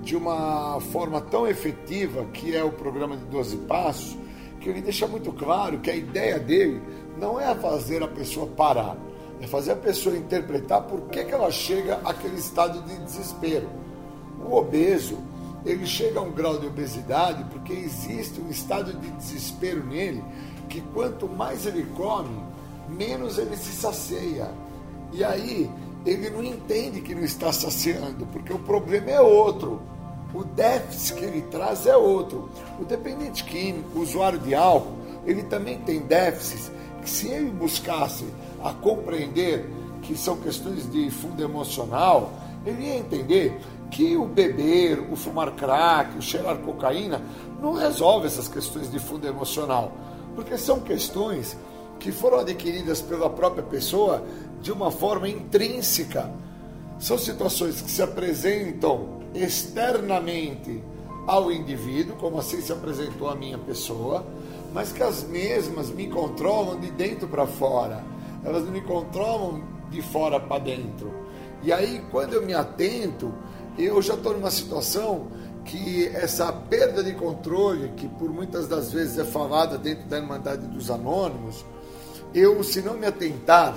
de uma forma tão efetiva que é o programa de 12 passos, que ele deixa muito claro que a ideia dele não é fazer a pessoa parar, é fazer a pessoa interpretar por que, que ela chega àquele estado de desespero. O obeso, ele chega a um grau de obesidade porque existe um estado de desespero nele que quanto mais ele come, menos ele se sacia. E aí ele não entende que não está saciando, porque o problema é outro. O déficit que ele traz é outro. O dependente químico, o usuário de álcool, ele também tem déficits que se ele buscasse a compreender que são questões de fundo emocional, ele ia entender que o beber, o fumar crack, o cheirar cocaína não resolve essas questões de fundo emocional, porque são questões que foram adquiridas pela própria pessoa de uma forma intrínseca. São situações que se apresentam externamente ao indivíduo, como assim se apresentou a minha pessoa, mas que as mesmas me controlam de dentro para fora. Elas me controlam de fora para dentro. E aí, quando eu me atento, eu já estou numa situação que essa perda de controle, que por muitas das vezes é falada dentro da Irmandade dos Anônimos, eu, se não me atentar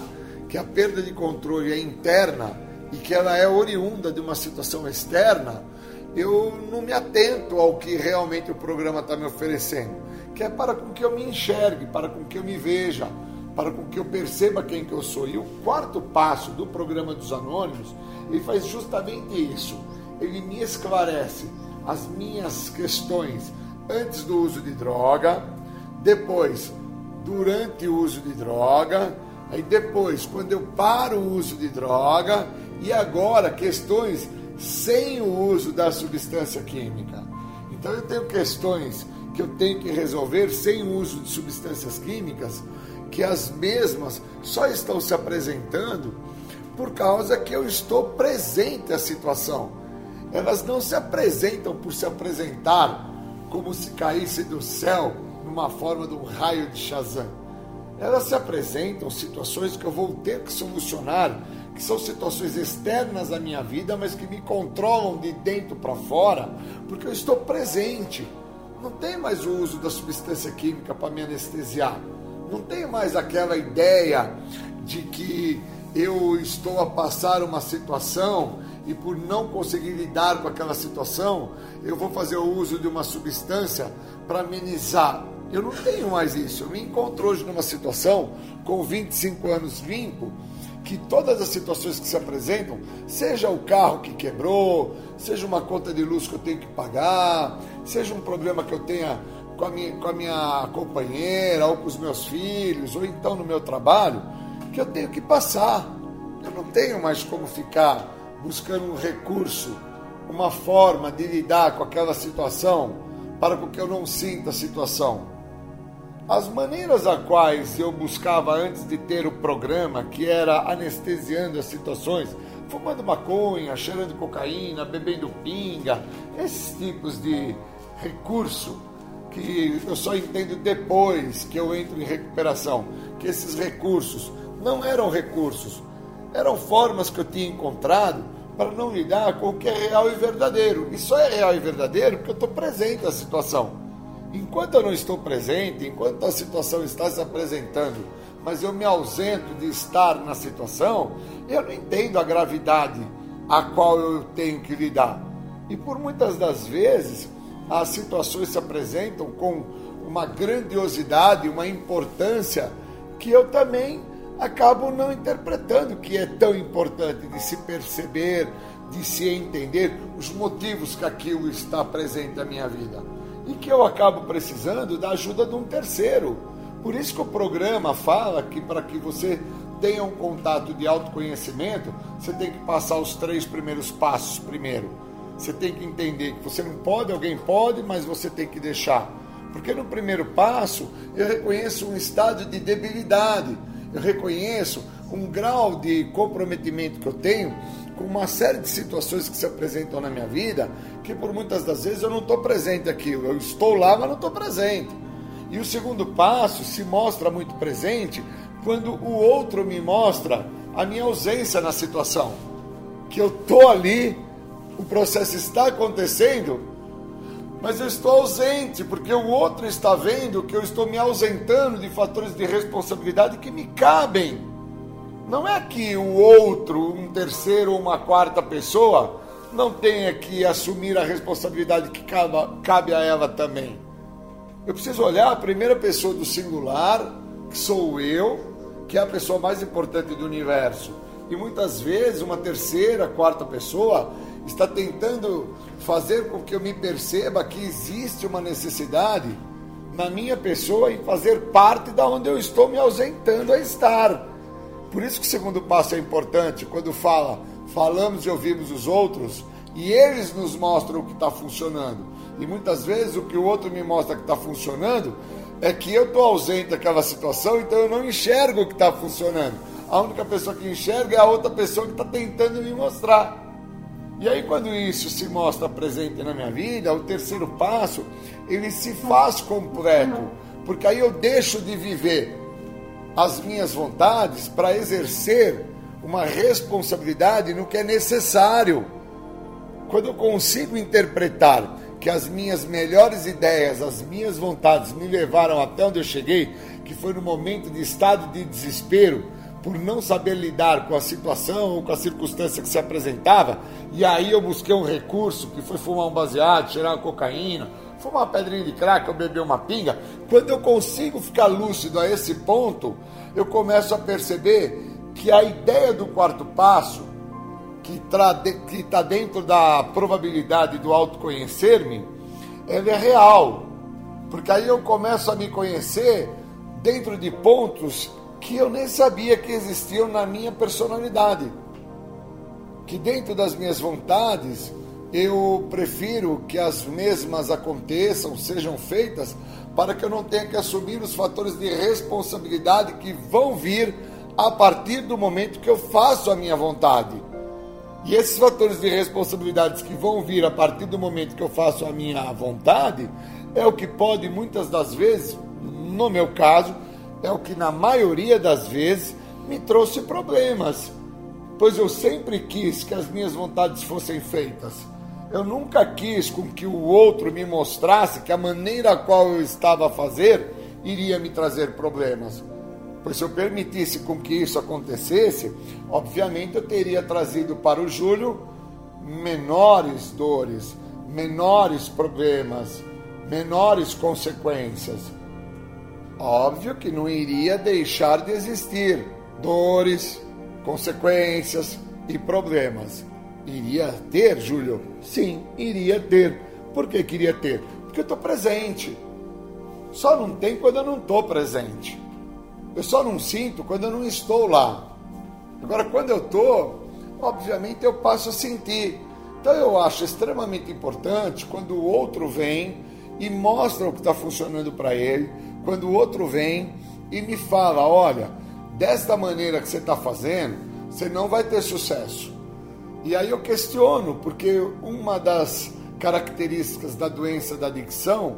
que a perda de controle é interna e que ela é oriunda de uma situação externa, eu não me atento ao que realmente o programa está me oferecendo, que é para com que eu me enxergue, para com que eu me veja, para com que eu perceba quem que eu sou. E o quarto passo do programa dos anônimos, ele faz justamente isso. Ele me esclarece as minhas questões antes do uso de droga, depois durante o uso de droga, aí depois quando eu paro o uso de droga e agora questões sem o uso da substância química. Então eu tenho questões que eu tenho que resolver sem o uso de substâncias químicas, que as mesmas só estão se apresentando por causa que eu estou presente à situação. Elas não se apresentam por se apresentar como se caísse do céu numa forma de um raio de Shazam. Elas se apresentam situações que eu vou ter que solucionar que são situações externas à minha vida, mas que me controlam de dentro para fora, porque eu estou presente. Não tem mais o uso da substância química para me anestesiar. Não tem mais aquela ideia de que eu estou a passar uma situação e por não conseguir lidar com aquela situação, eu vou fazer o uso de uma substância para amenizar. Eu não tenho mais isso. Eu me encontro hoje numa situação com 25 anos limpo que todas as situações que se apresentam, seja o carro que quebrou, seja uma conta de luz que eu tenho que pagar, seja um problema que eu tenha com a minha, com a minha companheira, ou com os meus filhos, ou então no meu trabalho, que eu tenho que passar. Eu não tenho mais como ficar buscando um recurso, uma forma de lidar com aquela situação para que eu não sinta a situação. As maneiras a quais eu buscava antes de ter o programa, que era anestesiando as situações, fumando maconha, cheirando cocaína, bebendo pinga, esses tipos de recurso que eu só entendo depois que eu entro em recuperação, que esses recursos não eram recursos, eram formas que eu tinha encontrado para não lidar com o que é real e verdadeiro. E só é real e verdadeiro porque eu estou presente na situação. Enquanto eu não estou presente, enquanto a situação está se apresentando, mas eu me ausento de estar na situação, eu não entendo a gravidade a qual eu tenho que lidar. E por muitas das vezes, as situações se apresentam com uma grandiosidade, uma importância que eu também acabo não interpretando que é tão importante de se perceber, de se entender os motivos que aquilo está presente na minha vida. e que eu acabo precisando da ajuda de um terceiro. Por isso que o programa fala que para que você tenha um contato de autoconhecimento, você tem que passar os três primeiros passos primeiro. Você tem que entender que você não pode, alguém pode, mas você tem que deixar. Porque no primeiro passo eu reconheço um estado de debilidade, eu reconheço um grau de comprometimento que eu tenho com uma série de situações que se apresentam na minha vida, que por muitas das vezes eu não estou presente aquilo. Eu estou lá, mas não estou presente. E o segundo passo se mostra muito presente quando o outro me mostra a minha ausência na situação. Que eu estou ali, o processo está acontecendo, mas eu estou ausente, porque o outro está vendo que eu estou me ausentando de fatores de responsabilidade que me cabem. Não é que o outro, um terceiro ou uma quarta pessoa, não tenha que assumir a responsabilidade que cabe a ela também. Eu preciso olhar a primeira pessoa do singular, que sou eu, que é a pessoa mais importante do universo. E muitas vezes uma terceira, quarta pessoa está tentando fazer com que eu me perceba que existe uma necessidade na minha pessoa em fazer parte da onde eu estou me ausentando a estar. Por isso que o segundo passo é importante, quando fala, falamos e ouvimos os outros, e eles nos mostram o que está funcionando. E muitas vezes o que o outro me mostra que está funcionando é que eu estou ausente daquela situação, então eu não enxergo o que está funcionando. A única pessoa que enxerga é a outra pessoa que está tentando me mostrar. E aí, quando isso se mostra presente na minha vida, o terceiro passo, ele se faz completo, porque aí eu deixo de viver as minhas vontades para exercer uma responsabilidade no que é necessário. Quando eu consigo interpretar que as minhas melhores ideias, as minhas vontades me levaram até onde eu cheguei, que foi no momento de estado de desespero, por não saber lidar com a situação ou com a circunstância que se apresentava, e aí eu busquei um recurso que foi fumar um baseado, tirar uma cocaína, fumar uma pedrinha de crack ou beber uma pinga. Quando eu consigo ficar lúcido a esse ponto, eu começo a perceber que a ideia do quarto passo que está dentro da probabilidade do autoconhecer-me, ela é real. Porque aí eu começo a me conhecer dentro de pontos que eu nem sabia que existiam na minha personalidade. Que dentro das minhas vontades, eu prefiro que as mesmas aconteçam, sejam feitas, para que eu não tenha que assumir os fatores de responsabilidade que vão vir a partir do momento que eu faço a minha vontade. E esses fatores de responsabilidades que vão vir a partir do momento que eu faço a minha vontade, é o que pode muitas das vezes, no meu caso, é o que na maioria das vezes me trouxe problemas. Pois eu sempre quis que as minhas vontades fossem feitas. Eu nunca quis com que o outro me mostrasse que a maneira a qual eu estava a fazer iria me trazer problemas. Pois se eu permitisse com que isso acontecesse, obviamente eu teria trazido para o Júlio menores dores, menores problemas, menores consequências. Óbvio que não iria deixar de existir dores, consequências e problemas. Iria ter, Júlio? Sim, iria ter. Por que queria ter? Porque eu estou presente. Só não tem quando eu não estou presente. Eu só não sinto quando eu não estou lá. Agora, quando eu estou, obviamente eu passo a sentir. Então, eu acho extremamente importante quando o outro vem e mostra o que está funcionando para ele, quando o outro vem e me fala: olha, desta maneira que você está fazendo, você não vai ter sucesso. E aí eu questiono, porque uma das características da doença da adicção,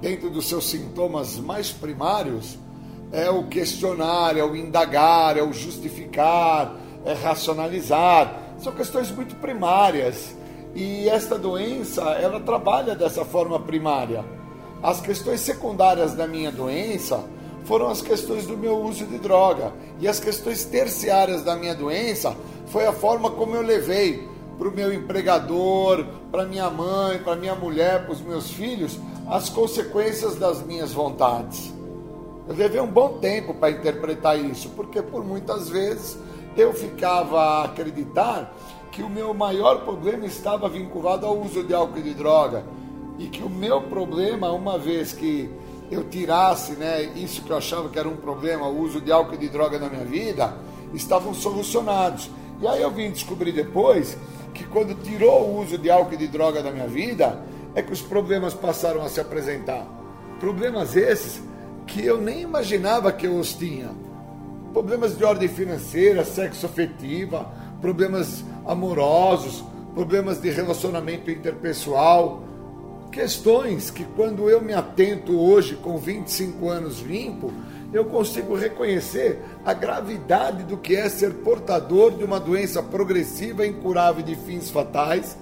dentro dos seus sintomas mais primários, é o questionar, é o indagar, é o justificar, é racionalizar. São questões muito primárias. E esta doença, ela trabalha dessa forma primária. As questões secundárias da minha doença foram as questões do meu uso de droga. E as questões terciárias da minha doença foi a forma como eu levei para o meu empregador, para minha mãe, para minha mulher, para os meus filhos, as consequências das minhas vontades. Eu levei um bom tempo para interpretar isso, porque por muitas vezes eu ficava a acreditar que o meu maior problema estava vinculado ao uso de álcool e de droga. E que o meu problema, uma vez que eu tirasse né, isso que eu achava que era um problema, o uso de álcool e de droga na minha vida, estavam solucionados. E aí eu vim descobrir depois que quando tirou o uso de álcool e de droga da minha vida, é que os problemas passaram a se apresentar. Problemas esses que eu nem imaginava que eu os tinha. Problemas de ordem financeira, sexo afetiva, problemas amorosos, problemas de relacionamento interpessoal, questões que quando eu me atento hoje com 25 anos limpo, eu consigo reconhecer a gravidade do que é ser portador de uma doença progressiva, incurável de fins fatais,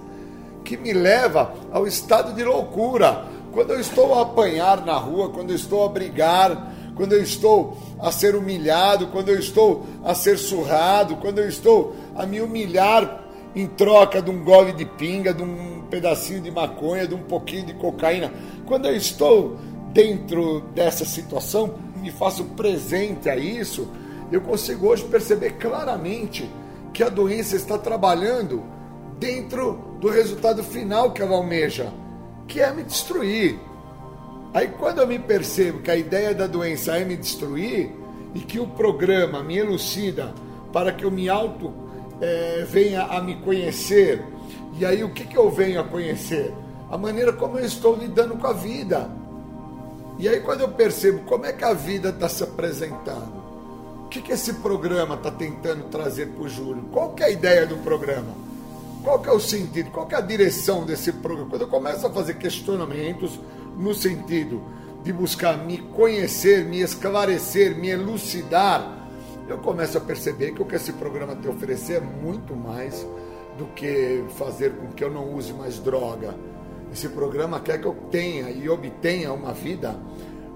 que me leva ao estado de loucura. Quando eu estou a apanhar na rua, quando eu estou a brigar, quando eu estou a ser humilhado, quando eu estou a ser surrado, quando eu estou a me humilhar em troca de um gole de pinga, de um pedacinho de maconha, de um pouquinho de cocaína. Quando eu estou dentro dessa situação, me faço presente a isso, eu consigo hoje perceber claramente que a doença está trabalhando dentro do resultado final que ela almeja, que é me destruir. Aí quando eu me percebo que a ideia da doença é me destruir e que o programa me elucida para que eu me auto é, venha a me conhecer, e aí o que, que eu venho a conhecer? A maneira como eu estou lidando com a vida. E aí quando eu percebo como é que a vida está se apresentando, o que, que esse programa está tentando trazer para o Júlio? Qual que é a ideia do programa? Qual que é o sentido? Qual que é a direção desse programa? Quando eu começo a fazer questionamentos no sentido de buscar me conhecer, me esclarecer, me elucidar, eu começo a perceber que o que esse programa tem a oferecer é muito mais do que fazer com que eu não use mais droga esse programa quer que eu tenha e obtenha uma vida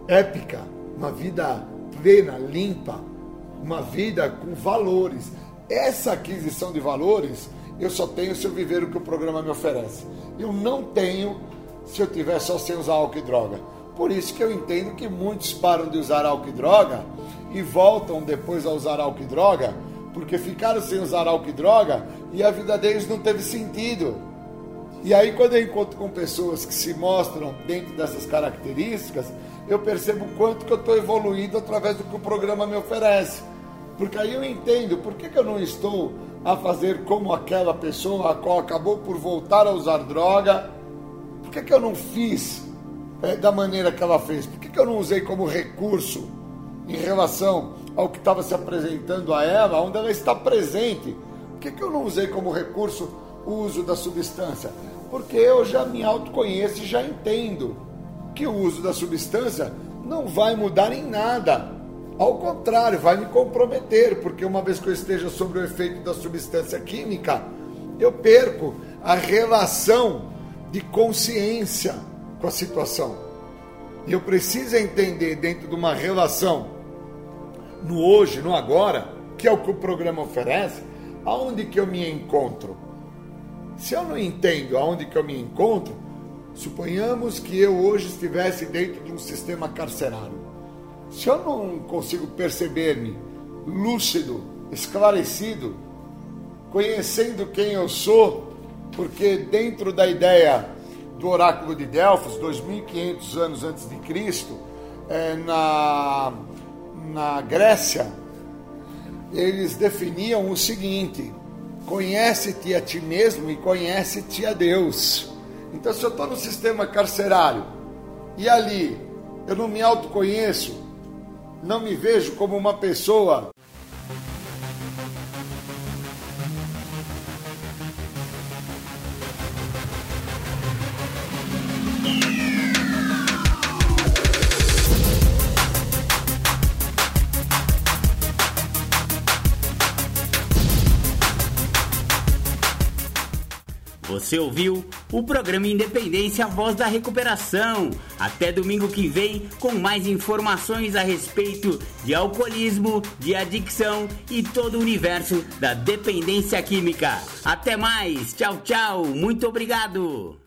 épica, uma vida plena, limpa, uma vida com valores. Essa aquisição de valores eu só tenho se eu viver o que o programa me oferece. Eu não tenho se eu tiver só sem usar álcool e droga. Por isso que eu entendo que muitos param de usar álcool e droga e voltam depois a usar álcool e droga, porque ficaram sem usar álcool e droga e a vida deles não teve sentido. E aí, quando eu encontro com pessoas que se mostram dentro dessas características, eu percebo o quanto que eu estou evoluindo através do que o programa me oferece. Porque aí eu entendo por que, que eu não estou a fazer como aquela pessoa a qual acabou por voltar a usar droga. Por que, que eu não fiz é, da maneira que ela fez? Por que, que eu não usei como recurso em relação ao que estava se apresentando a ela, onde ela está presente? Por que, que eu não usei como recurso o uso da substância? porque eu já me autoconheço e já entendo que o uso da substância não vai mudar em nada. Ao contrário, vai me comprometer, porque uma vez que eu esteja sob o efeito da substância química, eu perco a relação de consciência com a situação. E eu preciso entender dentro de uma relação no hoje, no agora, que é o que o programa oferece, aonde que eu me encontro? Se eu não entendo aonde que eu me encontro, suponhamos que eu hoje estivesse dentro de um sistema carcerário. Se eu não consigo perceber-me lúcido, esclarecido, conhecendo quem eu sou, porque dentro da ideia do oráculo de Delfos, 2500 anos antes de Cristo, é, na, na Grécia, eles definiam o seguinte: Conhece-te a ti mesmo e conhece-te a Deus. Então, se eu estou no sistema carcerário e ali eu não me autoconheço, não me vejo como uma pessoa Você ouviu o programa Independência Voz da Recuperação. Até domingo que vem com mais informações a respeito de alcoolismo, de adicção e todo o universo da dependência química. Até mais. Tchau, tchau. Muito obrigado.